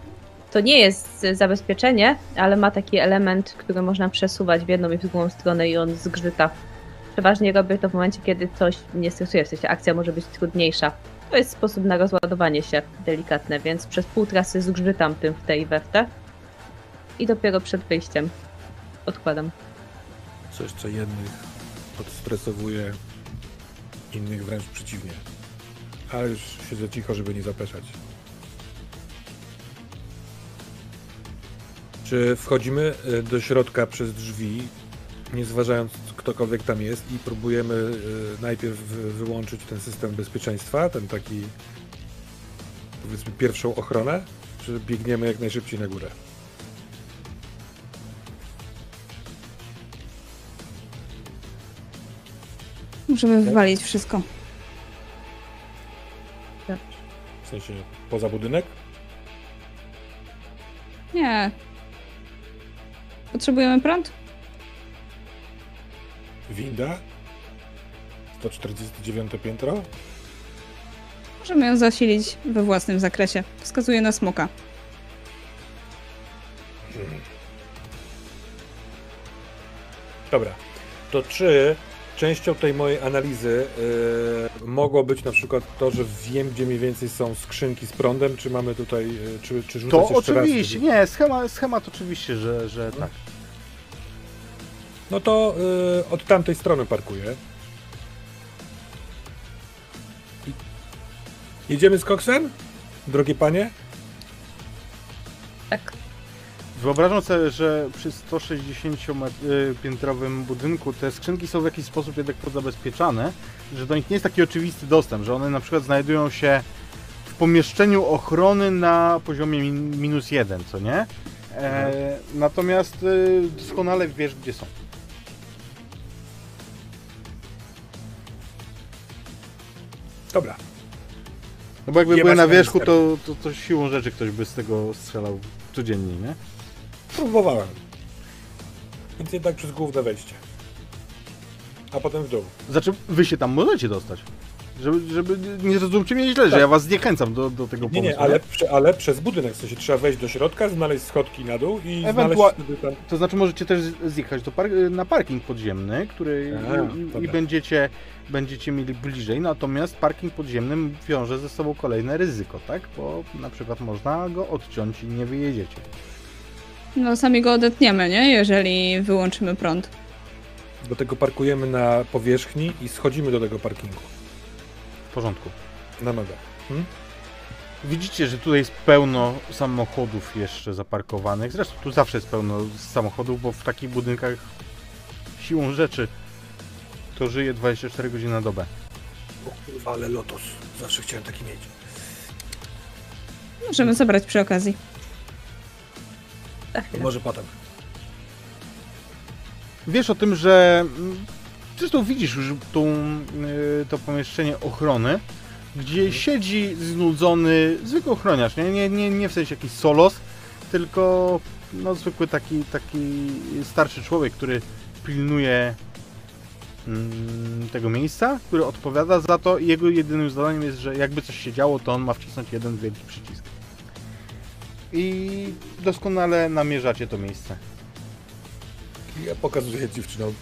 Speaker 2: To nie jest zabezpieczenie, ale ma taki element, który można przesuwać w jedną i w drugą stronę i on zgrzyta. Przeważnie robię to w momencie, kiedy coś mnie stresuje, w sensie akcja może być trudniejsza. To jest sposób na rozładowanie się delikatne, więc przez pół trasy zgrzytam tym w tej i we w te. I dopiero przed wyjściem odkładam.
Speaker 4: Coś, co jednych odstresowuje, innych wręcz przeciwnie. Ale już siedzę cicho, żeby nie zapeszać. Czy wchodzimy e, do środka przez drzwi, nie zważając ktokolwiek tam jest i próbujemy e, najpierw wy- wyłączyć ten system bezpieczeństwa, ten taki powiedzmy pierwszą ochronę, czy biegniemy jak najszybciej na górę?
Speaker 3: Możemy wywalić wszystko.
Speaker 4: Sensie poza budynek?
Speaker 3: Nie. Potrzebujemy prąd?
Speaker 4: Winda? 149 piętro?
Speaker 3: Możemy ją zasilić we własnym zakresie. Wskazuje na smoka.
Speaker 4: Dobra. To czy częścią tej mojej analizy yy, mogło być na przykład to, że wiem, gdzie mniej więcej są skrzynki z prądem, czy mamy tutaj, yy, czy, czy rzucać
Speaker 1: To
Speaker 4: jeszcze
Speaker 1: oczywiście,
Speaker 4: raz?
Speaker 1: nie, schemat, schemat oczywiście, że, że tak.
Speaker 4: No to yy, od tamtej strony parkuję. Jedziemy z koksem? Drogie panie?
Speaker 1: Wyobrażam sobie, że przy 160-piętrowym budynku te skrzynki są w jakiś sposób jednak podzabezpieczane, że do nich nie jest taki oczywisty dostęp, że one na przykład znajdują się w pomieszczeniu ochrony na poziomie min minus jeden, co nie? E, natomiast y, doskonale wiesz, gdzie są.
Speaker 4: Dobra.
Speaker 1: No bo jakby
Speaker 4: Nie
Speaker 1: były na wierzchu, to, to, to siłą rzeczy ktoś by z tego strzelał codziennie, nie?
Speaker 4: Próbowałem. Więc jednak przez główne wejście. A potem w dół.
Speaker 1: Znaczy, wy się tam możecie dostać. Żeby, żeby nie zrozumcie mnie źle, że
Speaker 4: Tak.
Speaker 1: ja was zniechęcam do, do tego
Speaker 4: Nie,
Speaker 1: pomysłu.
Speaker 4: nie, ale, prze- ale przez budynek. W sensie trzeba wejść do środka, znaleźć schodki na dół i
Speaker 1: Ewentua-
Speaker 4: znaleźć wtedy tam...
Speaker 1: To znaczy możecie też zjechać do par na parking podziemny, który
Speaker 4: A,
Speaker 1: i, i
Speaker 4: dobra.
Speaker 1: będziecie, będziecie mieli bliżej, natomiast parking podziemny wiąże ze sobą kolejne ryzyko, tak? Bo na przykład można go odciąć i nie wyjedziecie.
Speaker 3: No sami go odetniemy, nie? Jeżeli wyłączymy prąd.
Speaker 4: Do tego parkujemy na powierzchni i schodzimy do tego parkingu.
Speaker 1: W porządku.
Speaker 4: Na nogach. Hmm?
Speaker 1: Widzicie, że tutaj jest pełno samochodów jeszcze zaparkowanych. Zresztą tu zawsze jest pełno samochodów, bo w takich budynkach siłą rzeczy to żyje 24 godziny na dobę.
Speaker 4: O kurwa, ale Lotos. Zawsze chciałem taki mieć.
Speaker 3: Możemy zabrać przy okazji.
Speaker 2: Za chwilę.
Speaker 4: Może potem.
Speaker 1: Wiesz o tym, że mm, zresztą widzisz już tą, y, to pomieszczenie ochrony, gdzie siedzi znudzony zwykły ochroniarz, nie, nie, nie, nie w sensie jakiś solos, tylko no, zwykły taki, taki starszy człowiek, który pilnuje mm, tego miejsca, który odpowiada za to i jego jedynym zadaniem jest, że jakby coś się działo, to on ma wcisnąć jeden wielki przycisk. I doskonale namierzacie to miejsce.
Speaker 4: Ja pokazuję dziewczynom.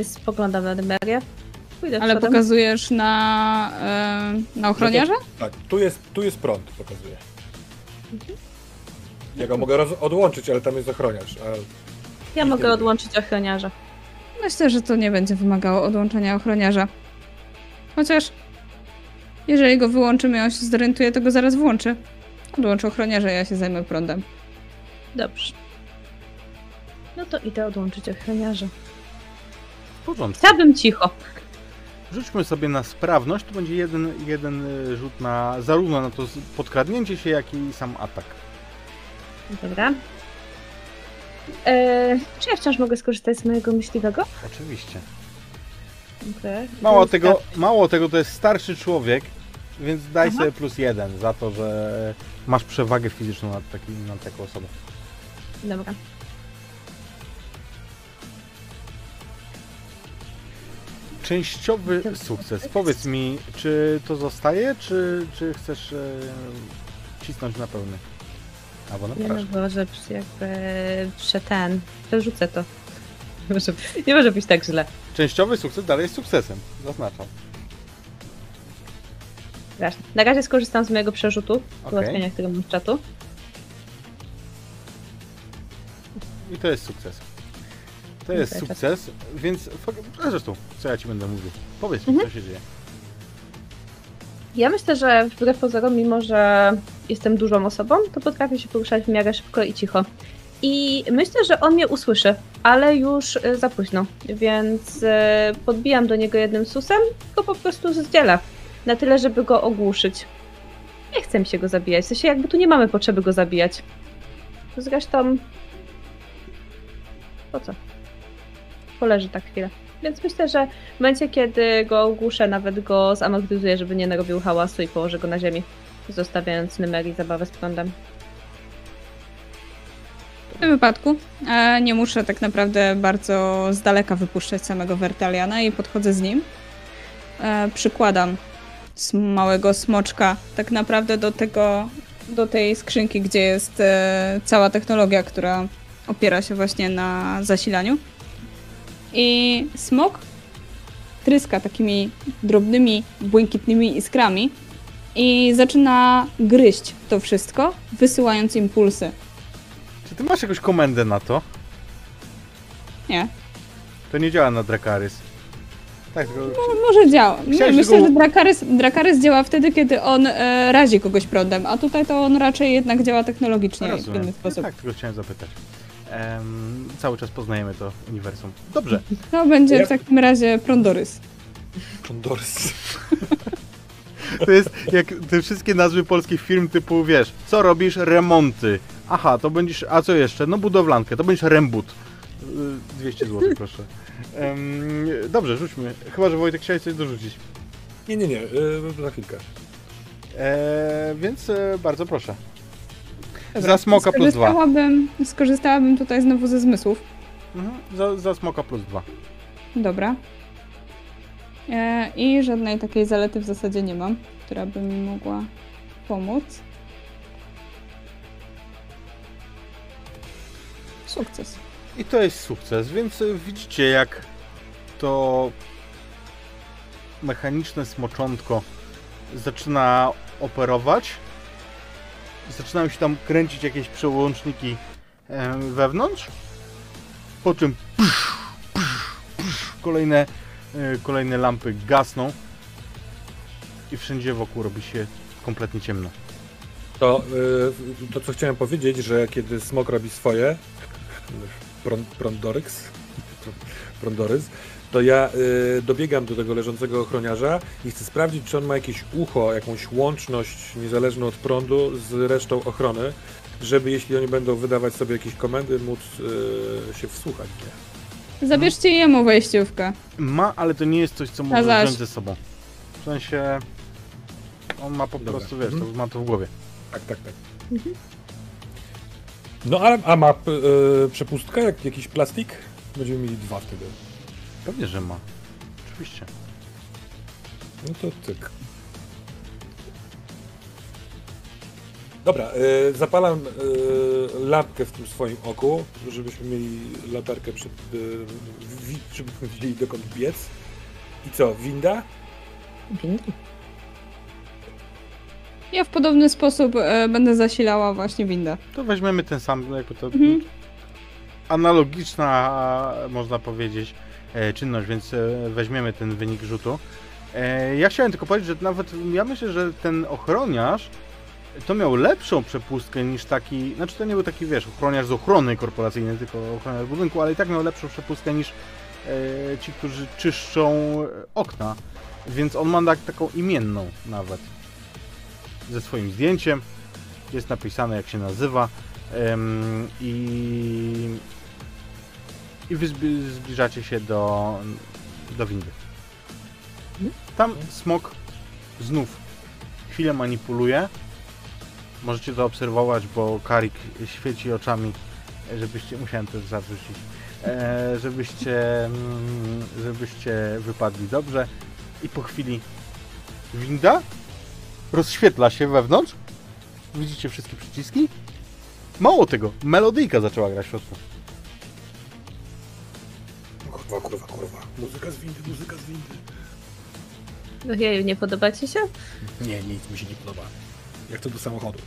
Speaker 2: Y, spoglądam na Dymerię. Pójdę
Speaker 3: Ale
Speaker 2: przodem.
Speaker 3: pokazujesz na, e, na ochroniarza?
Speaker 4: Tak, tu jest, tu jest prąd, pokazuję. Ja go mogę roz- odłączyć, ale tam jest ochroniarz. A
Speaker 2: Ja mogę odłączyć ochroniarza.
Speaker 3: Myślę, że to nie będzie wymagało odłączenia ochroniarza. Chociaż Jeżeli go wyłączymy on się zorientuje, to go zaraz włączy. Odłączę ochroniarza, ja się zajmę prądem.
Speaker 2: Dobrze. No to idę odłączyć ochroniarza.
Speaker 1: W porządku.
Speaker 2: Chciałabym cicho.
Speaker 1: Rzućmy sobie na sprawność, to będzie jeden, jeden y, rzut na zarówno na to podkradnięcie się, jak i sam atak.
Speaker 2: Dobra. Eee, czy ja wciąż mogę skorzystać z mojego myśliwego?
Speaker 1: Oczywiście.
Speaker 2: Okej.
Speaker 1: Mało tego, mało tego, to jest starszy człowiek, więc daj
Speaker 2: Aha.
Speaker 1: sobie plus jeden za to, że masz przewagę fizyczną nad, taki, nad taką osobą.
Speaker 2: Dobra.
Speaker 1: Częściowy sukces. Powiedz mi, czy to zostaje, czy, czy chcesz e, cisnąć na pełny? Albo na
Speaker 2: Nie no, przy- jakby prze ten. Przerzucę to. Nie może, nie może być tak źle.
Speaker 1: Częściowy sukces dalej jest sukcesem, zaznaczam.
Speaker 2: Ważne. Na razie skorzystam z mojego przerzutu,
Speaker 1: Okej.
Speaker 2: ułatwienia, którego mam z czatu.
Speaker 1: I to jest sukces. To jest sukces, więc fak- zresztą, co ja ci będę mówił? Powiedz mi,
Speaker 2: Mhm.
Speaker 1: co się dzieje.
Speaker 2: Ja myślę, że wbrew pozorom, mimo że jestem dużą osobą, to potrafię się poruszać w miarę szybko i cicho. I myślę, że on mnie usłyszy, ale już y, za późno, więc y, podbijam do niego jednym susem, go po prostu zdzielę. Na tyle, żeby go ogłuszyć. Nie chcę mi się go zabijać, w sensie jakby tu nie mamy potrzeby go zabijać. Zresztą... Po co? Poleży tak chwilę. Więc myślę, że w momencie, kiedy go ogłuszę, nawet go zamortyzuję, żeby nie narobił hałasu i położę go na ziemi, zostawiając Nymeri zabawę z prądem.
Speaker 3: W tym wypadku e, nie muszę tak naprawdę bardzo z daleka wypuszczać samego Wertaliana i podchodzę z nim. E, przykładam małego smoczka tak naprawdę do tego, do tej skrzynki, gdzie jest e, cała technologia, która opiera się właśnie na zasilaniu. I smok tryska takimi drobnymi, błękitnymi iskrami i zaczyna gryźć to wszystko, wysyłając impulsy.
Speaker 1: Czy ty masz jakąś komendę na to?
Speaker 3: Nie,
Speaker 1: To nie działa na Dracarys. Tak, tylko...
Speaker 3: Może działa. Nie,
Speaker 1: Chciałeś
Speaker 3: myślę,
Speaker 1: tylko-
Speaker 3: że Dracarys, Dracarys działa wtedy, kiedy on e, razi kogoś prądem, a tutaj to on raczej jednak działa technologicznie w
Speaker 1: Rozumiem.
Speaker 3: inny sposób.
Speaker 1: Tak, tylko chciałem zapytać. Em, cały czas poznajemy to uniwersum. Dobrze. <laughs>
Speaker 3: To będzie
Speaker 4: Ja-
Speaker 3: w takim razie prądorys.
Speaker 4: Condors.
Speaker 1: To jest jak te wszystkie nazwy polskich firm typu, wiesz, co robisz? Remonty. Aha, to będziesz, a co jeszcze? No budowlankę, to będziesz rembut. Y, 200 zł, <laughs> proszę. Em, dobrze, rzućmy. Chyba, że Wojtek chciałeś coś dorzucić.
Speaker 4: Nie, nie, nie, yy, za chwilkę.
Speaker 1: E, więc e, bardzo proszę. Za smoka plus dwa.
Speaker 3: Skorzystałabym, skorzystałabym tutaj znowu ze zmysłów.
Speaker 1: Mhm, za, za smoka plus dwa.
Speaker 3: Dobra. E, I żadnej takiej zalety w zasadzie nie mam, która by mi mogła pomóc. Sukces.
Speaker 1: I to jest sukces, więc y, widzicie jak to mechaniczne smoczątko zaczyna operować. Zaczynają się tam kręcić jakieś przełączniki em, wewnątrz. Po czym psz, psz, psz, kolejne, y, kolejne lampy gasną i wszędzie wokół robi się kompletnie ciemno.
Speaker 4: To, yy, to co chciałem powiedzieć, że kiedy smok robi swoje, pron- Prondorys, to ja yy, dobiegam do tego leżącego ochroniarza i chcę sprawdzić, czy on ma jakieś ucho, jakąś łączność niezależną od prądu z resztą ochrony, żeby jeśli oni będą wydawać sobie jakieś komendy, móc yy, się wsłuchać. Nie?
Speaker 3: Zabierzcie jemu wejściówkę.
Speaker 1: Ma, ale to nie jest coś, co może wziąć ze sobą. W sensie on ma po
Speaker 4: Dobra.
Speaker 1: prostu, wiesz, to
Speaker 4: Mhm.
Speaker 1: ma to w głowie.
Speaker 4: Tak, tak, tak. No a, a ma yy, przepustkę, jak jakiś plastik? Będziemy mieli dwa wtedy.
Speaker 1: Pewnie, że ma. Oczywiście.
Speaker 4: No to cyk. Dobra, y, zapalam y, lampkę w tym swoim oku, żebyśmy mieli latarkę przed, y, wi- żebyśmy wiedzieli dokąd biec. I co, winda?
Speaker 2: Windy.
Speaker 3: Ja w podobny sposób e, będę zasilała właśnie windę.
Speaker 1: To weźmiemy ten sam, jakby to
Speaker 3: Mhm.
Speaker 1: analogiczna, można powiedzieć, e, czynność, więc e, weźmiemy ten wynik rzutu. E, ja chciałem tylko powiedzieć, że nawet ja myślę, że ten ochroniarz to miał lepszą przepustkę niż taki, znaczy to nie był taki, wiesz, ochroniarz z ochrony korporacyjnej, tylko ochroniarz budynku, ale i tak miał lepszą przepustkę niż e, ci, którzy czyszczą okna, więc on ma tak, taką imienną nawet, ze swoim zdjęciem, jest napisane jak się nazywa em, i, i wy zbliżacie się do, do windy. Tam smok znów chwilę manipuluje. Możecie to obserwować, bo Karik świeci oczami, żebyście, musiałem też zawrócić, e, żebyście, mm, żebyście wypadli dobrze. I po chwili winda rozświetla się wewnątrz. Widzicie wszystkie przyciski. Mało tego, melodyjka zaczęła grać w środku.
Speaker 4: Kurwa, kurwa, kurwa. Muzyka z windy, muzyka z windy.
Speaker 2: No jeju, nie podoba ci się?
Speaker 4: Nie, nic mi się nie podoba. Jak to do samochodu.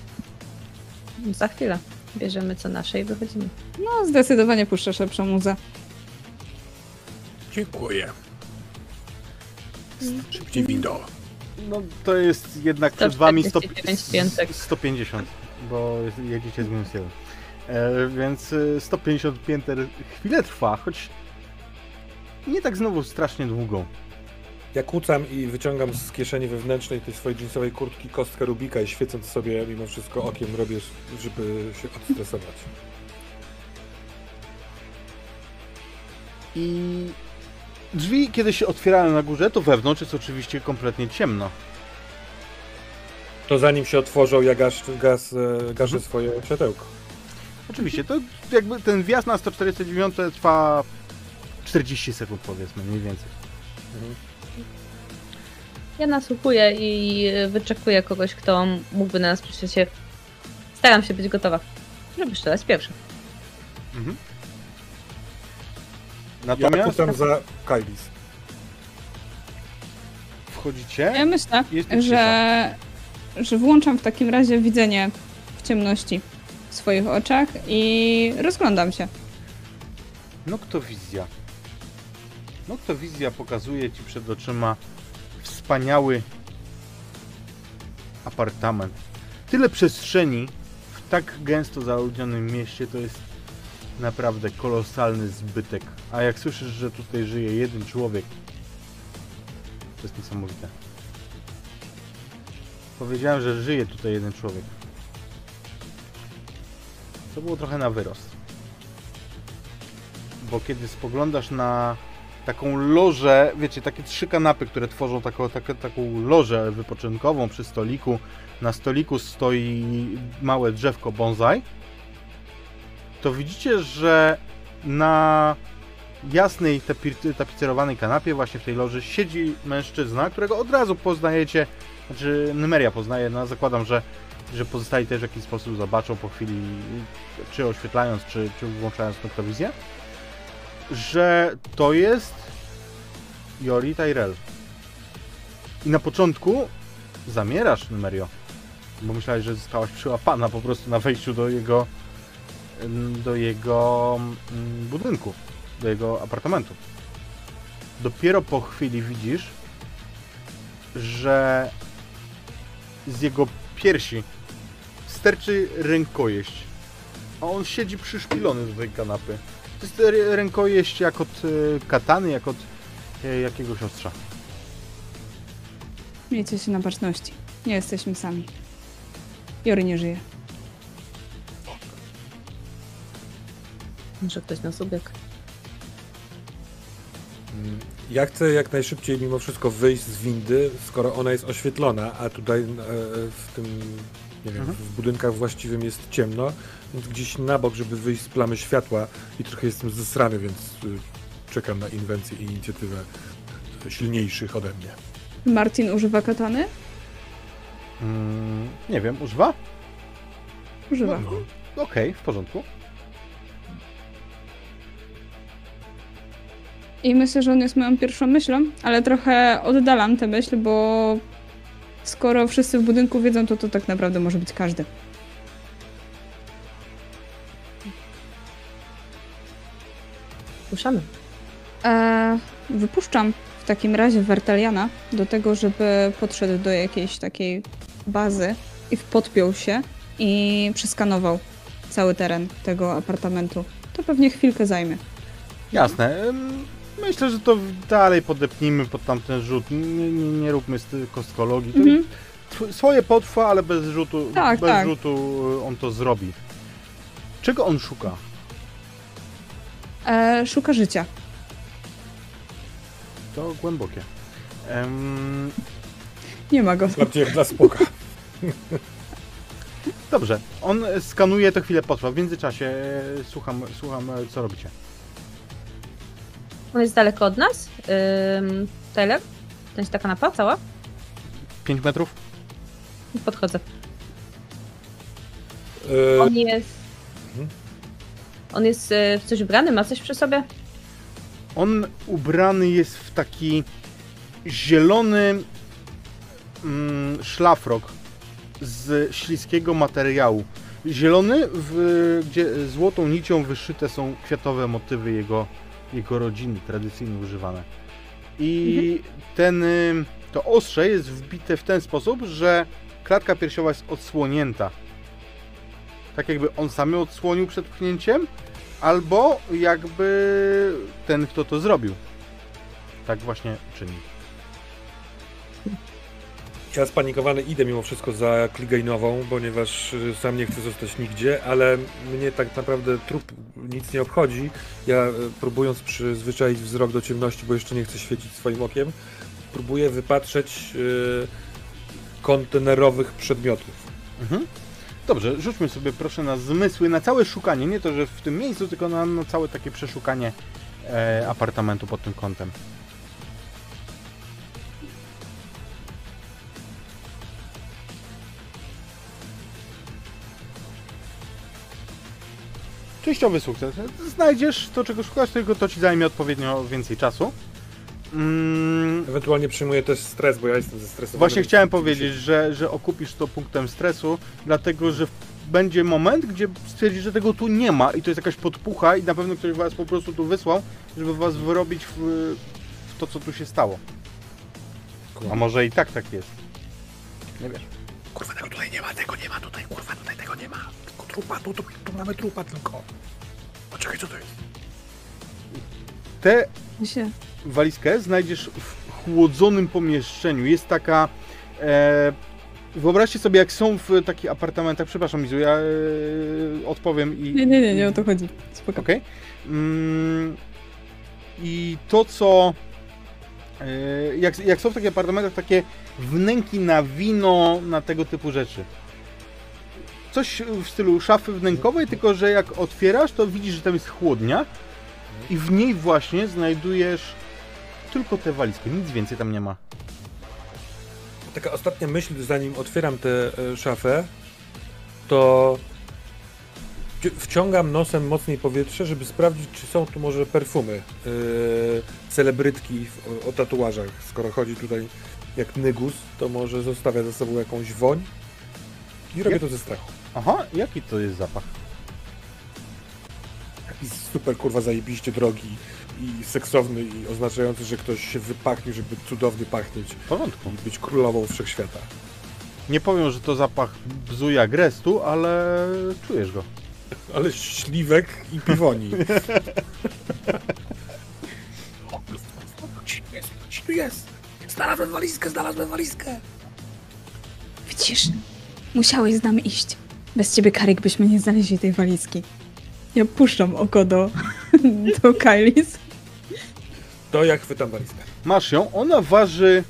Speaker 2: Za chwilę. Bierzemy co nasze i wychodzimy.
Speaker 3: No, zdecydowanie puszczasz lepszą muzę.
Speaker 4: Dziękuję. Szybciej windo.
Speaker 1: No to jest jednak przed wami 100,
Speaker 2: 149 piętek.
Speaker 1: 150, bo jedziecie z minus 1. E, więc e, 150 pięter chwilę trwa, choć nie tak znowu strasznie długo.
Speaker 4: Ja kłócam i wyciągam z kieszeni wewnętrznej tej swojej jeansowej kurtki kostkę Rubika i świecąc sobie mimo wszystko okiem robię, żeby się odstresować.
Speaker 1: I drzwi, kiedy się otwierają na górze, to wewnątrz jest oczywiście kompletnie ciemno.
Speaker 4: To zanim się otworzą, ja gasz, gaz, e, gaszę
Speaker 1: Mhm.
Speaker 4: swoje światełko.
Speaker 1: Oczywiście, to jakby ten wjazd na 149 trwa 40 sekund powiedzmy, mniej więcej.
Speaker 2: Ja nasłuchuję i wyczekuję kogoś, kto mógłby na nas przyjrzeć się. Staram się być gotowa, żeby strzelać pierwszy.
Speaker 1: Mhm.
Speaker 4: Ja
Speaker 1: Natomiast
Speaker 4: kłócam za Kailis.
Speaker 1: wchodzicie,
Speaker 3: Ja myślę, że, że włączam w takim razie widzenie w ciemności w swoich oczach i rozglądam się.
Speaker 1: Noktowizja. Noktowizja pokazuje ci przed oczyma wspaniały apartament. Tyle przestrzeni w tak gęsto zaludnionym mieście to jest naprawdę kolosalny zbytek. A jak słyszysz, że tutaj żyje jeden człowiek, to jest niesamowite. Powiedziałem, że żyje tutaj jeden człowiek. To było trochę na wyrost bo kiedy spoglądasz na taką lożę, wiecie, takie trzy kanapy, które tworzą taką, taką, taką lożę wypoczynkową przy stoliku, na stoliku stoi małe drzewko bonsai, to widzicie, że na jasnej tapi- tapicerowanej kanapie właśnie w tej loży siedzi mężczyzna, którego od razu poznajecie, znaczy Nymeria poznaje, no zakładam, że, że pozostali też w jakiś sposób zobaczą po chwili, czy oświetlając, czy, czy włączając noktowizję że to jest Jori Tyrell. I na początku zamierasz, Numerio, bo myślałeś, że zostałaś przyłapana po prostu na wejściu do jego do jego ym, budynku, do jego apartamentu. Dopiero po chwili widzisz, że z jego piersi sterczy rękojeść, a on siedzi przyszpilony do tej kanapy. To jest rękojeść jak od e, katany, jak od e, jakiegoś ostrza.
Speaker 3: Miejcie się na baczności. Nie jesteśmy sami. Jory nie żyje.
Speaker 2: Może ktoś nas ubiegł.
Speaker 4: Mm, Ja chcę jak najszybciej mimo wszystko wyjść z windy, skoro ona jest oświetlona, a tutaj e, w tym, nie wiem,
Speaker 1: Mhm.
Speaker 4: w budynkach właściwym jest ciemno, więc gdzieś na bok, żeby wyjść z plamy światła i trochę jestem zesrany, więc y, czekam na inwencję i inicjatywę silniejszych ode mnie.
Speaker 3: Martin używa katany?
Speaker 1: Mm, nie wiem, używa?
Speaker 3: Używa.
Speaker 4: No,
Speaker 1: Okej, w porządku.
Speaker 3: I myślę, że on jest moją pierwszą myślą, ale trochę oddalam tę myśl, bo skoro wszyscy w budynku wiedzą, to to tak naprawdę może być każdy.
Speaker 2: Ruszamy.
Speaker 3: Eee, wypuszczam w takim razie Werteliana do tego, żeby podszedł do jakiejś takiej bazy i podpiął się i przeskanował cały teren tego apartamentu. To pewnie chwilkę zajmie.
Speaker 1: Jasne. Myślę, że to dalej podepnijmy pod tamten rzut. Nie, nie, nie róbmy kostkologii.
Speaker 3: Mhm.
Speaker 1: Swoje potrwa, ale bez rzutu,
Speaker 3: Tak,
Speaker 1: bez
Speaker 3: tak.
Speaker 1: rzutu y, on to zrobi. Czego on szuka?
Speaker 3: E, szuka życia.
Speaker 1: To głębokie. Em,
Speaker 3: Nie ma go.
Speaker 4: Bardziej jak dla spoka.
Speaker 1: dobrze, on e, skanuje, to chwilę potrwa. W międzyczasie e, słucham, słucham e, co robicie.
Speaker 2: On jest daleko od nas. Ym, Tyler? To jest ta kanapa cała?
Speaker 1: 5 metrów?
Speaker 2: Podchodzę.
Speaker 4: E,
Speaker 2: On jest...
Speaker 4: Mhm.
Speaker 2: On jest y, w coś ubrany? Ma coś przy sobie?
Speaker 1: On ubrany jest w taki zielony mm, szlafrok z śliskiego materiału. Zielony, w, gdzie złotą nicią wyszyte są kwiatowe motywy jego, jego rodziny, tradycyjnie używane. I ten, y, to ostrze jest wbite w ten sposób, że klatka piersiowa jest odsłonięta. Tak jakby on sam ją odsłonił przed pchnięciem, albo jakby ten, kto to zrobił. Tak właśnie czyni.
Speaker 4: Ja spanikowany idę mimo wszystko za Kligejnową, ponieważ y, sam nie chcę zostać nigdzie, ale mnie tak naprawdę trup nic nie obchodzi. Ja y, próbując przyzwyczaić wzrok do ciemności, bo jeszcze nie chcę świecić swoim okiem, próbuję wypatrzeć y, kontenerowych przedmiotów.
Speaker 1: Mhm. Dobrze, rzućmy sobie proszę na zmysły, na całe szukanie, nie to, że w tym miejscu, tylko na, na całe takie przeszukanie e, apartamentu pod tym kątem. Częściowy sukces. Znajdziesz to, czego szukasz, tylko to ci zajmie odpowiednio więcej czasu. Mm,
Speaker 4: Ewentualnie przyjmuję też stres, bo ja jestem zestresowany.
Speaker 1: Właśnie chciałem powiedzieć, że, że okupisz to punktem stresu, dlatego że będzie moment, gdzie stwierdzisz, że tego tu nie ma i to jest jakaś podpucha i na pewno ktoś was po prostu tu wysłał, żeby was wyrobić w, w to, co tu się stało. A może i tak tak jest. Nie wiesz.
Speaker 4: Kurwa, tego tutaj nie ma, tego nie ma tutaj, kurwa, tutaj tego nie ma. Trupa, tu, tu, tu mamy trupa tylko. Poczekaj, co to jest?
Speaker 1: Tę
Speaker 3: Się.
Speaker 1: walizkę znajdziesz w chłodzonym pomieszczeniu. Jest taka... E, wyobraźcie sobie, jak są w takich apartamentach, przepraszam Mizu, ja e, odpowiem i...
Speaker 3: Nie, nie, nie, nie o to chodzi. Spoko.
Speaker 1: Okej. Mm, I to, co. e, Jak, jak są w takich apartamentach takie wnęki na wino, na tego typu rzeczy. Coś w stylu szafy wnękowej, tylko że jak otwierasz, to widzisz, że tam jest chłodnia i w niej właśnie znajdujesz tylko tę walizkę, nic więcej tam nie ma.
Speaker 4: Taka ostatnia myśl, zanim otwieram tę e, szafę, to wci- wciągam nosem mocniej powietrze, żeby sprawdzić, czy są tu może perfumy, yy, celebrytki w- o, o tatuażach. Skoro chodzi tutaj jak Nygus, to może zostawia za sobą jakąś woń i robię to ze strachu.
Speaker 1: Aha, jaki to jest zapach?
Speaker 4: Jakiś super kurwa zajebiście drogi i seksowny i oznaczający, że ktoś się wypachnił, żeby cudownie pachnieć
Speaker 1: W porządku.
Speaker 4: i być królową wszechświata.
Speaker 1: Nie powiem, że to zapach bzuja grestu, ale czujesz go.
Speaker 4: Ale śliwek i piwoni. <laughs> tu jest! Znalazłem walizkę, znalazłem walizkę!
Speaker 3: Widzisz? Musiałeś z nami iść. Bez ciebie, Karik, byśmy nie znaleźli tej walizki. Ja puszczam oko do, <laughs> do Kylis.
Speaker 4: To ja chwytam walizkę.
Speaker 1: Masz ją, ona waży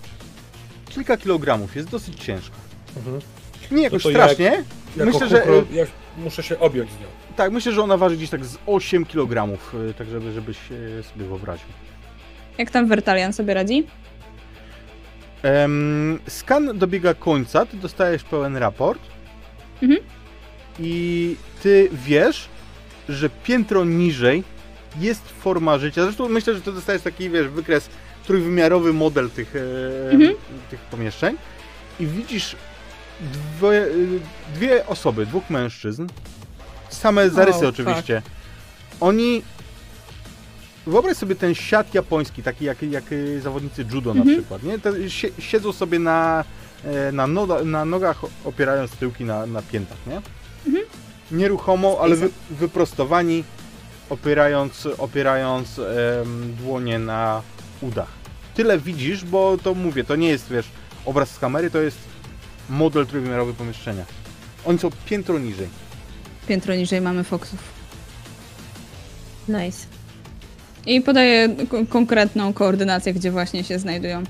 Speaker 1: kilka kilogramów, jest dosyć ciężka.
Speaker 4: Mhm.
Speaker 1: Nie jakoś
Speaker 4: No to jak-
Speaker 1: strasznie.
Speaker 4: Jako
Speaker 1: myślę, że
Speaker 4: kukro, ja muszę się objąć z nią.
Speaker 1: tak, myślę, że ona waży gdzieś tak z 8 kg, tak żeby żebyś e, sobie wyobraził.
Speaker 3: Jak tam Wertalian sobie radzi?
Speaker 1: Em, skan dobiega końca, ty dostajesz pełen raport.
Speaker 3: Mhm.
Speaker 1: I ty wiesz, że piętro niżej jest forma życia. Zresztą myślę, że to dostajesz taki, wiesz, wykres, trójwymiarowy model tych, e,
Speaker 3: Mhm.
Speaker 1: tych pomieszczeń. I widzisz dwie, y, dwie osoby, dwóch mężczyzn. Same zarysy
Speaker 3: O,
Speaker 1: oczywiście. Oni wyobraź sobie ten siat japoński, taki jak, jak y, zawodnicy judo na
Speaker 3: Mhm.
Speaker 1: przykład, nie? Te, siedzą sobie na, e, na, na nogach, opierając tyłki na, na piętach, nie? Nieruchomo, ale wy, wyprostowani, opierając, opierając em, dłonie na udach. Tyle widzisz, bo to mówię, to nie jest, wiesz, obraz z kamery, to jest model trójwymiarowy pomieszczenia. Oni są piętro niżej.
Speaker 3: Piętro niżej mamy Foxów.
Speaker 2: Nice.
Speaker 3: I podaję ko- konkretną koordynację, gdzie właśnie się znajdują.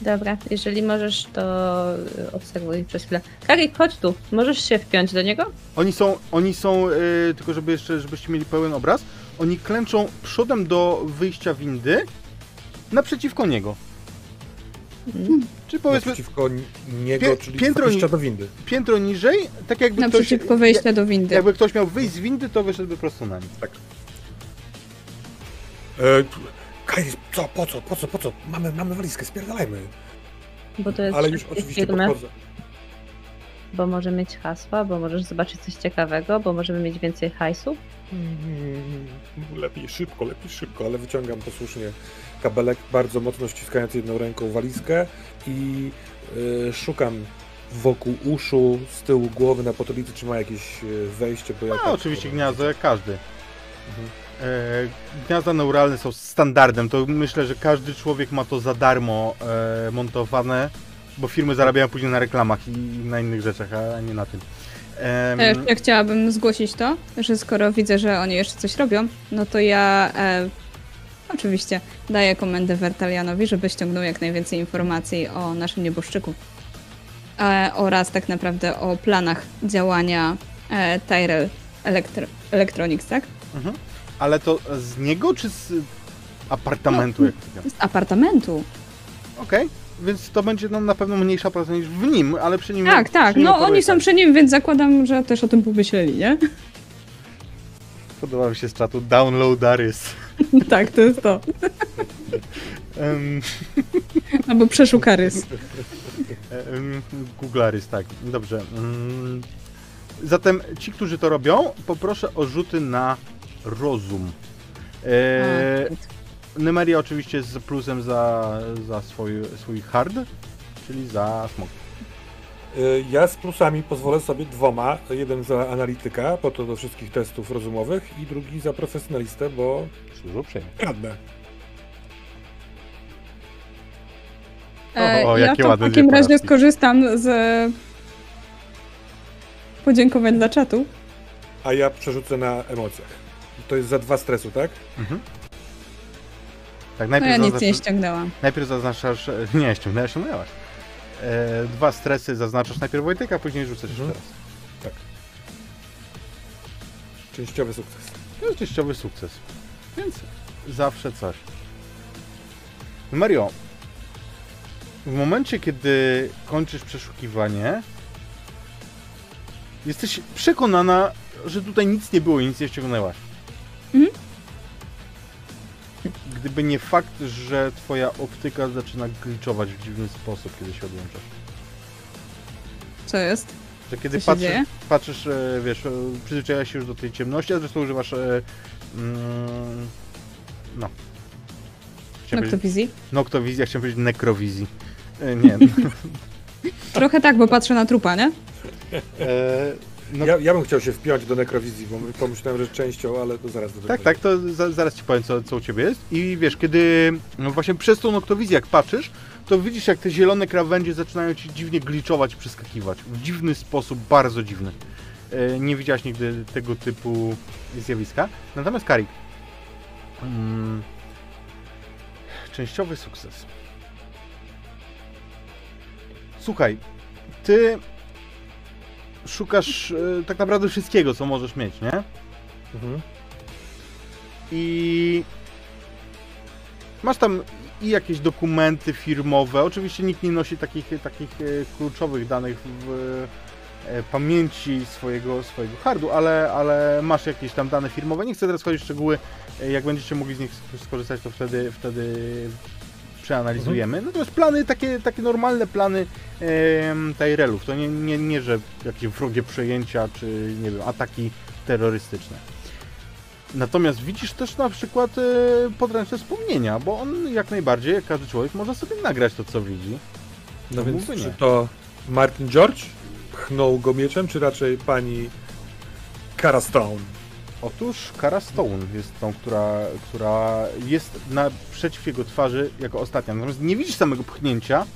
Speaker 2: Dobra, jeżeli możesz, to y, obserwuj przez chwilę. Karik, chodź tu. Możesz się wpiąć do niego?
Speaker 1: Oni są, oni są, yy, tylko żeby jeszcze, żebyście mieli pełen obraz, oni klęczą przodem do wyjścia windy naprzeciwko niego.
Speaker 2: Mm.
Speaker 1: Czy powiedzmy
Speaker 4: Naprzeciwko niego,
Speaker 1: Pie-
Speaker 4: czyli
Speaker 1: piętro ni-
Speaker 4: do windy.
Speaker 1: piętro niżej, tak jakby ktoś,
Speaker 3: Naprzeciwko wejścia do windy.
Speaker 1: jakby ktoś miał wyjść z windy, to wyszedłby prosto na nim.
Speaker 4: Tak. E, Kajs, co, po co, po co, po co? Mamy, mamy walizkę, spierdalajmy.
Speaker 2: Bo to jest
Speaker 4: Ale już oczywiście
Speaker 2: firmy,
Speaker 4: podchodzę.
Speaker 2: bo może mieć hasła, bo możesz zobaczyć coś ciekawego, bo możemy mieć więcej hajsu.
Speaker 4: Mm, Lepiej szybko, lepiej szybko, ale wyciągam posłusznie kabelek, bardzo mocno ściskając jedną ręką walizkę i y, szukam wokół uszu, z tyłu głowy na potolicy, czy ma jakieś y, wejście, bo ja
Speaker 1: No
Speaker 4: tak-
Speaker 1: oczywiście gniazdo jak każdy. E, gniazda neuralne są standardem, to myślę, że każdy człowiek ma to za darmo e, montowane, bo firmy zarabiają później na reklamach i na innych rzeczach, a nie na tym.
Speaker 3: E, Ja chciałabym zgłosić to, że skoro widzę, że oni jeszcze coś robią, no to ja e, oczywiście daję komendę Wertalianowi, żeby ściągnął jak najwięcej informacji o naszym nieboszczyku. E, oraz tak naprawdę o planach działania e, Tyrell Electro Electronics, tak?
Speaker 1: Mhm. Ale to z niego czy z apartamentu?
Speaker 3: No,
Speaker 1: jak to?
Speaker 3: Z apartamentu.
Speaker 1: Okej, więc to będzie no, na pewno mniejsza praca niż w nim, ale przy nim.
Speaker 3: Tak, tak,
Speaker 1: nim
Speaker 3: no oni są przy nim, więc zakładam, że też o tym pomyśleli, nie?
Speaker 1: Podoba mi się z czatu Downloadarys. <laughs>
Speaker 3: tak, to jest to. <laughs> Albo przeszukarys.
Speaker 1: Googlarys, tak. Dobrze. Mm, Zatem ci, którzy to robią, poproszę o rzuty na rozum. E, Nemeria oczywiście z plusem za, za swój, swój hard, czyli za smog.
Speaker 4: Y, Ja z plusami pozwolę sobie dwoma. Jeden za analityka, po to do wszystkich testów rozumowych i drugi za profesjonalistę, bo
Speaker 1: Służę uprzejmie.
Speaker 4: kradnę.
Speaker 3: E,
Speaker 1: O, o,
Speaker 3: ja to w
Speaker 1: ładne
Speaker 3: takim razie
Speaker 1: porażki.
Speaker 3: skorzystam z podziękowań dla czatu.
Speaker 4: A ja przerzucę na emocjach. To jest za dwa stresu, tak?
Speaker 1: Mhm. Tak,
Speaker 3: No
Speaker 1: najpierw,
Speaker 3: ja nic
Speaker 1: zaznacz-
Speaker 3: nie ściągnęłam.
Speaker 1: najpierw zaznaczasz. <laughs> Nie, ściągnęłaś, ściągnęłaś. E, dwa stresy zaznaczasz najpierw Wojtyka, później rzucasz
Speaker 4: Mhm.
Speaker 1: jeszcze raz.
Speaker 4: Częściowy sukces.
Speaker 1: To jest częściowy sukces. Więc zawsze coś. Mario, w momencie, kiedy kończysz przeszukiwanie, jesteś przekonana, że tutaj nic nie było i nic nie ściągnęłaś.
Speaker 3: Mhm.
Speaker 1: Gdyby nie fakt, że twoja optyka zaczyna glitchować w dziwny sposób, kiedy się odłączasz.
Speaker 3: Co jest?
Speaker 1: Że kiedy
Speaker 3: Co
Speaker 1: patrzysz,
Speaker 3: dzieje?
Speaker 1: patrzysz, e, wiesz, e, przyzwyczaiłaś się już do tej ciemności, a zresztą używasz e, mm, no. Chciałem
Speaker 3: Noktowizji?
Speaker 1: noktowizji, chciałem powiedzieć nekrowizji. Nie. <laughs> <laughs>
Speaker 3: Trochę tak, bo patrzę na trupa, nie?
Speaker 1: e, no,
Speaker 4: Ja, ja bym chciał się wpiąć do nekrowizji, bo pomyślałem, że częścią, ale to zaraz do tego
Speaker 1: tak, tak, to za, zaraz ci powiem, co, co u ciebie jest. I wiesz, kiedy no właśnie przez tą noktowizję, jak patrzysz, to widzisz, jak te zielone krawędzie zaczynają ci dziwnie gliczować, przeskakiwać. W dziwny sposób, bardzo dziwny. E, nie widziałaś nigdy tego typu zjawiska. Natomiast Karik. Mm, częściowy sukces. Słuchaj, ty szukasz e, tak naprawdę wszystkiego, co możesz mieć, nie?
Speaker 4: Mhm.
Speaker 1: I masz tam i jakieś dokumenty firmowe. Oczywiście nikt nie nosi takich, takich e, kluczowych danych w e, pamięci swojego, swojego hardu, ale, ale masz jakieś tam dane firmowe. Nie chcę teraz wchodzić w szczegóły. Jak będziecie mogli z nich sk- skorzystać, to wtedy, wtedy przeanalizujemy. Natomiast plany, takie, takie normalne plany em, Tyrellów, to nie, nie, nie, że jakieś wrogie przejęcia, czy nie wiem, ataki terrorystyczne. Natomiast widzisz też na przykład e, podręczne wspomnienia, bo on jak najbardziej, jak każdy człowiek, może sobie nagrać to, co widzi.
Speaker 4: No
Speaker 1: To
Speaker 4: więc czy to Martin George pchnął go mieczem, czy raczej pani Cara Stone?
Speaker 1: Otóż Kara Stone jest tą, która, która jest naprzeciw jego twarzy jako ostatnia. Natomiast nie widzisz samego pchnięcia,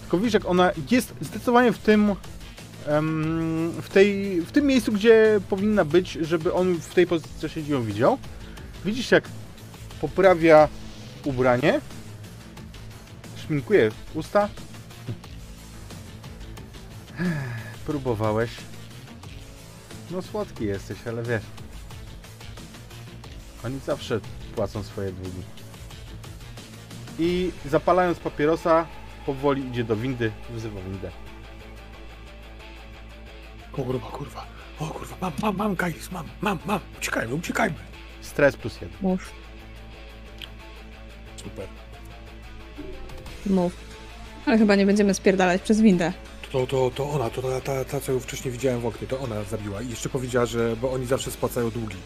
Speaker 1: tylko widzisz, jak ona jest zdecydowanie w tym, w, tej, w tym miejscu, gdzie powinna być, żeby on w tej pozycji, co siedzi, ją widział. Widzisz, jak poprawia ubranie, szminkuje usta. Próbowałeś. No słodki jesteś, ale wiesz. Oni zawsze płacą swoje długi. I zapalając papierosa, powoli idzie do windy, wzywa windę.
Speaker 4: O kurwa, kurwa, o kurwa, mam, mam, mam, Kailis, mam, mam, mam, uciekajmy, uciekajmy.
Speaker 1: Stres plus jeden.
Speaker 2: Mów,
Speaker 4: Super.
Speaker 2: mów.
Speaker 3: Ale chyba nie będziemy spierdalać przez windę.
Speaker 4: To, to, to ona, to ta, ta, ta, co ją wcześniej widziałem w oknie, to ona zabiła. I jeszcze powiedziała, że, bo oni zawsze spłacają długi.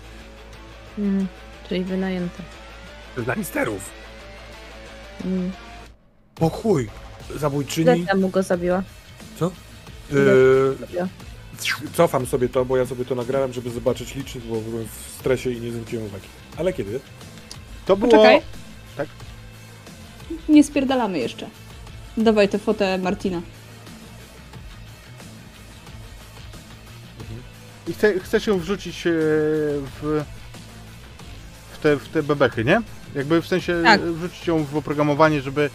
Speaker 2: Mm, czyli wynajęte.
Speaker 4: Dla misterów.
Speaker 2: Mm.
Speaker 4: O chuj,
Speaker 2: Ile
Speaker 4: zabójczyni.
Speaker 2: temu go zabiła?
Speaker 4: Co?
Speaker 2: Ile
Speaker 4: Yy,
Speaker 2: zabiła?
Speaker 4: cofam sobie to, bo ja sobie to nagrałem, żeby zobaczyć licznik, bo byłem w stresie i nie zwróciłem uwagi. Ale kiedy?
Speaker 1: To było...
Speaker 3: Poczekaj.
Speaker 1: Tak?
Speaker 3: Nie spierdalamy jeszcze. Dawaj tę fotę Martina.
Speaker 1: I chce, chcesz ją wrzucić e, w, w, te, w te bebechy, nie? Jakby w sensie
Speaker 3: Tak.
Speaker 1: wrzucić ją w oprogramowanie, żeby,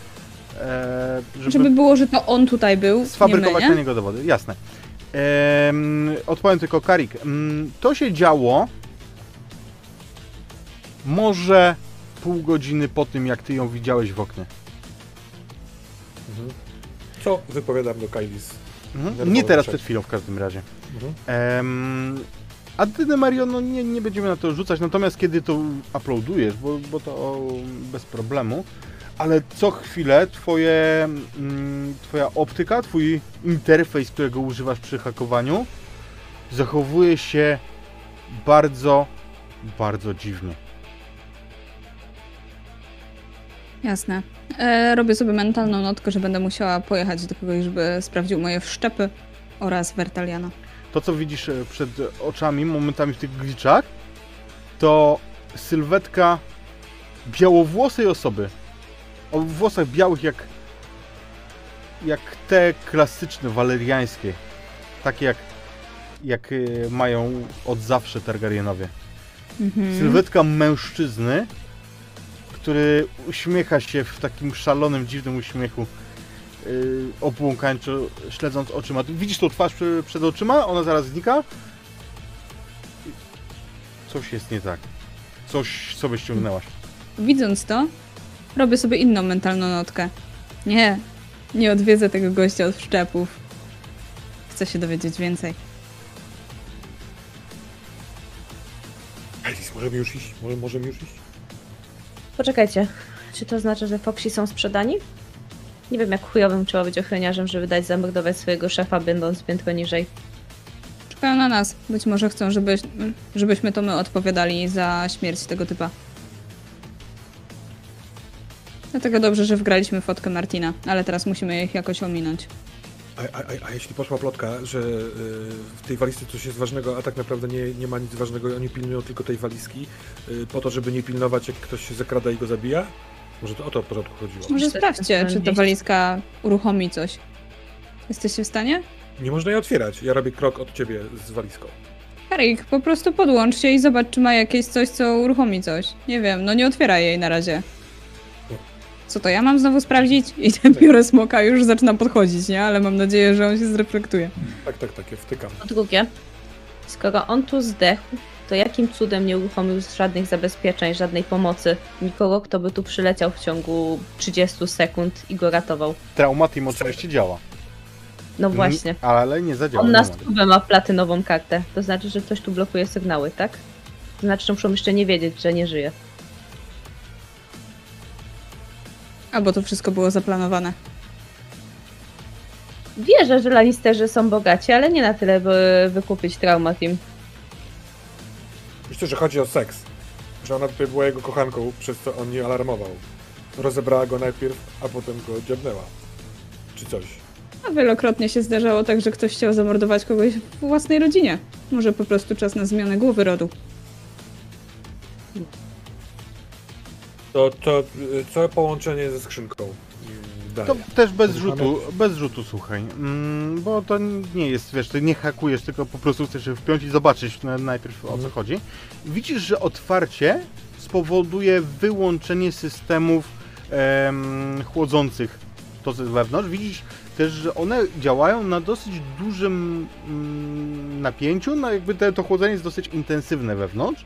Speaker 1: e, żeby,
Speaker 3: Żeby było, że to on tutaj był, nie my,
Speaker 1: sfabrykować na
Speaker 3: nie?
Speaker 1: niego dowody. Jasne. Em, odpowiem tylko Karik. Mm, to się działo może pół godziny po tym, jak ty ją widziałeś w oknie.
Speaker 4: Co wypowiadam do Kailis?
Speaker 1: Mhm. Nie teraz,
Speaker 4: przed.
Speaker 1: chwilą w każdym razie.
Speaker 4: Mhm.
Speaker 1: A ty, Mario, no nie, nie będziemy na to rzucać, natomiast kiedy to uploadujesz, bo, bo to bez problemu, ale co chwilę twoje, mm, twoja optyka, twój interfejs, którego używasz przy hakowaniu, zachowuje się bardzo, bardzo dziwnie.
Speaker 3: Jasne. E, robię sobie mentalną notkę, że będę musiała pojechać do kogoś, żeby sprawdził moje wszczepy oraz Wertaliana.
Speaker 1: To, co widzisz e, przed oczami momentami w tych glitchach, to sylwetka białowłosej osoby. O włosach białych jak jak te klasyczne, waleriańskie. Takie jak, jak e, mają od zawsze Targaryenowie.
Speaker 3: Mhm.
Speaker 1: Sylwetka mężczyzny, który uśmiecha się w takim szalonym, dziwnym uśmiechu, yy, obłąkańczo, śledząc oczyma. Widzisz tą twarz przed oczyma? Ona zaraz znika. Coś jest nie tak. Coś sobie ściągnęłaś.
Speaker 3: Widząc to, robię sobie inną mentalną notkę. Nie, nie odwiedzę tego gościa od wszczepów. Chcę się dowiedzieć więcej.
Speaker 4: Kailis, możemy już iść? Może, możemy już iść?
Speaker 2: Poczekajcie, czy to znaczy, że Foxy są sprzedani? Nie wiem, jak chujowym trzeba być ochroniarzem, żeby dać zamordować swojego szefa, będąc piętro niżej.
Speaker 3: Czekają na nas. Być może chcą, żebyś, żebyśmy to my odpowiadali za śmierć tego typa. Dlatego dobrze, że wgraliśmy fotkę Martina, ale teraz musimy ich jakoś ominąć.
Speaker 4: A, a, a- jeśli poszła plotka, że y, w tej walizce coś jest ważnego, a tak naprawdę nie, nie ma nic ważnego i oni pilnują tylko tej walizki, y, po to, żeby nie pilnować, jak ktoś się zakrada i go zabija? Może to o to w porządku chodziło?
Speaker 3: Może sprawdźcie, czy ta walizka uruchomi coś. Jesteście w stanie?
Speaker 4: Nie można jej otwierać. Ja robię krok od ciebie z walizką.
Speaker 3: Karik, po prostu podłącz się i zobacz, czy ma jakieś coś, co uruchomi coś. Nie wiem, no nie otwieraj jej na razie. Co to, ja mam znowu sprawdzić? I ten biorę smoka, już zaczynam podchodzić, nie? Ale mam nadzieję, że on się zreflektuje.
Speaker 4: Tak, tak, tak, ja wtykam.
Speaker 2: Po drugie, skoro on tu zdechł, to jakim cudem nie uruchomił żadnych zabezpieczeń, żadnej pomocy, nikogo, kto by tu przyleciał w ciągu 30 sekund i go ratował?
Speaker 1: Traumatim oczywiście działa.
Speaker 2: No właśnie.
Speaker 1: N- Ale nie zadziała.
Speaker 2: On na stówę ma platynową kartę. To znaczy, że ktoś tu blokuje sygnały, tak? To znaczy, że muszą jeszcze nie wiedzieć, że nie żyje.
Speaker 3: Albo to wszystko było zaplanowane.
Speaker 2: Wierzę, że Lannisterzy są bogaci, ale nie na tyle, by wykupić Trauma Team.
Speaker 4: Myślę, że chodzi o seks. Że ona tutaj była jego kochanką, przez co on nie alarmował. Rozebrała go najpierw, a potem go dziabnęła. Czy coś.
Speaker 3: A wielokrotnie się zdarzało tak, że ktoś chciał zamordować kogoś w własnej rodzinie. Może po prostu czas na zmianę głowy rodu.
Speaker 4: To, to co połączenie ze skrzynką mm, daje?
Speaker 1: To też bez rzutu, bez rzutu, słuchaj. Mm, bo to nie jest, wiesz, ty nie hakujesz, tylko po prostu chcesz się wpiąć i zobaczyć na, najpierw o co
Speaker 4: Mhm.
Speaker 1: chodzi. Widzisz, że otwarcie spowoduje wyłączenie systemów em, chłodzących to co jest wewnątrz. Widzisz też, że one działają na dosyć dużym mm, napięciu, no jakby te, to chłodzenie jest dosyć intensywne wewnątrz.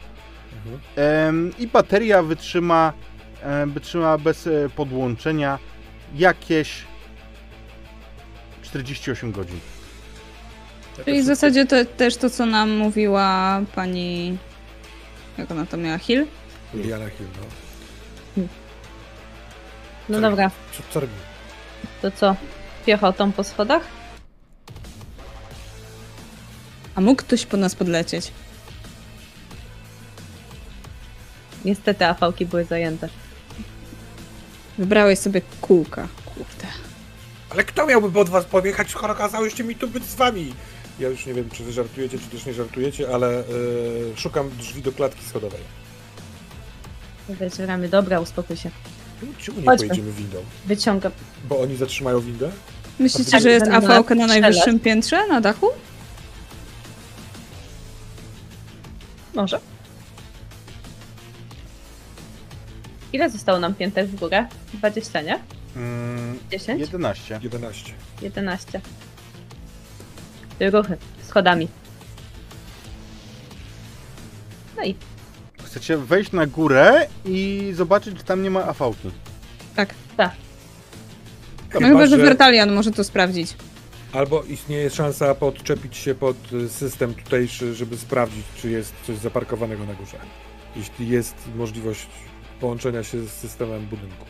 Speaker 4: Mhm.
Speaker 1: Em, I bateria wytrzyma, em, wytrzyma bez e, podłączenia jakieś 48 godzin.
Speaker 4: Ja
Speaker 3: Czyli w
Speaker 4: też-
Speaker 3: zasadzie to też to, co nam mówiła pani... Jak ona to miała? Hill?
Speaker 4: Liana Hill, no.
Speaker 2: No
Speaker 4: Tak.
Speaker 2: dobra,
Speaker 4: Co, co robi?
Speaker 2: to co? Piechotą po schodach?
Speaker 3: A mógł ktoś po nas podlecieć?
Speaker 2: Niestety afałki były zajęte.
Speaker 3: Wybrałeś sobie kółka. Kurde.
Speaker 4: Ale kto miałby od was pojechać, skoro okazałyście mi tu być z wami? Ja już nie wiem, czy wy żartujecie, czy też nie żartujecie, ale y, szukam drzwi do klatki schodowej.
Speaker 2: Wiecie, ramy, dobra, uspokój się.
Speaker 4: Czemu nie
Speaker 2: Chodźmy.
Speaker 4: pojedziemy windą?
Speaker 2: Wyciągam.
Speaker 4: Bo oni zatrzymają windę?
Speaker 3: Myślicie,
Speaker 2: Tak,
Speaker 3: że jest
Speaker 2: będę
Speaker 3: AVK na
Speaker 2: strzelać.
Speaker 3: najwyższym piętrze, na dachu?
Speaker 2: Może. Ile zostało nam piętek w górę? 20, nie?
Speaker 1: Mm,
Speaker 2: 10?
Speaker 1: 11.
Speaker 4: 11.
Speaker 2: 11. Ruchy, schodami. No i
Speaker 1: Chcecie wejść na górę i zobaczyć, czy tam nie ma afałki.
Speaker 3: Tak.
Speaker 2: tak.
Speaker 3: No chyba, że Vertalian może to sprawdzić.
Speaker 4: Albo istnieje szansa podczepić się pod system tutejszy, żeby sprawdzić, czy jest coś zaparkowanego na górze. Jeśli jest możliwość połączenia się z systemem budynku.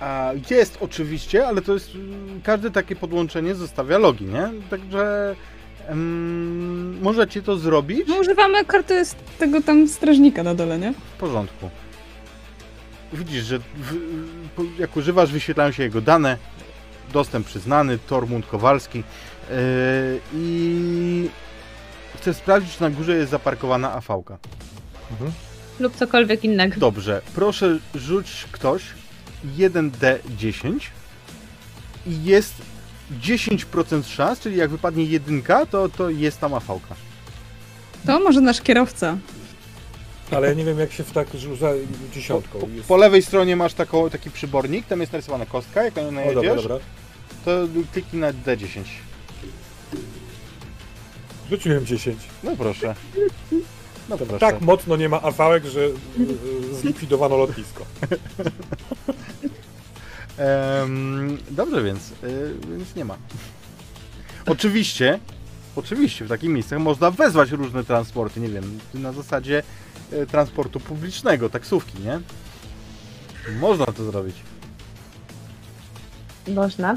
Speaker 1: A jest oczywiście, ale to jest. mm, Każde takie podłączenie zostawia logi, nie? Także. em, możecie to zrobić
Speaker 3: No używamy karty z tego tam strażnika na dole, nie?
Speaker 1: w porządku. Widzisz, że w, jak używasz, wyświetlają się jego dane. Dostęp przyznany, Tormund Kowalski. Yy, I chcę sprawdzić, czy na górze jest zaparkowana afałka.
Speaker 4: Mhm.
Speaker 2: Lub cokolwiek innego.
Speaker 1: Dobrze, proszę rzuć ktoś 1d10 i jest 10% szans, czyli jak wypadnie jedynka, to, to jest tam afałka.
Speaker 3: To może nasz kierowca.
Speaker 4: Ale ja nie wiem, jak się w tak rzuca
Speaker 1: Po,
Speaker 4: dziesiątką.
Speaker 1: po,
Speaker 4: Jest...
Speaker 1: po lewej stronie masz taką, taki przybornik, tam jest narysowana kostka, jak na nią
Speaker 4: O, dobra, dobra.
Speaker 1: to kliknij na d10.
Speaker 4: Rzuciłem 10.
Speaker 1: No proszę. No proszę.
Speaker 4: Tak mocno nie ma afałek, że y, zlikwidowano lotnisko. <laughs>
Speaker 1: Dobrze, więc, y, więc nie ma. Oczywiście, oczywiście w takich miejscach można wezwać różne transporty, nie wiem, na zasadzie y, transportu publicznego, taksówki, nie? Można to zrobić.
Speaker 2: Można.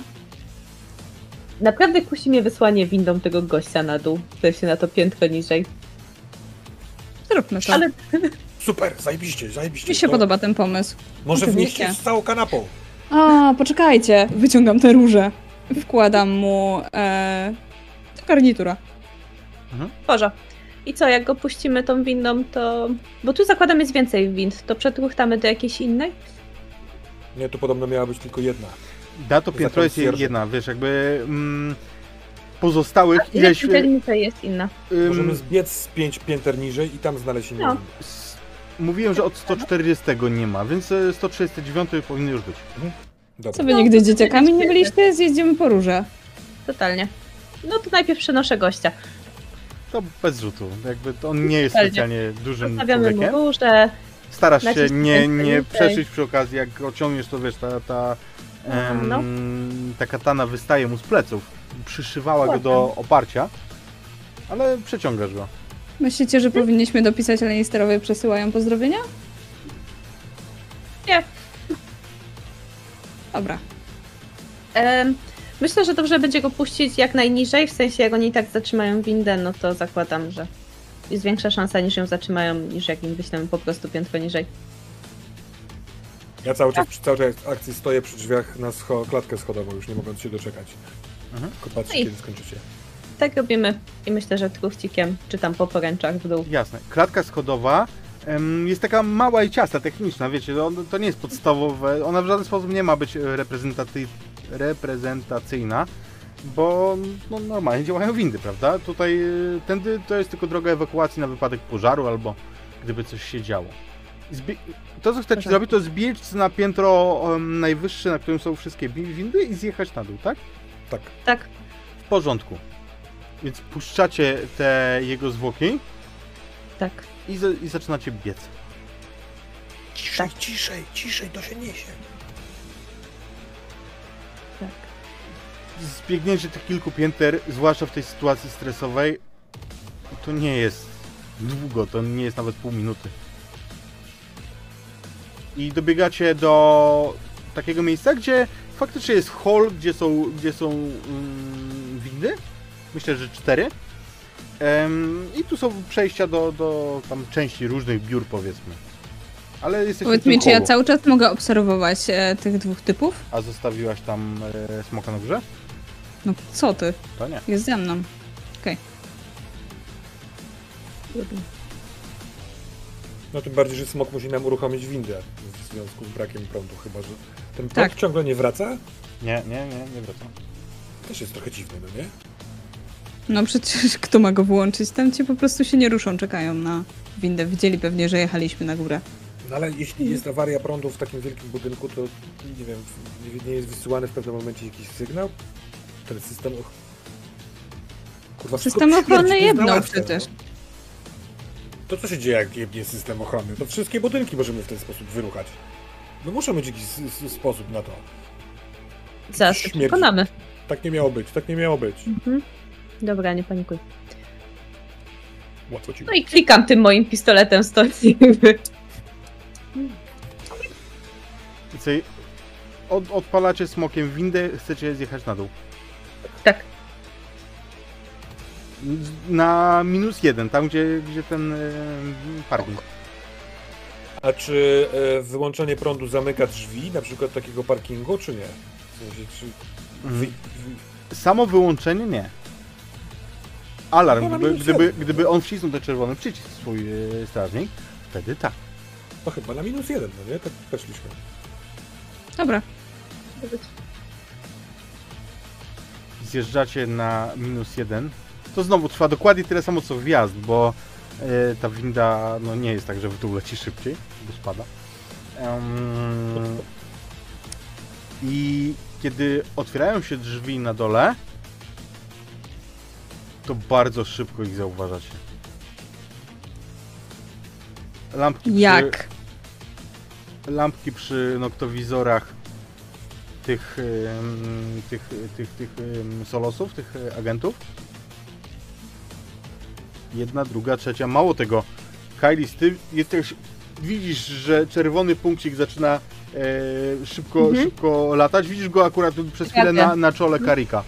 Speaker 2: Naprawdę kusi mnie wysłanie windą tego gościa na dół. W sensie na to piętro niżej.
Speaker 3: Zróbmy to.
Speaker 2: Ale
Speaker 4: Super, zajebiście, zajebiście.
Speaker 3: Mi się
Speaker 4: To
Speaker 3: podoba ten pomysł.
Speaker 4: Może wnieść z całą kanapą.
Speaker 3: A, poczekajcie. Wyciągam te róże. Wkładam mu e, garnitura.
Speaker 2: Boże. I co, jak go puścimy tą windą, to... Bo tu zakładam jest więcej wind. To przetruchtamy do jakiejś innej?
Speaker 4: Nie, tu podobno miała być tylko jedna.
Speaker 1: Da to piętro jest jedna, wiesz, jakby mm, pozostałych
Speaker 2: Ile
Speaker 1: ileś...
Speaker 2: pięterniczej jest inna?
Speaker 1: ym,
Speaker 4: Możemy zbiec z pięć pięter niżej i tam znaleźć inną
Speaker 2: No.
Speaker 1: Mówiłem, że od 140 nie ma, więc e, 139 powinny już być.
Speaker 4: Dobra.
Speaker 3: Co wy nigdy dzieciakami nie byliście? Zjeździmy po róże.
Speaker 2: Totalnie. No to najpierw przenoszę gościa.
Speaker 1: To bez rzutu, jakby to on nie jest
Speaker 2: Totalnie.
Speaker 1: specjalnie dużym
Speaker 2: Zostawiamy mu
Speaker 1: człowiekiem.
Speaker 2: róże.
Speaker 1: Starasz się nie, nie przeszyć przy okazji, jak go ciągniesz, to wiesz, ta, ta, em,
Speaker 2: No.
Speaker 1: ta katana wystaje mu z pleców. Przyszywała go do oparcia, ale przeciągasz go.
Speaker 3: Myślicie, że powinniśmy dopisać Lannisterowie przesyłają pozdrowienia?
Speaker 2: Nie.
Speaker 3: Dobra.
Speaker 2: Em, myślę, że dobrze będzie go puścić jak najniżej, w sensie jak oni i tak zatrzymają windę, no to zakładam, że jest większa szansa niż ją zatrzymają, niż jak im wyślemy po prostu piętro niżej.
Speaker 4: Ja cały czas przy całej akcji stoję przy drzwiach na scho- klatkę schodową, już nie mogąc się doczekać.
Speaker 1: Mhm.
Speaker 4: Tylko patrzę,
Speaker 2: No i-
Speaker 4: kiedy skończycie.
Speaker 2: Tak robimy i myślę, że truchcikiem czy tam po poręczach w dół.
Speaker 1: Jasne. Klatka schodowa em, jest taka mała i ciasta, techniczna, wiecie, on, to nie jest podstawowe, ona w żaden sposób nie ma być reprezentaty, reprezentacyjna, bo no, normalnie działają windy, prawda? Tutaj e, tędy to jest tylko droga ewakuacji na wypadek pożaru albo gdyby coś się działo. Zbie- to, co chcecie
Speaker 2: Proszę.
Speaker 1: zrobić, to zbiec na piętro em, najwyższe, na którym są wszystkie wi- windy i zjechać na dół, tak?
Speaker 4: Tak.
Speaker 2: Tak,
Speaker 1: W porządku. Więc puszczacie te jego zwłoki
Speaker 2: tak.
Speaker 1: i, za- i zaczynacie biec.
Speaker 4: Ciszej, ciszej, ciszej, to się niesie.
Speaker 2: tak.
Speaker 1: Zbiegnięcie tych kilku pięter, zwłaszcza w tej sytuacji stresowej, to nie jest długo, to nie jest nawet pół minuty. I dobiegacie do takiego miejsca, gdzie faktycznie jest hall, gdzie są, gdzie są mm, windy. Myślę, że cztery. I tu są przejścia do, do tam części różnych biur, powiedzmy. Ale
Speaker 3: Powiedz mi, czy ja cały czas mogę obserwować e, tych dwóch typów?
Speaker 1: A zostawiłaś tam e, smoka na górze?
Speaker 3: No co ty?
Speaker 1: To nie.
Speaker 3: Jest ze mną.
Speaker 4: No tym bardziej, że smok musi nam uruchomić windę w związku z brakiem prądu, chyba że ten prąd
Speaker 3: Tak.
Speaker 4: ciągle nie wraca?
Speaker 1: Nie, nie, nie, nie wracam.
Speaker 4: Też jest trochę dziwne, no nie?
Speaker 3: No przecież kto ma go włączyć? Tam ci po prostu się nie ruszą, czekają na windę. Widzieli pewnie, że jechaliśmy na górę.
Speaker 4: No ale jeśli jest awaria prądu w takim wielkim budynku, to nie wiem, nie, jest wysyłany w pewnym momencie jakiś sygnał? Ten system... Och... Kurwa,
Speaker 3: System
Speaker 4: śmierdzi,
Speaker 3: jedną
Speaker 4: niezdałatwne,
Speaker 3: przecież.
Speaker 4: no. To co się dzieje, jak jebnie system ochronny? To wszystkie budynki możemy w ten sposób wyruchać. No muszą mieć jakiś sposób na to.
Speaker 2: Zaraz się przekonamy.
Speaker 4: Tak nie miało być, tak nie miało być.
Speaker 2: Mhm. Dobra, nie panikuj.
Speaker 4: Łatwo ci
Speaker 2: No i klikam tym moim pistoletem stoi.
Speaker 1: I co, od, odpalacie smokiem windę, chcecie zjechać na dół.
Speaker 2: tak,
Speaker 1: Na minus jeden, tam gdzie, gdzie ten e, parking.
Speaker 4: A czy e, wyłączenie prądu zamyka drzwi, na przykład takiego parkingu, czy nie? W sensie, czy
Speaker 1: Mhm.
Speaker 4: wy,
Speaker 1: Samo wyłączenie nie. Alarm,
Speaker 4: No,
Speaker 1: gdyby, gdyby, gdyby on wcisnął ten czerwony przycisk swój e, strażnik, wtedy tak.
Speaker 4: to chyba na minus jeden, no nie? Tak weszliśmy.
Speaker 3: Dobra.
Speaker 1: Zjeżdżacie na minus jeden. To znowu trwa dokładnie tyle samo co wjazd, bo e, ta winda no nie jest tak, że w dół leci szybciej, bo spada. Em, I kiedy otwierają się drzwi na dole, to bardzo szybko ich zauważacie. Lampki przy,
Speaker 3: Jak?
Speaker 1: lampki przy noktowizorach tych, tych, tych, tych em, solosów, tych e, agentów. Jedna, druga, trzecia. Mało tego, Kylie, ty jesteś, widzisz, że czerwony punkcik zaczyna e, szybko,
Speaker 2: Mhm.
Speaker 1: szybko latać. Widzisz go akurat przez chwilę na, na czole Karika.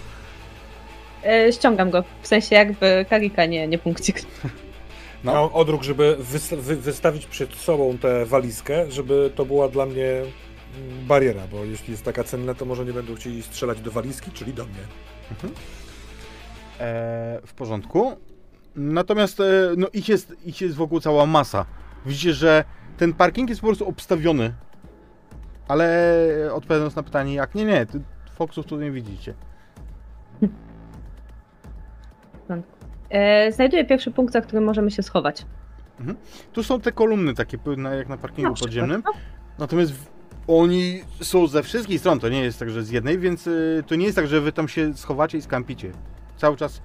Speaker 2: e, ściągam go. W sensie jakby karika, nie, nie punkcik. <laughs>
Speaker 1: No.
Speaker 4: Mam odruch, żeby wysta- wy- wystawić przed sobą tę walizkę, żeby to była dla mnie mm, bariera, bo jeśli jest taka cenna, to może nie będą chcieli strzelać do walizki, czyli do mnie.
Speaker 1: E, w porządku. Natomiast e, no, ich, jest, ich jest wokół cała masa. Widzicie, że ten parking jest po prostu obstawiony. Ale odpowiadając na pytanie, jak nie, nie, Foxów tu nie widzicie.
Speaker 2: E, znajduję pierwszy punkt, za którym możemy się schować.
Speaker 1: Tu są te kolumny takie jak na parkingu
Speaker 2: Na przykład,
Speaker 1: podziemnym.
Speaker 2: no.
Speaker 1: Natomiast oni są ze wszystkich stron, to nie jest tak, że z jednej, więc y, to nie jest tak, że wy tam się schowacie i skampicie. Cały czas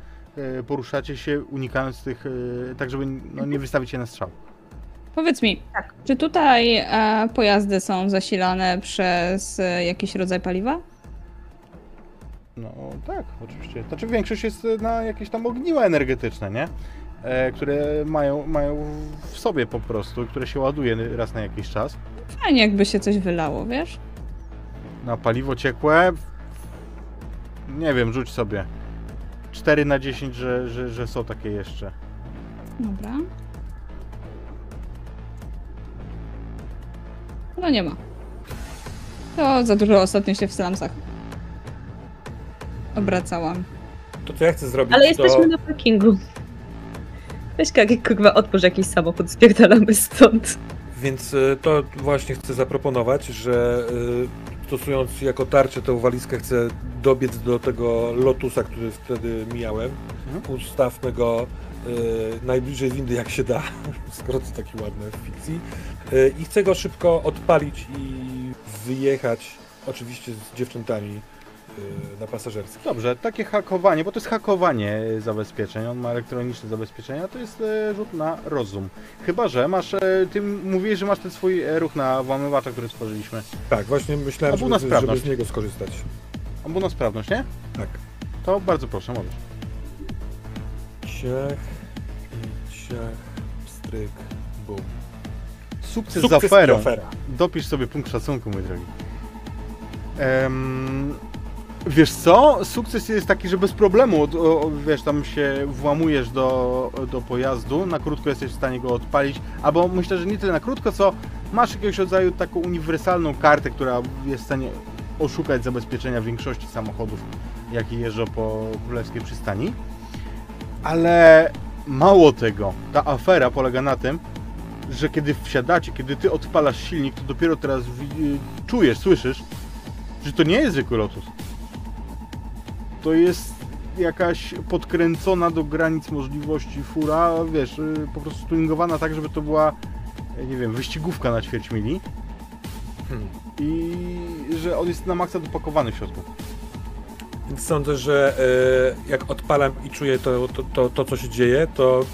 Speaker 1: poruszacie się, unikając tych, y, tak żeby no, nie wystawić się na strzał.
Speaker 3: Powiedz mi,
Speaker 2: Tak.
Speaker 3: czy tutaj e, pojazdy są zasilane przez e, jakiś rodzaj paliwa?
Speaker 1: No tak, oczywiście. Znaczy większość jest y, na jakieś tam ogniwa energetyczne, nie? E, które mają, mają w sobie po prostu, które się ładuje raz na jakiś czas.
Speaker 3: Fajnie, jakby się coś wylało, wiesz?
Speaker 1: Na paliwo ciekłe, nie wiem, rzuć sobie. 4 na 10, że, że, że są takie jeszcze.
Speaker 3: Dobra. No nie ma. To za dużo ostatnio się w slumsach obracałam.
Speaker 4: To co ja chcę zrobić,
Speaker 2: Ale
Speaker 4: to...
Speaker 2: jesteśmy na parkingu. Weź Kagi, kurwa, otwórz jakiś samochód, spierdalamy stąd.
Speaker 4: Więc y, to właśnie chcę zaproponować, że y, stosując jako tarczę tę walizkę chcę dobiec do tego lotusa, który wtedy mijałem.
Speaker 1: Mhm.
Speaker 4: Ustawmy go y, najbliżej windy jak się da, <laughs> skoro to taki ładny w fikcji. Y, I chcę go szybko odpalić i wyjechać, oczywiście z dziewczętami na pasażerski.
Speaker 1: Dobrze, takie hakowanie, bo to jest hakowanie zabezpieczeń, on ma elektroniczne zabezpieczenia, to jest e, rzut na rozum. Chyba, że masz, e, ty mówiłeś, że masz ten swój e, ruch na włamywacza, który stworzyliśmy.
Speaker 4: Tak, właśnie myślałem, żeby, żeby z niego skorzystać.
Speaker 1: On był na sprawność, nie?
Speaker 4: Tak.
Speaker 1: To bardzo proszę, możesz.
Speaker 4: Ciach i ciach, stryk, bum.
Speaker 1: Sukces,
Speaker 4: Sukces
Speaker 1: z aferą. Dopisz sobie punkt szacunku, mój drogi. Em, wiesz co? Sukces jest taki, że bez problemu, o, o, wiesz, tam się włamujesz do, do pojazdu, na krótko jesteś w stanie go odpalić, albo myślę, że nie tyle na krótko, co masz jakiegoś rodzaju taką uniwersalną kartę, która jest w stanie oszukać zabezpieczenia większości samochodów, jakie jeżdżą po królewskiej przystani. Ale mało tego, ta afera polega na tym, że kiedy wsiadacie, kiedy ty odpalasz silnik, to dopiero teraz czujesz, słyszysz, że to nie jest zwykły Lotus. To jest jakaś podkręcona do granic możliwości fura, wiesz, y, po prostu tuningowana tak, żeby to była, y, nie wiem, wyścigówka na ćwierć mili
Speaker 4: Hmm.
Speaker 1: i że on jest na maksa dopakowany w środku.
Speaker 4: Więc sądzę, że e, jak odpalam i czuję to, to, to, to, co się dzieje, to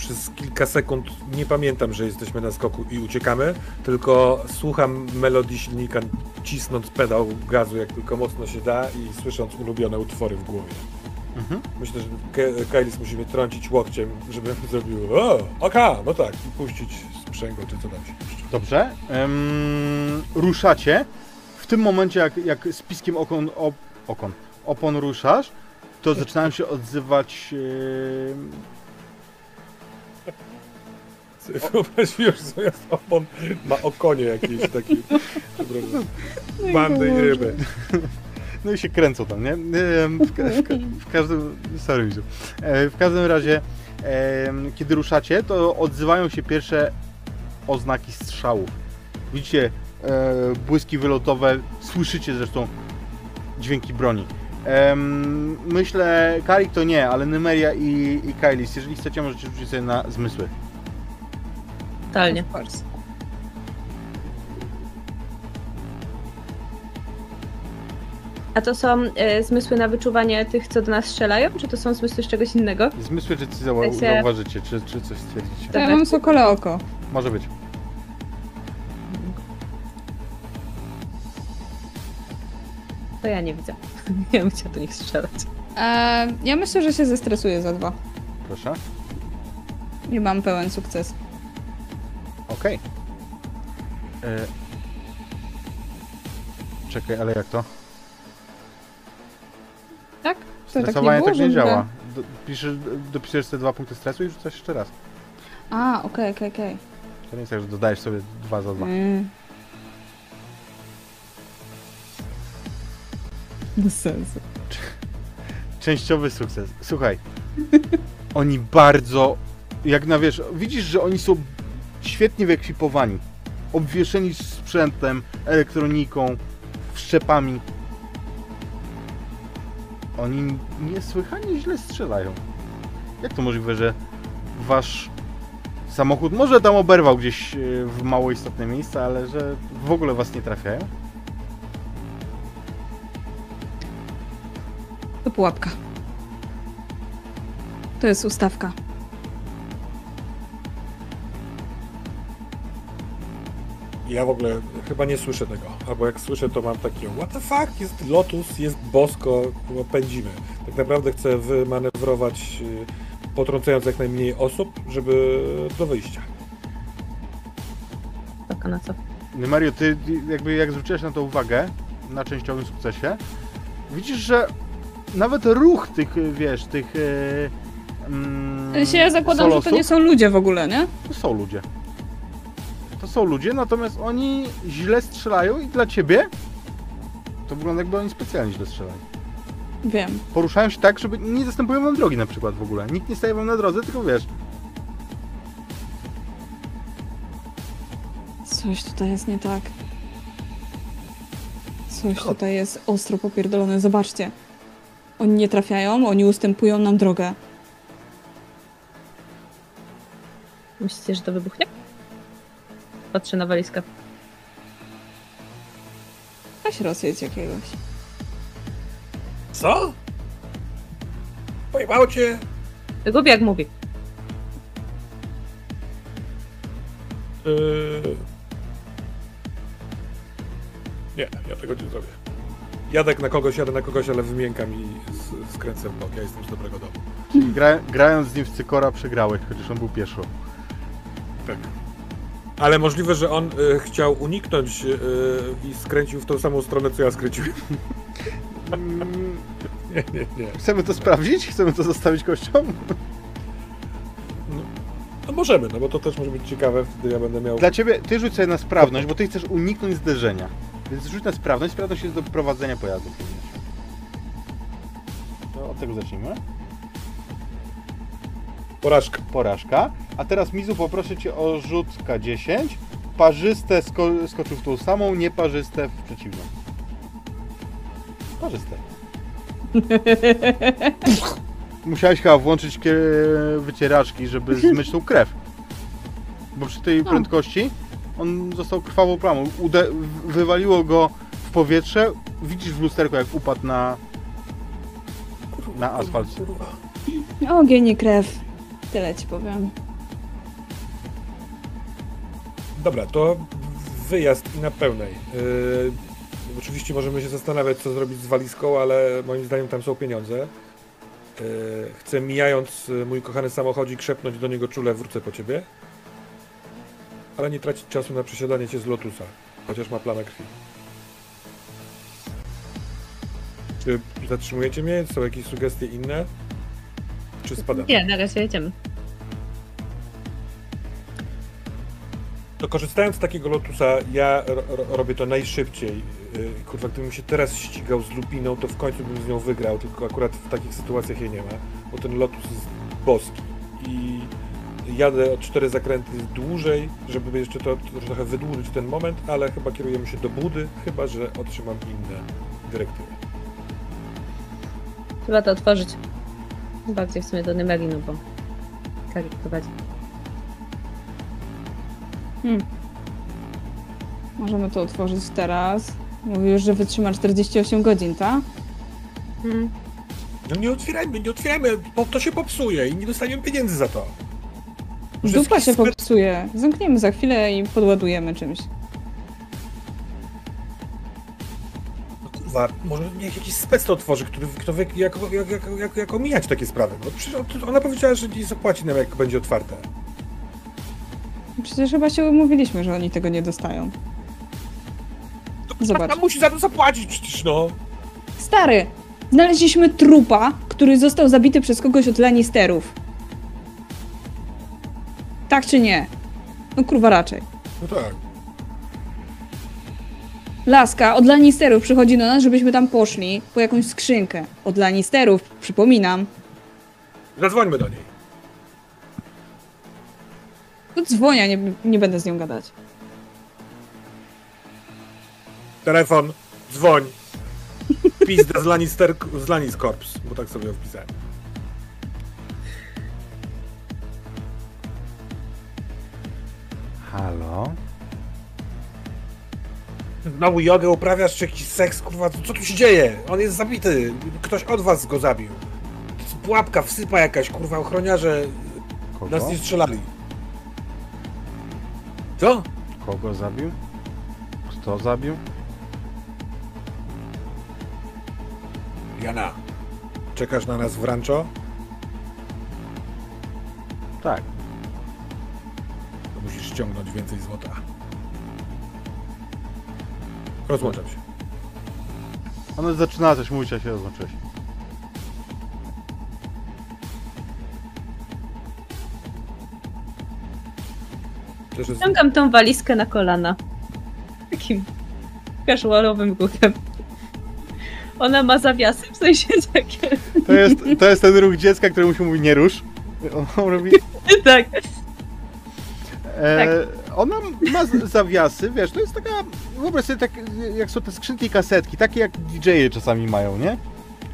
Speaker 4: przez kilka sekund nie pamiętam, że jesteśmy na skoku i uciekamy, tylko słucham melodii silnika, cisnąc pedał gazu jak tylko mocno się da i słysząc ulubione utwory w głowie.
Speaker 1: Mhm.
Speaker 4: Myślę, że Kailis musimy trącić łokciem, żeby <laughs> zrobił o, oka, no tak, i puścić sprzęgło, czy co tam się puszcza.
Speaker 1: Dobrze. Em, ruszacie. W tym momencie, jak, jak z piskiem okon, op, okon, opon ruszasz, to zaczynają się odzywać em,
Speaker 4: Sobie Wyobraziłem, że zamiast opon ma okonie jakieś takie. Dobra, bandy i ryby.
Speaker 1: No i się kręcą tam, nie? W, ka- w, ka- w każdym. Sorry, Mizu. E, W każdym razie, kiedy ruszacie, to odzywają się pierwsze oznaki strzałów. Widzicie e, błyski wylotowe, słyszycie zresztą dźwięki broni. Myślę, Karik to nie, ale Nymeria i, i Kailis, jeżeli chcecie, możecie rzucić sobie na zmysły.
Speaker 2: Totalnie. A to są e, zmysły na wyczuwanie tych, co do nas strzelają, czy to są zmysły z czegoś innego?
Speaker 1: Zmysły, czy coś zauwa- zauważycie, czy, czy coś stwierdzicie.
Speaker 3: To ja mam sokole oko.
Speaker 1: Może być.
Speaker 2: To ja nie widzę. <laughs> Nie bym chciała do nich strzelać.
Speaker 3: E, ja myślę, że się zestresuję za dwa.
Speaker 1: Proszę.
Speaker 3: I mam pełen sukces.
Speaker 1: Okej. E... Czekaj, ale jak to?
Speaker 3: Tak? To tak nie
Speaker 1: Stresowanie
Speaker 3: było,
Speaker 1: tak nie
Speaker 3: że-
Speaker 1: działa. Do, piszesz, dopisujesz te dwa punkty stresu i rzucasz jeszcze raz.
Speaker 3: A, okej, okej, okej.
Speaker 1: To nie jest tak, że dodajesz sobie dwa za dwa.
Speaker 3: Mm. <laughs> Bez sensu.
Speaker 1: Częściowy sukces. Słuchaj, <laughs> oni bardzo, jak na wiesz, widzisz, że oni są świetnie wyekwipowani. Obwieszeni sprzętem, elektroniką, wszczepami. Oni niesłychanie źle strzelają. Jak to możliwe, że wasz samochód może tam oberwał gdzieś e, w mało istotne miejsca, ale że w ogóle was nie trafiają?
Speaker 3: To pułapka. To jest ustawka.
Speaker 4: Ja w ogóle chyba nie słyszę tego. Albo jak słyszę, to mam takie what the fuck, jest Lotus, jest bosko, pędzimy. Tak naprawdę chcę wymanewrować, y, potrącając jak najmniej osób, żeby do wyjścia.
Speaker 2: Tak, na co?
Speaker 1: Mario, ty jakby jak zwróciłeś na to uwagę, na częściowym sukcesie, widzisz, że nawet ruch tych, wiesz, tych e, Mm,
Speaker 3: ja zakładam, że to
Speaker 1: solosów.
Speaker 3: nie są ludzie w ogóle, nie?
Speaker 1: To są ludzie. To są ludzie, natomiast oni źle strzelają i dla ciebie to wygląda jakby oni specjalnie źle strzelają.
Speaker 3: Wiem.
Speaker 1: Poruszają się tak, żeby nie zastępują wam drogi na przykład w ogóle. Nikt nie staje wam na drodze, tylko wiesz,
Speaker 3: Coś tutaj jest nie tak. Coś tutaj jest ostro popierdolone. Zobaczcie. Oni nie trafiają, oni ustępują nam drogę.
Speaker 2: Myślicie, że to wybuchnie? Patrzę na walizkę.
Speaker 3: Weź rozjedź jakiegoś.
Speaker 4: Co? Pojebało cię?
Speaker 2: Tego jak mówi.
Speaker 4: Yy... Nie, ja tego nie zrobię. Jadę na kogoś, jadę na kogoś, ale wymiękam i skręcę w bok. Ja jestem z dobrego domu.
Speaker 1: czyli gra, grając z nim w cykora przegrałeś, chociaż on był pieszo.
Speaker 4: Tak. Ale możliwe, że on y, chciał uniknąć y, i skręcił w tą samą stronę, co ja skręciłem.
Speaker 1: Mm,
Speaker 4: Nie, nie, nie.
Speaker 1: Chcemy to sprawdzić? Chcemy to zostawić kością?
Speaker 4: No możemy, no bo to też może być ciekawe, wtedy ja będę miał...
Speaker 1: Dla ciebie, ty rzuć sobie na sprawność, bo ty chcesz uniknąć zderzenia. Więc rzuć na sprawność, sprawność jest do prowadzenia pojazdu. To od tego zacznijmy.
Speaker 4: Porażka.
Speaker 1: Porażka. A teraz Mizu poproszę cię o rzut K10. Parzyste sko skoczył w tą samą, nieparzyste w przeciwną. Parzyste. <laughs> Musiałeś chyba włączyć wycieraczki, żeby <laughs> zmyć tą krew. Bo przy tej
Speaker 3: No.
Speaker 1: prędkości on został krwawą plamą. Ude wywaliło go w powietrze. Widzisz w lusterku, jak upadł na, na asfalt.
Speaker 3: Ogień i krew. Tyle ci powiem.
Speaker 4: Dobra, to wyjazd i na pełnej. Yy, oczywiście możemy się zastanawiać, co zrobić z walizką, ale moim zdaniem tam są pieniądze. Yy, chcę mijając y, mój kochany samochodzik szepnąć do niego czule, wrócę po ciebie. Ale nie tracić czasu na przesiadanie cię z Lotusa, chociaż ma plamę krwi. Czy zatrzymujecie mnie? Są jakieś sugestie inne? Czy spadam?
Speaker 2: Nie, na razie jedziemy.
Speaker 4: To korzystając z takiego lotusa, ja ro, ro, robię to najszybciej. Yy, Kurwa, gdybym się teraz ścigał z lupiną, to w końcu bym z nią wygrał, tylko akurat w takich sytuacjach jej nie ma, bo ten lotus jest boski. I jadę o cztery zakręty dłużej, żeby jeszcze to, to trochę wydłużyć ten moment, ale chyba kierujemy się do budy, chyba że otrzymam inne dyrektywy.
Speaker 2: Trzeba to otworzyć. Bardziej w sumie do Nemerinu, bo Karik prowadzi.
Speaker 3: Hmm. Możemy to otworzyć teraz. Mówisz, że wytrzyma 48 godzin, tak?
Speaker 2: Hmm.
Speaker 4: No nie otwierajmy, nie otwierajmy, bo to się popsuje i nie dostaniemy pieniędzy za to.
Speaker 3: Dupa się popsuje. Zamkniemy za chwilę i podładujemy czymś.
Speaker 4: No może niech jakiś spec to otworzy, który, kto wie, jak, jak, jak, jak, jak omijać takie sprawy. No przecież on- ona powiedziała, że nie zapłaci nam, jak będzie otwarte.
Speaker 3: Przecież chyba się umówiliśmy, że oni tego nie dostają.
Speaker 4: To
Speaker 3: Zobacz.
Speaker 4: Ona musi za to zapłacić przecież, no.
Speaker 3: Stary! Znaleźliśmy trupa, który został zabity przez kogoś od Lannisterów. Tak czy nie? No kurwa raczej.
Speaker 4: No tak.
Speaker 3: Laska od Lannisterów przychodzi do nas, żebyśmy tam poszli po jakąś skrzynkę. Od Lannisterów, przypominam.
Speaker 4: Zadzwońmy do niej.
Speaker 3: To dzwonia, nie, nie będę z nią gadać.
Speaker 4: Telefon, dzwoń. Pizda z Lannister, z Lannis Corps, bo tak sobie ją wpisałem.
Speaker 1: Halo?
Speaker 4: Znowu jogę uprawiasz, czy jakiś seks, kurwa, co tu się dzieje? On jest zabity, ktoś od was go zabił. Pułapka, wsypa jakaś, kurwa, ochroniarze
Speaker 1: Kogo?
Speaker 4: nas nie strzelali. Co?
Speaker 1: Kogo zabił? Kto zabił?
Speaker 4: Jana, czekasz na nas w rancho?
Speaker 1: Tak.
Speaker 4: To musisz ściągnąć więcej złota. Rozłączam się.
Speaker 1: Ona no, zaczyna coś mówić, a się rozłączyłeś.
Speaker 4: Też jest-
Speaker 2: Ściągam tą walizkę na kolana. Takim casualowym ruchem. Ona ma zawiasy, w sensie takie.
Speaker 1: To jest, to jest ten ruch dziecka, któremu się mówi nie rusz. On robi... <laughs>
Speaker 2: Tak.
Speaker 1: E, tak. Ona ma zawiasy, wiesz, to jest taka, wyobraź sobie tak, jak są te skrzynki i kasetki, takie jak DJ-e czasami mają, nie?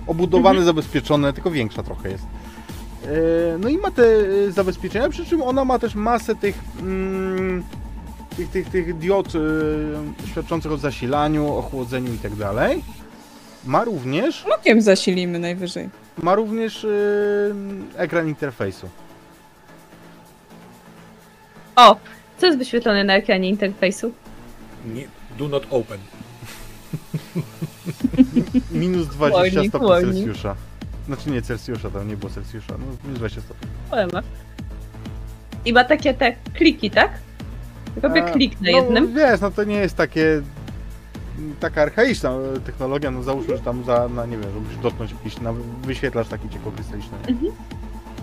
Speaker 1: Obudowane, zabezpieczone, tylko większa trochę jest. E, no i ma te e, zabezpieczenia, przy czym ona ma też masę tych, mm, tych, tych, tych diod e, świadczących o zasilaniu, ochłodzeniu i tak dalej. Ma również,
Speaker 3: Mokiem zasilimy najwyżej.
Speaker 1: ma również e, ekran interfejsu.
Speaker 2: O, co jest wyświetlone na ekranie interfejsu?
Speaker 4: Nie, do not open. <laughs>
Speaker 1: Minus 20
Speaker 2: Warning,
Speaker 1: stopni
Speaker 2: warning.
Speaker 1: Celsjusza. Znaczy nie Celsjusza, tam nie było Celsjusza. No, minus 20 stopni.
Speaker 2: OMF. I ma takie te kliki, tak? Robię
Speaker 1: A,
Speaker 2: klik na
Speaker 1: no,
Speaker 2: jednym.
Speaker 1: Wiesz, no to nie jest takie... Taka archaiczna technologia, no załóżmy, że tam za, na, nie wiem, żebyś dotknąć jakiś na wyświetlacz taki ciekłokrystaliczny.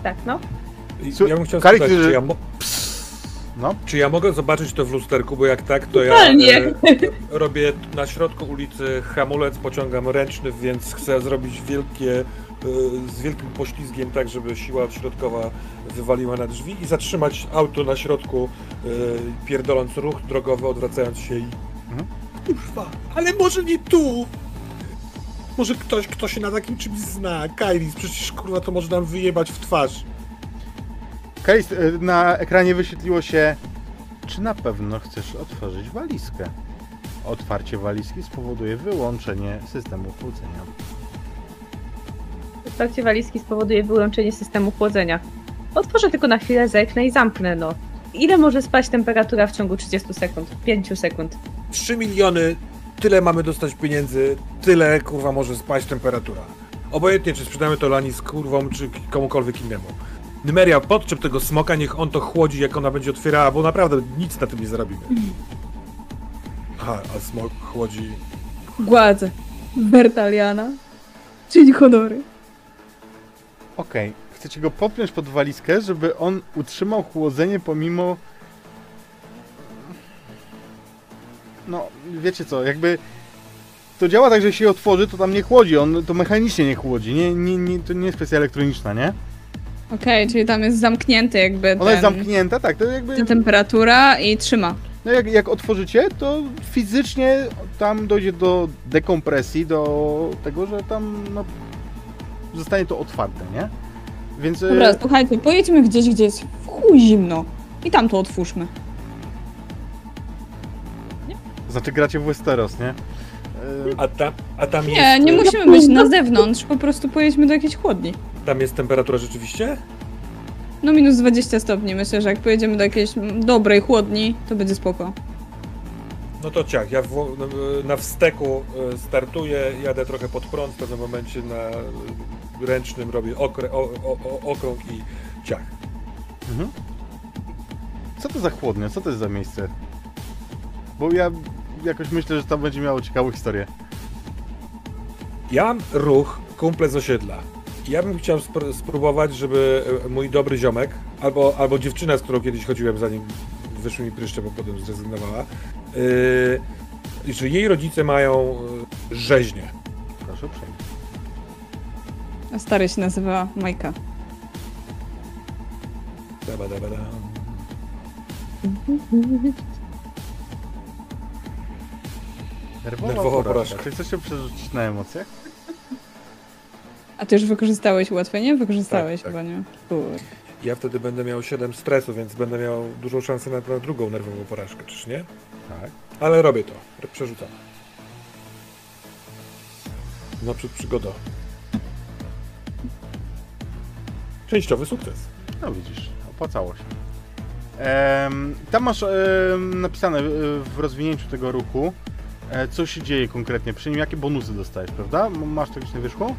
Speaker 2: Tak, no.
Speaker 4: I
Speaker 1: Słu-
Speaker 4: Ja bym chciał spytać, czy ja, mo-
Speaker 1: No,
Speaker 4: czy ja mogę zobaczyć to w lusterku, bo jak tak, to ja e, robię na środku ulicy hamulec, pociągam ręczny, więc chcę zrobić wielkie, e, z wielkim poślizgiem, tak żeby siła środkowa wywaliła na drzwi i zatrzymać auto na środku, e, pierdoląc ruch drogowy, odwracając się i...
Speaker 1: Mhm.
Speaker 4: Kurwa, ale może nie tu! Może ktoś, kto się na takim czymś zna, Kailis, przecież kurwa to może nam wyjebać w twarz.
Speaker 1: E, na ekranie wyświetliło się, czy na pewno chcesz otworzyć walizkę. Otwarcie walizki spowoduje wyłączenie systemu chłodzenia.
Speaker 2: Otwarcie walizki spowoduje wyłączenie systemu chłodzenia. Otworzę tylko na chwilę, zerknę i zamknę, no. Ile może spać temperatura w ciągu 30 sekund? 5 sekund.
Speaker 4: 3 miliony, tyle mamy dostać pieniędzy, tyle kurwa może spaść temperatura. Obojętnie czy sprzedamy to Lani z kurwą, czy komukolwiek innemu. Nymeria, podczep tego smoka, niech on to chłodzi, jak ona będzie otwierała, bo naprawdę nic na tym nie zarobimy. Aha, a smok chłodzi...
Speaker 3: Gładzę. Bertaliana. Czyli honory.
Speaker 1: Okej, chcecie go podpiąć pod walizkę, żeby on utrzymał chłodzenie pomimo... No, wiecie co, jakby... To działa tak, że jeśli się otworzy, to tam nie chłodzi, on to mechanicznie nie chłodzi, nie, nie, nie, to nie jest kwestia elektroniczna, nie?
Speaker 3: Okej, czyli tam jest zamknięty jakby
Speaker 1: Ona
Speaker 3: ten,
Speaker 1: jest zamknięta, tak, to jakby...
Speaker 3: ta temperatura i trzyma.
Speaker 1: No jak, jak otworzycie, to fizycznie tam dojdzie do dekompresji, do tego, że tam no, zostanie to otwarte, nie? Więc e,
Speaker 3: Dobra, słuchajcie, pojedźmy gdzieś, gdzie jest w chuj zimno. I tam to otwórzmy.
Speaker 1: znaczy gracie w Westeros, nie? E,
Speaker 4: A tam, a tam
Speaker 3: Nie,
Speaker 4: jest...
Speaker 3: nie musimy być na zewnątrz, po prostu pojedźmy do jakiejś chłodni.
Speaker 4: Tam jest temperatura rzeczywiście?
Speaker 3: No minus 20 stopni, myślę, że jak pojedziemy do jakiejś dobrej chłodni, to będzie spoko.
Speaker 4: No to ciach, ja w, na wsteku e, startuję, jadę trochę pod prąd, w pewnym momencie na e, ręcznym robię okrę, o, o, o, okrąg i ciach.
Speaker 1: mhm. Co to za chłodnia? Co to jest za miejsce? Bo ja jakoś myślę, że tam będzie miało ciekawą historię.
Speaker 4: Ja mam ruch kumple z osiedla. Ja bym chciał spr- spróbować, żeby e, mój dobry ziomek, albo, albo dziewczyna, z którą kiedyś chodziłem, zanim wyszły mi pryszcze, bo potem zrezygnowała, yy, że jej rodzice mają yy, rzeźnię.
Speaker 1: Proszę uprzejmie.
Speaker 3: A stary się nazywa Majka.
Speaker 4: Daba, daba.
Speaker 1: Nerwowa,
Speaker 4: Nerwowa
Speaker 1: porażka.
Speaker 4: porażka.
Speaker 1: Czy chcesz się przerzucić na emocjach?
Speaker 3: A ty już wykorzystałeś ułatwienie? Wykorzystałeś
Speaker 4: Tak, tak.
Speaker 3: chyba, nie?
Speaker 4: Ja wtedy będę miał 7 stresu, więc będę miał dużą szansę na, na drugą nerwową porażkę, czyż nie?
Speaker 1: Tak.
Speaker 4: Ale robię to, przerzucam. Naprzód przygoda. Częściowy sukces.
Speaker 1: No widzisz, opłacało się. Em, tam masz em, napisane e, w rozwinięciu tego ruchu, e, co się dzieje konkretnie, przy nim jakie bonusy dostajesz, prawda? M- Masz to gdzieś na wierzchu?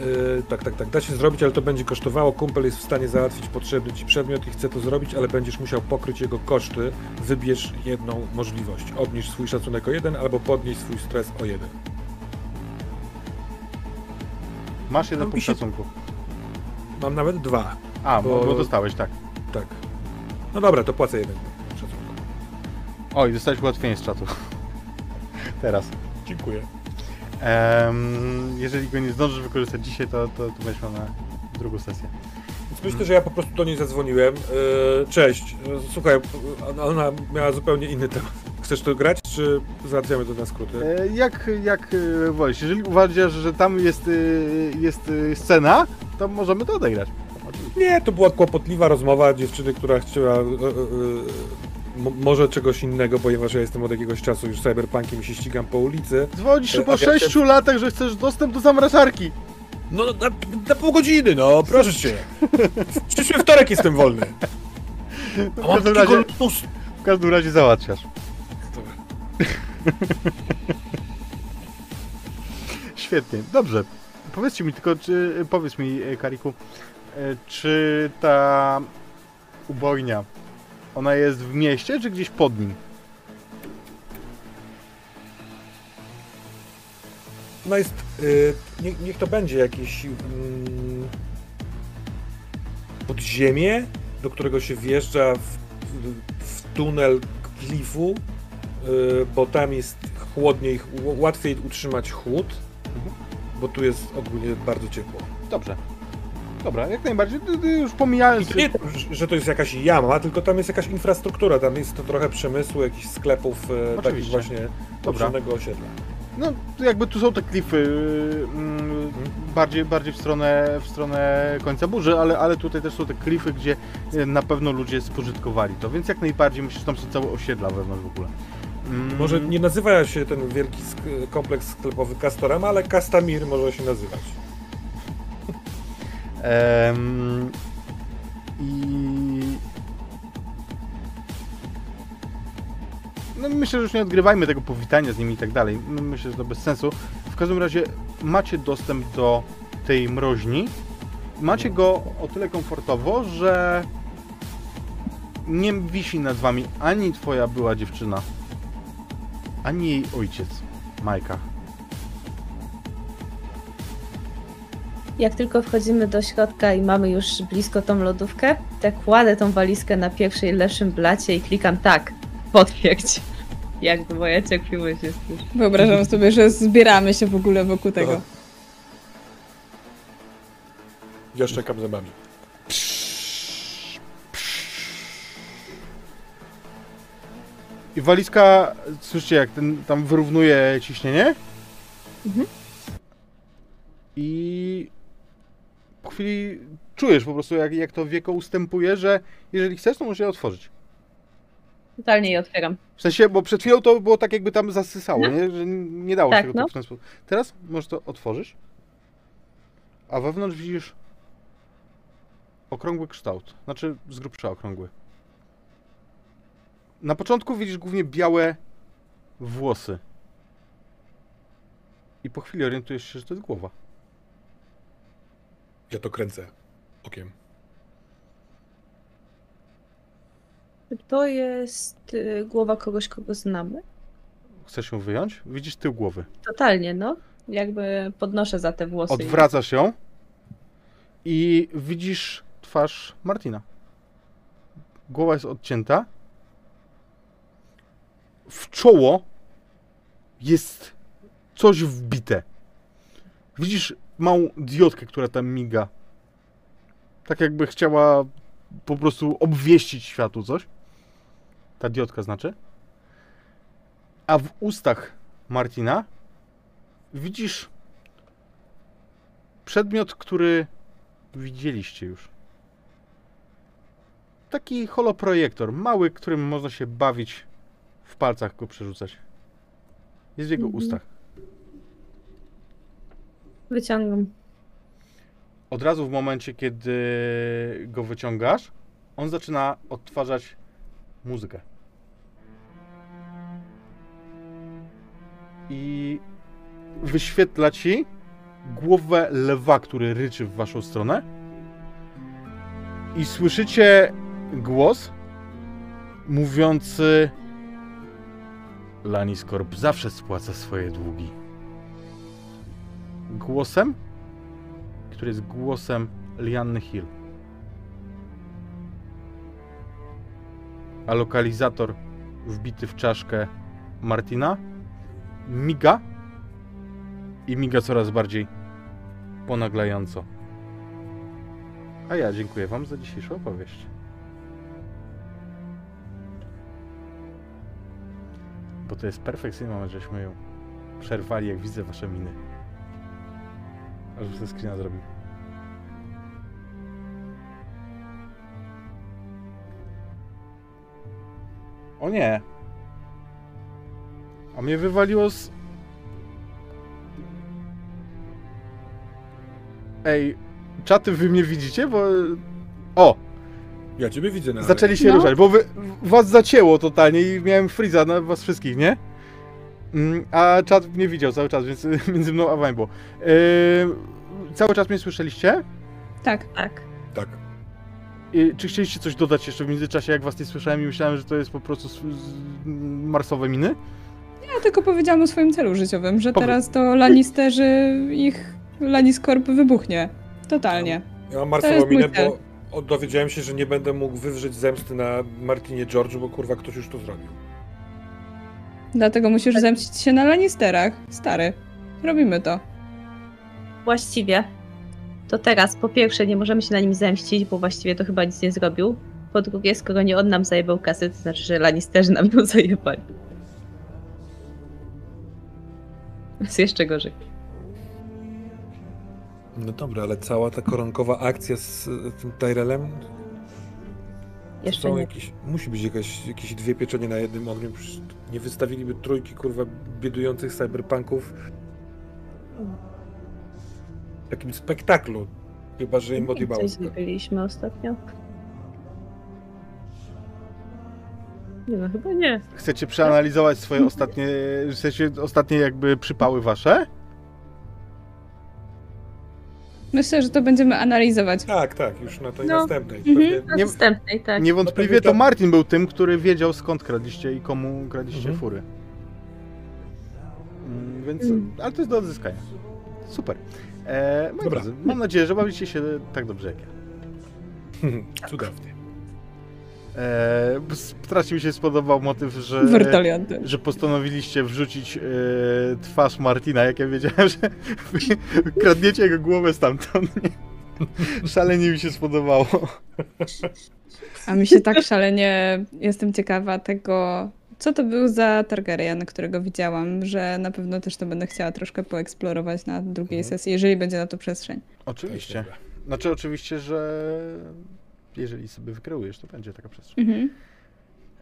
Speaker 4: Yy, tak, tak, tak. Da się zrobić, ale to będzie kosztowało. Kumpel jest w stanie załatwić potrzebny ci przedmiot i chce to zrobić, ale będziesz musiał pokryć jego koszty. Wybierz jedną możliwość. Obniż swój szacunek o jeden, albo podnieś swój stres o jeden.
Speaker 1: Masz jeden punkt
Speaker 4: pisze-
Speaker 1: szacunku.
Speaker 4: Mam nawet dwa.
Speaker 1: A, bo,
Speaker 4: bo-
Speaker 1: dostałeś, tak.
Speaker 4: Tak. No dobra, to płacę jeden punkt szacunku.
Speaker 1: Oj, dostałeś ułatwienie z czatu. <laughs> Teraz.
Speaker 4: Dziękuję.
Speaker 1: Em, jeżeli go nie zdążysz wykorzystać dzisiaj, to, to, to miał na drugą sesję.
Speaker 4: Więc myślę, że ja po prostu do niej zadzwoniłem. E, Cześć. E, Słuchaj, ona miała zupełnie inny temat. Chcesz to grać, czy załatwiamy to na skróty?
Speaker 1: E, Jak, jak wolisz, jeżeli uważasz, że tam jest, jest scena, to możemy to odegrać.
Speaker 4: Nie, to była kłopotliwa rozmowa dziewczyny, która chciała może czegoś innego, ponieważ ja jestem od jakiegoś czasu już cyberpunkiem i się ścigam po ulicy.
Speaker 1: Dzwonisz
Speaker 4: E,
Speaker 1: po
Speaker 4: a ja
Speaker 1: 6 latach, że chcesz dostęp do zamrażarki.
Speaker 4: No na, na pół godziny, no, proszę cię. W przyszły wtorek jestem wolny. A
Speaker 1: W
Speaker 4: mam
Speaker 1: każdym razie,
Speaker 4: luz.
Speaker 1: w każdym razie załatwiasz.
Speaker 4: Dobra. <laughs>
Speaker 1: Świetnie, dobrze. Powiedzcie mi tylko, czy, powiedz mi, e, Kariku, e, czy ta ubojnia, ona jest w mieście, czy gdzieś pod nim?
Speaker 4: No jest, y, niech, niech to będzie jakieś mm, podziemie, do którego się wjeżdża w, w, tunel klifu, y, bo tam jest chłodniej, łatwiej utrzymać chłód, bo tu jest ogólnie bardzo ciepło.
Speaker 1: Dobrze. Dobra, jak najbardziej, ty- ty już
Speaker 4: I
Speaker 1: pomijając...
Speaker 4: to nie, że to jest jakaś jama, tylko tam jest jakaś infrastruktura, tam jest to trochę przemysłu, jakichś sklepów, e, takich
Speaker 1: Oczywiście.
Speaker 4: właśnie
Speaker 1: Dobra.
Speaker 4: obszernego osiedla.
Speaker 1: No, jakby tu są te klify mm, bardziej, bardziej w stronę, w stronę końca burzy, ale, ale tutaj też są te klify, gdzie e, na pewno ludzie spożytkowali to, więc jak najbardziej myślę, że tam są całe osiedla wewnątrz w ogóle. Mm,
Speaker 4: Może nie nazywa się ten wielki kompleks sklepowy Castorem, ale Castamir może się nazywać.
Speaker 1: Em, I... No myślę, że już nie odgrywajmy tego powitania z nimi i tak dalej. No, Myślę, że to bez sensu. W każdym razie macie dostęp do tej mroźni. Macie go o tyle komfortowo, że nie wisi nad wami ani twoja była dziewczyna, ani jej ojciec, Majka.
Speaker 2: Jak tylko wchodzimy do środka i mamy już blisko tą lodówkę, tak kładę tą walizkę na pierwszej lepszym blacie i klikam tak, potwierdź. Jakby moja cierpliwość jest już.
Speaker 3: Wyobrażam <laughs> sobie, że zbieramy się w ogóle wokół tego.
Speaker 4: Aha. Ja szczekam zębami.
Speaker 1: I walizka, słyszycie jak ten tam wyrównuje ciśnienie?
Speaker 2: Mhm.
Speaker 1: I po chwili czujesz po prostu jak, jak to wieko ustępuje, że jeżeli chcesz, to możesz je otworzyć.
Speaker 2: Totalnie je otwieram.
Speaker 1: W sensie, bo przed chwilą to było tak jakby tam zasysało,
Speaker 2: No.
Speaker 1: nie? że nie dało
Speaker 2: Tak,
Speaker 1: się
Speaker 2: no.
Speaker 1: w ten sposób. Teraz możesz to otworzyć, a wewnątrz widzisz okrągły kształt, znaczy z grubsza okrągły. Na początku widzisz głównie białe włosy. I po chwili orientujesz się, że to jest głowa.
Speaker 4: Ja to kręcę okiem.
Speaker 2: Czy to jest y, głowa kogoś, kogo znamy?
Speaker 1: Chcesz ją wyjąć? Widzisz tył głowy.
Speaker 2: Totalnie, no. Jakby podnoszę za te włosy.
Speaker 1: Odwracasz ją i widzisz twarz Martina. Głowa jest odcięta. W czoło jest coś wbite. Widzisz małą diodkę, która tam miga. Tak jakby chciała po prostu obwieścić światu coś. Ta diodka znaczy. A w ustach Martina widzisz przedmiot, który widzieliście już. Taki holoprojektor, mały, którym można się bawić, w palcach go przerzucać. Jest w jego
Speaker 2: Mhm.
Speaker 1: ustach.
Speaker 2: Wyciągam.
Speaker 1: Od razu w momencie, kiedy go wyciągasz, on zaczyna odtwarzać muzykę. I wyświetla ci głowę lewa, który ryczy w waszą stronę. I słyszycie głos mówiący Laniskorp zawsze spłaca swoje długi. Głosem, który jest głosem Lianny Hill. A lokalizator wbity w czaszkę Martina, miga i miga coraz bardziej ponaglająco. A ja dziękuję Wam za dzisiejszą opowieść. Bo to jest perfekcyjny moment, żeśmy ją przerwali, jak widzę Wasze miny. Aż ze screena zrobił. O nie! A mnie wywaliło z... Ej, czaty wy mnie widzicie? Bo... O!
Speaker 4: Ja ciebie widzę na
Speaker 1: Zaczęli się
Speaker 3: No.
Speaker 1: ruszać, bo wy, was zacięło totalnie i miałem freeza na was wszystkich, nie? Mm, A czat mnie widział cały czas, więc <laughs> między mną a wami było. Yy, cały czas mnie słyszeliście?
Speaker 3: Tak.
Speaker 2: Tak.
Speaker 4: Tak.
Speaker 1: I, czy chcieliście coś dodać jeszcze w międzyczasie, jak was nie słyszałem i myślałem, że to jest po prostu s- z, marsowe miny?
Speaker 3: Ja tylko powiedziałam o swoim celu życiowym, że
Speaker 1: Powiedz.
Speaker 3: teraz to Lannisterzy, ich Lanniscorp wybuchnie. Totalnie.
Speaker 4: Ja mam
Speaker 3: To
Speaker 4: marsową
Speaker 3: jest mój
Speaker 4: minę, bo dowiedziałem się, że nie będę mógł wywrzeć zemsty na Martinie George, bo kurwa ktoś już to zrobił.
Speaker 3: Dlatego musisz zemścić się na Lannisterach. Stary. Robimy to.
Speaker 2: Właściwie to teraz po pierwsze nie możemy się na nim zemścić, bo właściwie to chyba nic nie zrobił. Po drugie, skoro nie on nam zajebał kasy, to znaczy, że Lannisterzy nam ją zajebali. Jest jeszcze gorzej.
Speaker 4: No dobra, ale cała ta koronkowa akcja z tym Tyrellem,
Speaker 2: Jeszcze
Speaker 4: są
Speaker 2: nie.
Speaker 4: jakieś, musi być jakaś, jakieś dwie pieczenie na jednym ogniu. Przecież nie wystawiliby trójki kurwa biedujących cyberpunków w takim spektaklu. Chyba, że im odjebało.
Speaker 2: Coś zrobiliśmy ostatnio. Nie no, chyba nie.
Speaker 1: Chcecie przeanalizować swoje ostatnie, chcecie ostatnie jakby przypały wasze?
Speaker 3: Myślę, że to będziemy analizować.
Speaker 4: Tak, tak, już na tej
Speaker 2: No.
Speaker 4: następnej.
Speaker 3: Mhm.
Speaker 2: Na
Speaker 1: Nie-
Speaker 2: następnej, tak.
Speaker 1: Niewątpliwie to Martin był tym, który wiedział skąd kradliście i komu kradliście
Speaker 4: Mhm.
Speaker 1: fury. Mm, Więc,
Speaker 2: Mm.
Speaker 1: ale to jest do odzyskania. Super. E, moi
Speaker 4: Dobra.
Speaker 1: drodzy, mam nadzieję, że bawicie się tak dobrze jak ja. <laughs>
Speaker 4: Cudownie.
Speaker 1: E, strasznie mi się spodobał motyw, że,
Speaker 3: Wertalianty.
Speaker 1: że postanowiliście wrzucić e, twarz Martina, jak ja wiedziałem, <laughs> że kradniecie jego głowę stamtąd. Nie? Szalenie mi się spodobało.
Speaker 3: A mi się tak szalenie jestem ciekawa tego, co to był za Targaryen, którego widziałam, że na pewno też to będę chciała troszkę poeksplorować na drugiej
Speaker 4: Mhm.
Speaker 3: sesji, jeżeli będzie na to przestrzeń.
Speaker 1: Oczywiście. Znaczy oczywiście, że jeżeli sobie wykreujesz, to będzie taka przestrzeń.
Speaker 3: Mhm.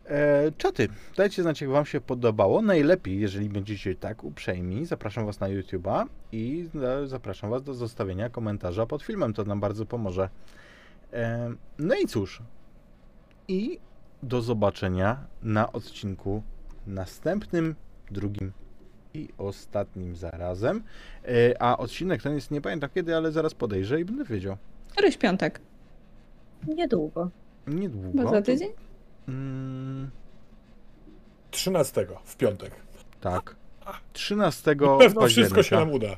Speaker 1: E, czaty, dajcie znać, jak wam się podobało. Najlepiej, jeżeli będziecie tak uprzejmi, zapraszam was na YouTube'a i zapraszam was do zostawienia komentarza pod filmem. To nam bardzo pomoże. E, no i cóż. I do zobaczenia na odcinku następnym, drugim i ostatnim zarazem. E, a odcinek ten jest, nie pamiętam kiedy, ale zaraz podejrzę i będę wiedział.
Speaker 3: Któryś piątek.
Speaker 2: Niedługo.
Speaker 1: Niedługo.
Speaker 3: Bo za tydzień?
Speaker 1: Mm,
Speaker 4: 13 w piątek.
Speaker 1: tak. 13
Speaker 4: Pewno wszystko
Speaker 1: października.
Speaker 4: się nam uda.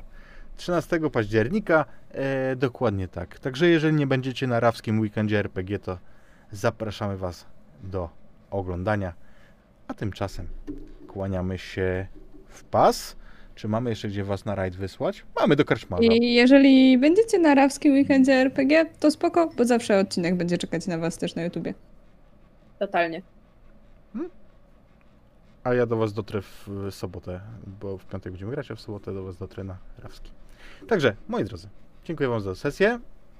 Speaker 1: 13 października, e, dokładnie tak. Także jeżeli nie będziecie na rawskim weekendzie RPG, to zapraszamy Was do oglądania. A tymczasem kłaniamy się w pas. Czy mamy jeszcze gdzie Was na rajd wysłać? Mamy do karczmarza.
Speaker 3: I jeżeli będziecie na arabskim weekendzie RPG, to spoko, bo zawsze odcinek będzie czekać na was też na YouTubie.
Speaker 2: Totalnie.
Speaker 1: A ja do Was dotrę w sobotę, bo w piątek będziemy grać, a w sobotę do Was dotrę na rawski. Także, moi drodzy, dziękuję Wam za sesję.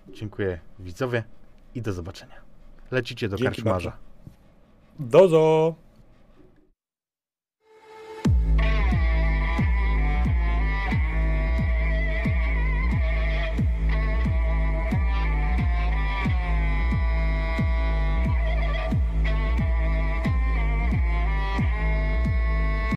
Speaker 1: Dziękuję widzowie i do zobaczenia. Lecicie do
Speaker 4: Dzięki
Speaker 1: karczmarza.
Speaker 4: bardzo. Dozo!